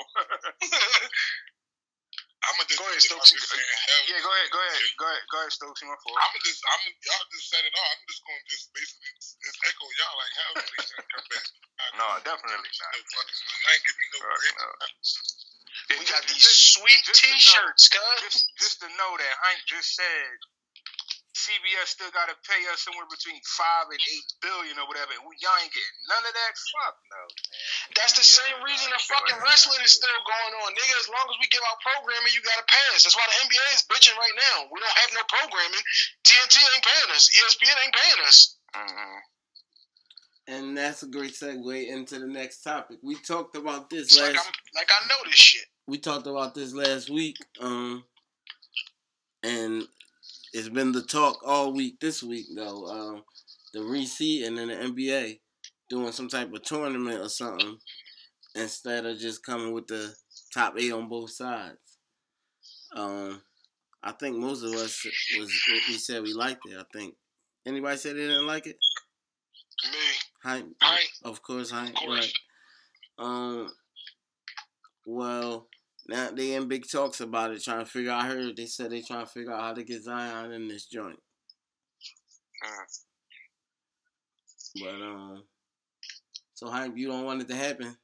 I'm gonna just, Go ahead, I'm Stokes. just hell, yeah, go ahead, go ahead, go ahead, go ahead, Stokes. My fault. I'm gonna just, I'm gonna, y'all just set it off. I'm just gonna just basically just echo y'all like, hell, no, they come back. No, definitely not. No fucking money. I ain't giving no Fuck We got these Just- sweet just T-shirts, cuz. Just, just to know that Hank just said CBS still got to pay us somewhere between five and eight billion or whatever, and we, y'all ain't getting none of that. Fuck no. Man. That's the Yeah, same reason nah, that I feel fucking wrestling is still going on, nigga. As long as we give out programming, you gotta pass. That's why the NBA is bitching right now. We don't have no programming. TNT ain't paying us. ESPN ain't paying us. Mm-hmm. and that's a great segue into the next topic. We talked about this It's last. I'm like I know this shit. we talked about this last week, um, and it's been the talk all week. This week, though, um, the reseeding in the NBA doing some type of tournament or something instead of just coming with the top eight on both sides. Um, I think most of us was we said we liked it. I think anybody said they didn't like it. Me. Hank, Hank. of course, course. Right. Um. Well, now they in big talks about it, trying to figure. out I heard they said they trying to figure out how to get Zion in this joint. But um. So Hank, you don't want it to happen.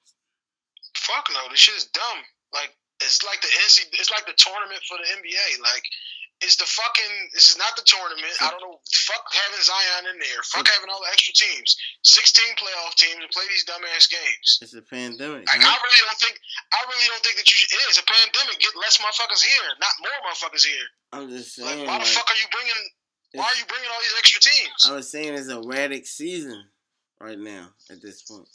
Fuck no, this shit is dumb. Like it's like the NC, it's like the tournament for the NBA. Like it's the fucking. This is not the tournament. I don't know. Fuck having Zion in there. Fuck having all the extra teams. Sixteen playoff teams to play these dumbass games. It's a pandemic. Like I really don't think. I really don't think that you should. It is a pandemic. Get less motherfuckers here, not more motherfuckers here. I'm just Like saying. why the like, fuck are you bringing? Why are you bringing all these extra teams? I was saying it's a erratic season right now at this point.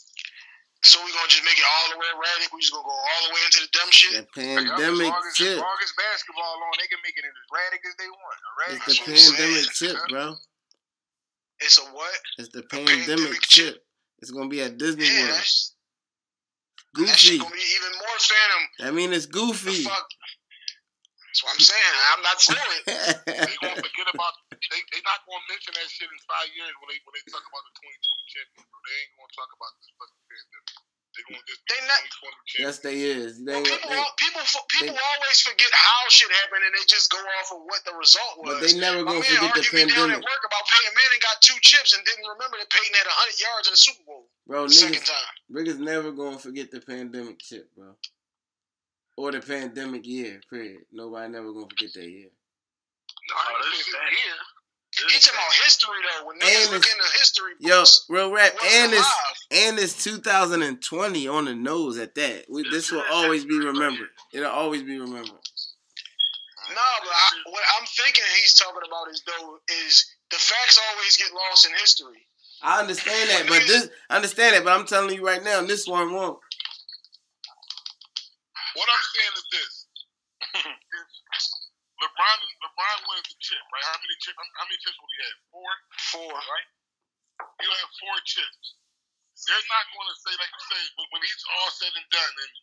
So we're gonna just make it all the way erratic. We're just gonna go all the way into the dumb shit. The As pandemic long as, as chip. long as basketball on, they can make it as erratic as they want. Erratic. It's the pandemic chip, bro. It's a what? It's the pandemic pandemic chip. chip. It's gonna be at Disney Yeah, World. that's, that shit Goofy. gonna be even more Phantom. I mean, it's The goofy. fuck. That's what I'm saying. I'm not saying it. They gonna forget about they they not gonna mention that shit in five years when they when they talk about the 2020 champion, bro. They ain't gonna talk about this fucking pandemic. They gonna just be They not- 2020 champion. yes, they is. They, Well, people, they, al- people, people they- always forget how shit happened, and they just go off of what the result was. but they never My gonna man forget the argued me down pandemic, at work about Peyton Manning got two chips and didn't remember that Peyton had 100 yards in the Super Bowl bro. the second Niggas, time. niggas never gonna forget the pandemic shit, bro. Or the pandemic year. Period. Nobody never gonna forget that year. No, I Oh, ain't this saying is this year. He talking about history though. When niggas And look it's- into history Yo, real rap, wasn't and it's and it's 2020 on the nose at that. We, this will always be remembered. It'll always be remembered. No, but I, what I'm thinking he's talking about is though is the facts always get lost in history. I understand that, but this I understand that, but I'm telling you right now, this one won't. What I'm saying is this: LeBron, LeBron wins the chip, right? How many chips? How many chips will he have? Four. Four. Right. He'll have four chips. They're not going to say, like you say, when, when he's all said and done, and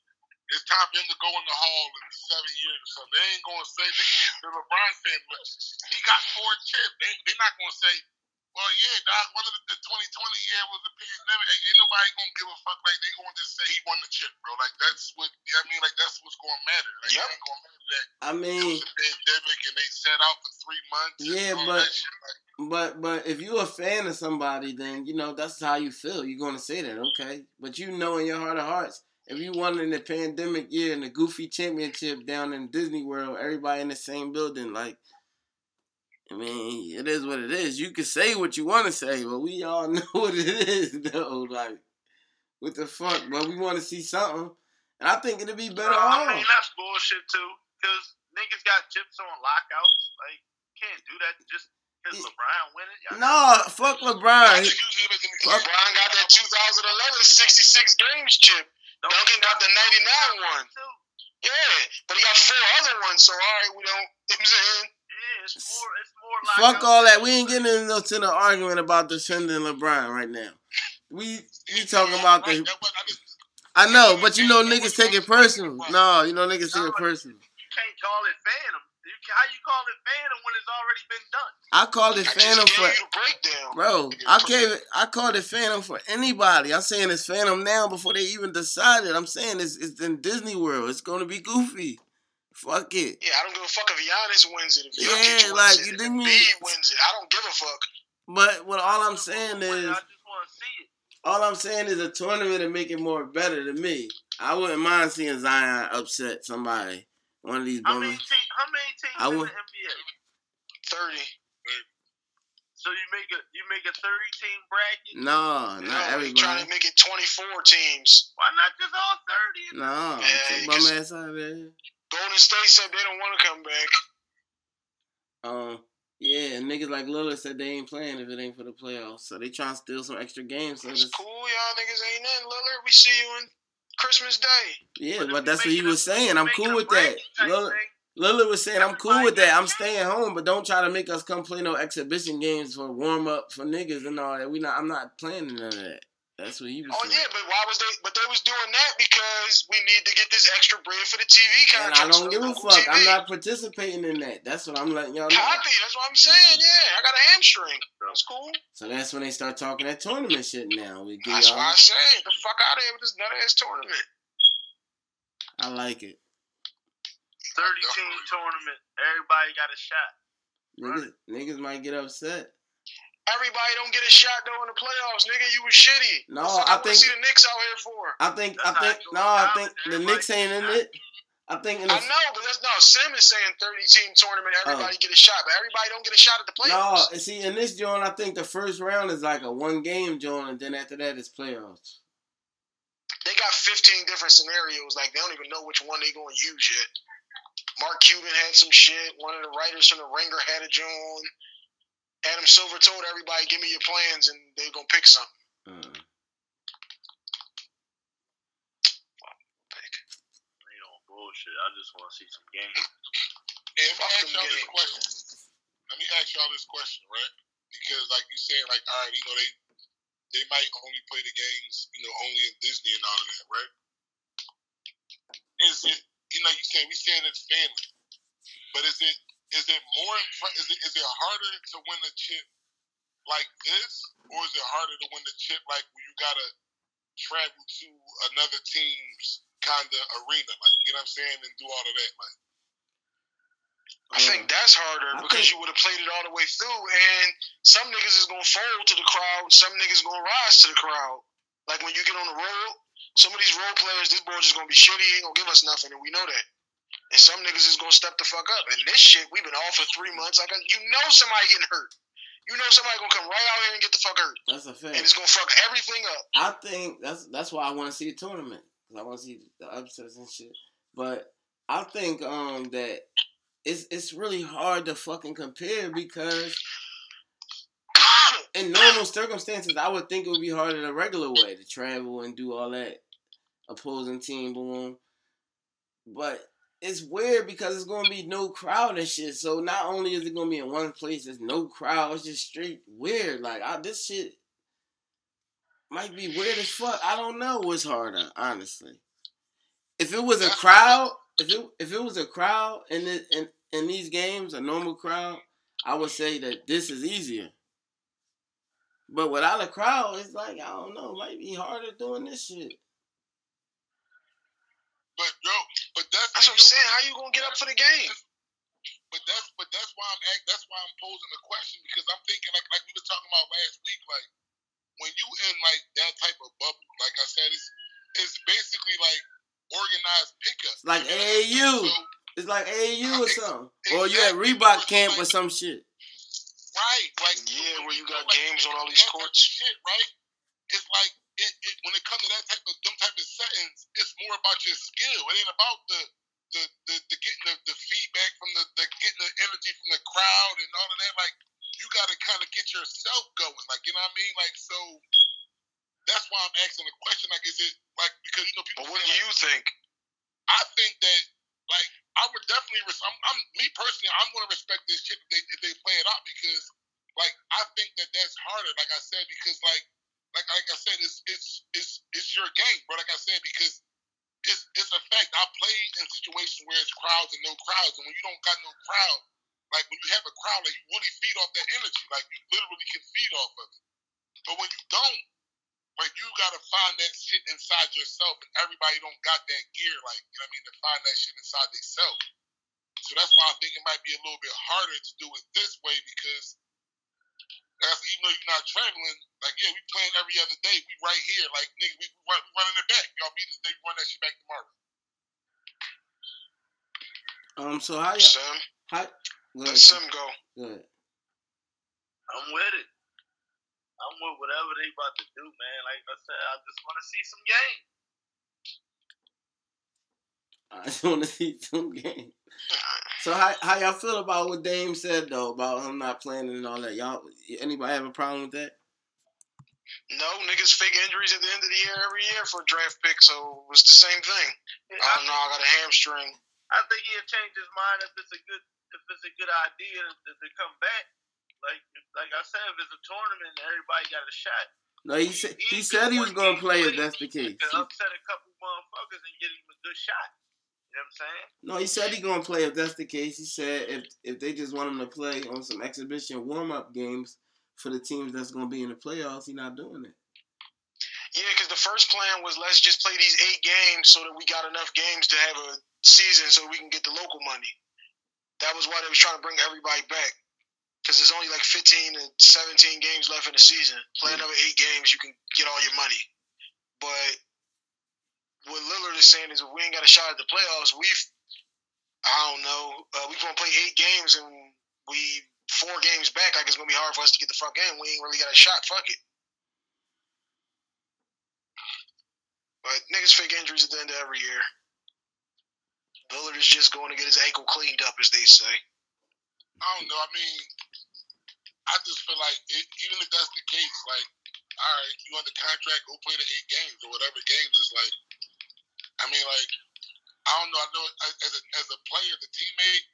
it's time for him to go in the hall in seven years or something. They ain't going to say they, the LeBron fan, but he got four chips. They, they're not going to say, well, yeah, dog, one of the, the 2020 year was the pandemic. Ain't, ain't nobody going to give a fuck. Like, they going to just say he won the chip, bro. Like, that's what, you know what I mean? Like, that's what's going to matter. Like, Yep. ain't going to matter that I it mean, was a pandemic and they sat out for three months. Yeah, all but- that shit. Like, but but if you're a fan of somebody, then you know that's how you feel. You're gonna say that, okay? But you know in your heart of hearts, if you won in the pandemic year in the Goofy Championship down in Disney World, everybody in the same building, like. I mean, it is what it is. You can say what you want to say, but we all know what it is, though. Like, what the fuck? But we want to see something, and I think it'd be better No, off. I mean that's bullshit too. Cause niggas got chips on lockouts. Like can't do that just because LeBron winning. Y'all No, fuck LeBron. just use him as an Fuck. example. LeBron got that 2011 66 games chip. Duncan got the 99 one. Yeah, but he got four other ones. So all right, we don't. You know what I'm saying? It's more. It's more. Fuck lockouts. all that. We ain't getting into to the argument about defending LeBron right now. We we talking about the. I know, but you know niggas take it personal. No, you know niggas take it personal. You can't call it phantom. How you call it phantom when it's already been done? I called it I Phantom for gave you the breakdown. bro. I gave. I called it Phantom for anybody. I'm saying it's Phantom now before they even decided. I'm saying it's it's in Disney World. It's gonna be goofy. Fuck it. Yeah, I don't give a fuck if Giannis wins it. If Yeah, Jokic wins like, it, you if dig me? Wins it. I don't give a fuck. But what all I'm saying is. I just want to see it. All I'm saying is a tournament to make it more better to me. I wouldn't mind seeing Zion upset somebody. One of these How many bummers. teams? How many teams I in would- the NBA? Thirty. So you make a you make a thirty team bracket. No, No, not we trying everybody. to make it twenty-four teams. Why not just all thirty? No, Yeah, take because- bum ass out of there. Golden State said they don't want to come back. Um, yeah, and niggas like Lillard said they ain't playing if it ain't for the playoffs. So they trying to steal some extra games. So It's cool, y'all niggas ain't nothing. Lillard, we see you on Christmas Day. yeah, But but that's what he was saying. I'm cool with that. Lillard, Lillard was saying, I'm cool with that. I'm staying home, but don't try to make us come play no exhibition games for warm up for niggas and all that. We not. I'm not playing none of that. That's what he was Oh saying. yeah, but why was they? But they was doing that because we need to get this extra bread for the TV contract. And. I don't give a fuck. I'm not participating in that. That's what I'm letting y'all know. happy. That's what I'm saying. Yeah, I got a hamstring. That's cool. So that's when they start talking that tournament shit now. We give That's y'all. why I say the fuck out of here with this nut ass tournament. I like it. thirty team tournament. Everybody got a shot. Niggas, niggas might get upset. Everybody don't get a shot though in the playoffs, nigga. You was shitty. No, That's what I wanna think- see the Knicks out here for. I think. That's I think. No, I think the Everybody Knicks ain't in it. I think in I know, but that's no. Sim is saying thirty team tournament. Oh. Everybody get a shot, but everybody don't get a shot at the Oh. No, playoffs. and see, in this joint, I think the first round is like a one game joint, and then after that, it's playoffs. They got fifteen different scenarios. Like they don't even know which one they gonna use yet. Mark Cuban had some shit. One of the writers from the Ringer had a joint. Adam Silver told everybody, "Give me your plans," and they're gonna pick something. Mm. You know, bullshit. I just want to see some games. Hey, let me ask y'all this question. Let me ask y'all this question, right? Because, like you saying, like, all right, you know, they they might only play the games, you know, only in Disney and all of that, right? Is it, you know, you saying we saying it's family, but is it is it more impre- is it is it harder to win a chip like this, or is it harder to win the chip like when you gotta travel to another team's kind of arena, like you know what I'm saying, and do all of that, like. I think um, that's harder I because think- you would have played it all the way through, and some niggas is gonna fold to the crowd, some niggas gonna rise to the crowd. Like when you get on the road, some of these role players, this boy just gonna be shitty, ain't gonna give us nothing, and we know that. And some niggas is gonna step the fuck up. And this shit, we've been off for three months. Like you know, somebody getting hurt. You know, somebody gonna come right out here and get the fuck hurt, That's a fact. and it's gonna fuck everything up. I think that's that's why I want to see a tournament. 'Cause I want to see the upsets and shit. But I think um that it's it's really hard to fucking compare because in normal circumstances, I would think it would be harder the regular way to travel and do all that opposing team boom. But it's weird because it's gonna be no crowd and shit. So not only is it gonna be in one place, there's no crowd. It's just straight weird. Like I, this shit might be weird as fuck. I don't know what's harder, honestly. If it was a crowd, if it if it was a crowd in the, in in these games, a normal crowd, I would say that this is easier. But without a crowd, it's like I don't know, might be harder doing this shit. But yo, but that's That's what I'm saying. How you gonna get up for the game? But that's but that's why I'm act, that's why I'm posing the question because I'm thinking like like we were talking about last week like when you in like that type of bubble like I said it's it's basically like organized pickup. It's like You know what I'm saying? AAU. So, It's like AAU or something, or you at Reebok camp or some shit. right, like Yeah, when where you go, got like, games on all these type of courts. Shit, right? It's like it, it when it comes to that type of them type of settings, it's more about your skill. It ain't about the the the, the getting the, the feedback from the, the getting the energy from the crowd and all of that. Like you got to kind of get yourself going. Like you know what I mean? Like so. That's why I'm asking the question. Like, is it like because you know people? But what say, do like, you think? I think that like I would definitely. Res- I'm, I'm me personally. I'm going to respect this shit if they if they play it out because like I think that that's harder. Like I said, because like like like I said, it's it's it's it's your game, bro. Like I said, because it's it's a fact. I play in situations where it's crowds and no crowds, and when you don't got no crowd, like when you have a crowd, like you really feed off that energy. Like you literally can feed off of it. But when you don't, like you gotta find that shit inside yourself, and everybody don't got that gear, like you know what I mean, to find that shit inside themselves. So that's why I think it might be a little bit harder to do it this way because, like I said, even though you're not traveling, like yeah, we playing every other day. We right here, like nigga, we, we, run, we running it back. Y'all beat us, they run that shit back tomorrow. Um, so how y'all? Sim, How? Go let ahead. Sim go. Go. I'm with it. I'm with whatever they about to do, man. Like I said, I just want to see some game. I just want to see some games. So how how y'all feel about what Dame said though about him not playing and all that? Y'all anybody have a problem with that? No, niggas fake injuries at the end of the year every year for a draft pick, so it's the same thing. I, Oh no, I got a hamstring. I think he'll change his mind if it's a good if it's a good idea to, to come back. Like like I said, if it's a tournament, everybody got a shot. No, he said he said he was gonna play if that's the case. Because upset a couple motherfuckers and get him a good shot. You know what I'm saying? No, he said he gonna play if that's the case. He said if if they just want him to play on some exhibition warm up games for the teams that's gonna be in the playoffs, he not doing it. Yeah, because the first plan was let's just play these eight games so that we got enough games to have a season so we can get the local money. That was why they was trying to bring everybody back. Because there's only like 15 to 17 games left in the season. Play another eight games, you can get all your money. But what Lillard is saying is if we ain't got a shot at the playoffs, we've, I don't know, uh, we gonna play eight games and we four games back. Like it's gonna be hard for us to get the fuck in. We ain't really got a shot. Fuck it. But niggas fake injuries at the end of every year. Lillard is just going to get his ankle cleaned up, as they say. I don't know. I mean, I just feel like it, even if that's the case, like, all right, you on the contract, go play the eight games or whatever games is like. I mean, like, I don't know. I know as a, as a player, the teammate,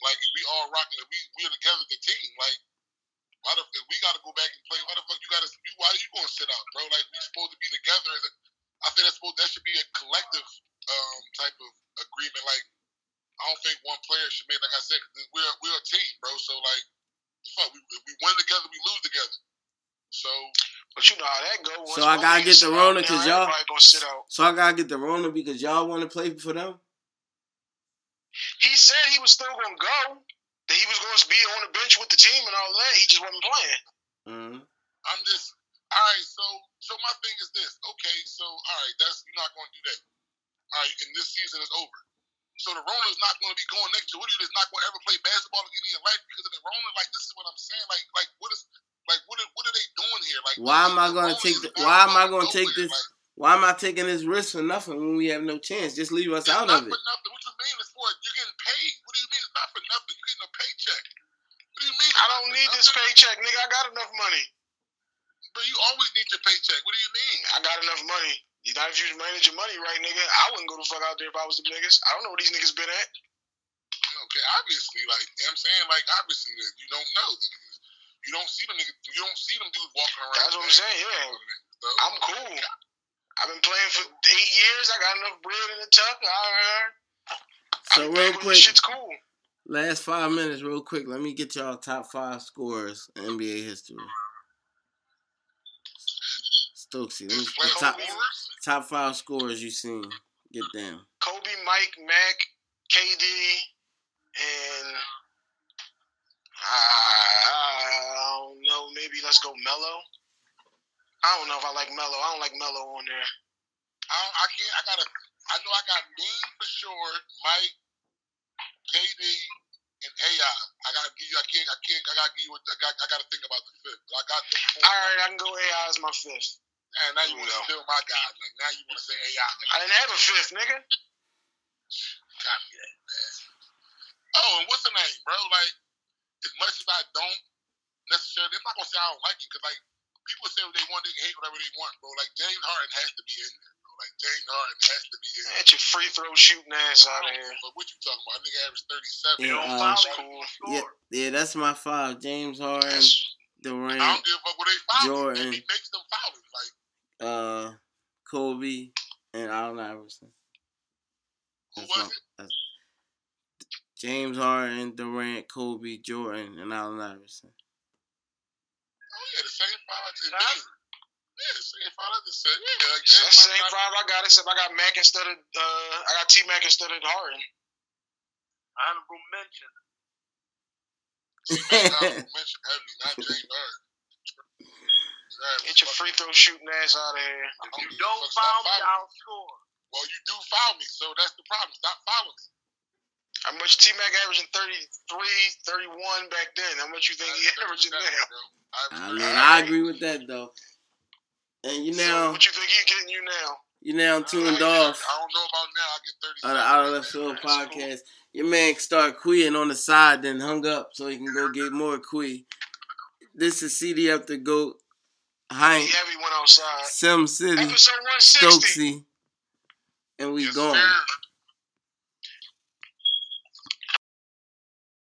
like, we all rocking, we we're together the team. Like, why the we got to go back and play? Why the fuck you got to? You, why are you going to sit out, bro? Like, we supposed to be together. As a, I think that's supposed that should be a collective um, type of agreement. Like, I don't think one player should make. Like I said, we're we're a team, bro. So like, fuck, we, we win together, we lose together. So, but you know how that goes. So I gotta get the rolling because y'all. Gonna sit out so I gotta get the Rona because y'all want to play for them. He said he was still gonna go. That he was gonna be on the bench with the team and all that. He just wasn't playing. Mm-hmm. I'm just all right. So so my thing is this. Okay, so all right, that's you're not going to do that. All right, and this season is over. So the Rona is not going to be going next year. What you not going to ever play basketball again in your life because of the Rona? Like this is what I'm saying. Like like what is like what are, what are they doing here? Like Why am I gonna take the- why am I going gonna take this Like, Why am I taking this risk for nothing when we have no chance? Just leave us It's out not of it. for nothing. What you mean it's for? You're getting paid. What do you mean it's not for nothing? You're getting a paycheck. What do you mean? I don't for need this paycheck, nigga. I got enough money. But you always need your paycheck. What do you mean? I got enough money. You not if you manage your money right, nigga. I wouldn't go the fuck out there if I was the niggas. I don't know where these niggas been at. Okay, obviously, like you know what I'm saying, like obviously, you don't know. You don't see them niggas. You don't see them dudes walking around. That's what I'm saying, yeah. So, I'm cool. I've been playing for eight years. I got enough bread in the tuck. Alright. So real quick, shit's cool. last five minutes, real quick. Let me get y'all top five scores in NBA history. Stokesy, let me, the top top five scores you seen. Get down. Kobe, Mike, Mac, KD, and I don't know. Maybe let's go Mello. I don't know if I like Mello. I don't like Mello on there. I, don't- I can't. I gotta. I know I got Dean for sure. Mike, KD, and AI. I gotta give you. I can't. I can't. I gotta give you. I got. I gotta think about the fifth. But I got them four. All right, I can go AI as my fifth. And now you you want to know. steal my guy. Like now you want to say AI. I didn't have a fifth, nigga. Copy that, man. Oh, and what's the name, bro? Like, as much as I don't necessarily, I'm not gonna say I don't like it, cause like people say what they want, they can hate whatever they want, bro. Like James Harden has to be in there, bro. Like James Harden has to be in there. Get your free throw shooting ass out of here. But what you talking about? I think average 37. Yeah, don't uh, foul That's him, cool. you score. Yeah, yeah, that's my five. James Harden, That's, I Durant, don't give a fuck what they foul. him. Jordan. If he makes them foul him, like uh, Kobe, and Allen Iverson. who That's was my, it? James Harden, Durant, Kobe, Jordan, and Allen Iverson. Yeah, the same five I just That's- Yeah, same five I just said. Yeah, like that's same Harden. five I got, except I got Mac instead of uh, I got T Mac instead of Harden. Honorable mention. Honorable mention heavy, not James Harden. Get your free throw shooting ass out of here. If you don't fuck. Foul me, I'll score. Well, you do foul me, so that's the problem. Stop fouling me. How much T Mac averaging 33, 31 back then? How much you think he averaging now? I mean, I agree with that though. And you So what you think he getting you now? you now tuned off I don't know about now. I get thirty. on the Out of Left Field podcast. Your man start queeing on the side, then hung up so he can go get more quee. This is CD up the goat. Hi, everyone outside. Sim City, Episode 160. Stokesy, and we Yes, gone. sir.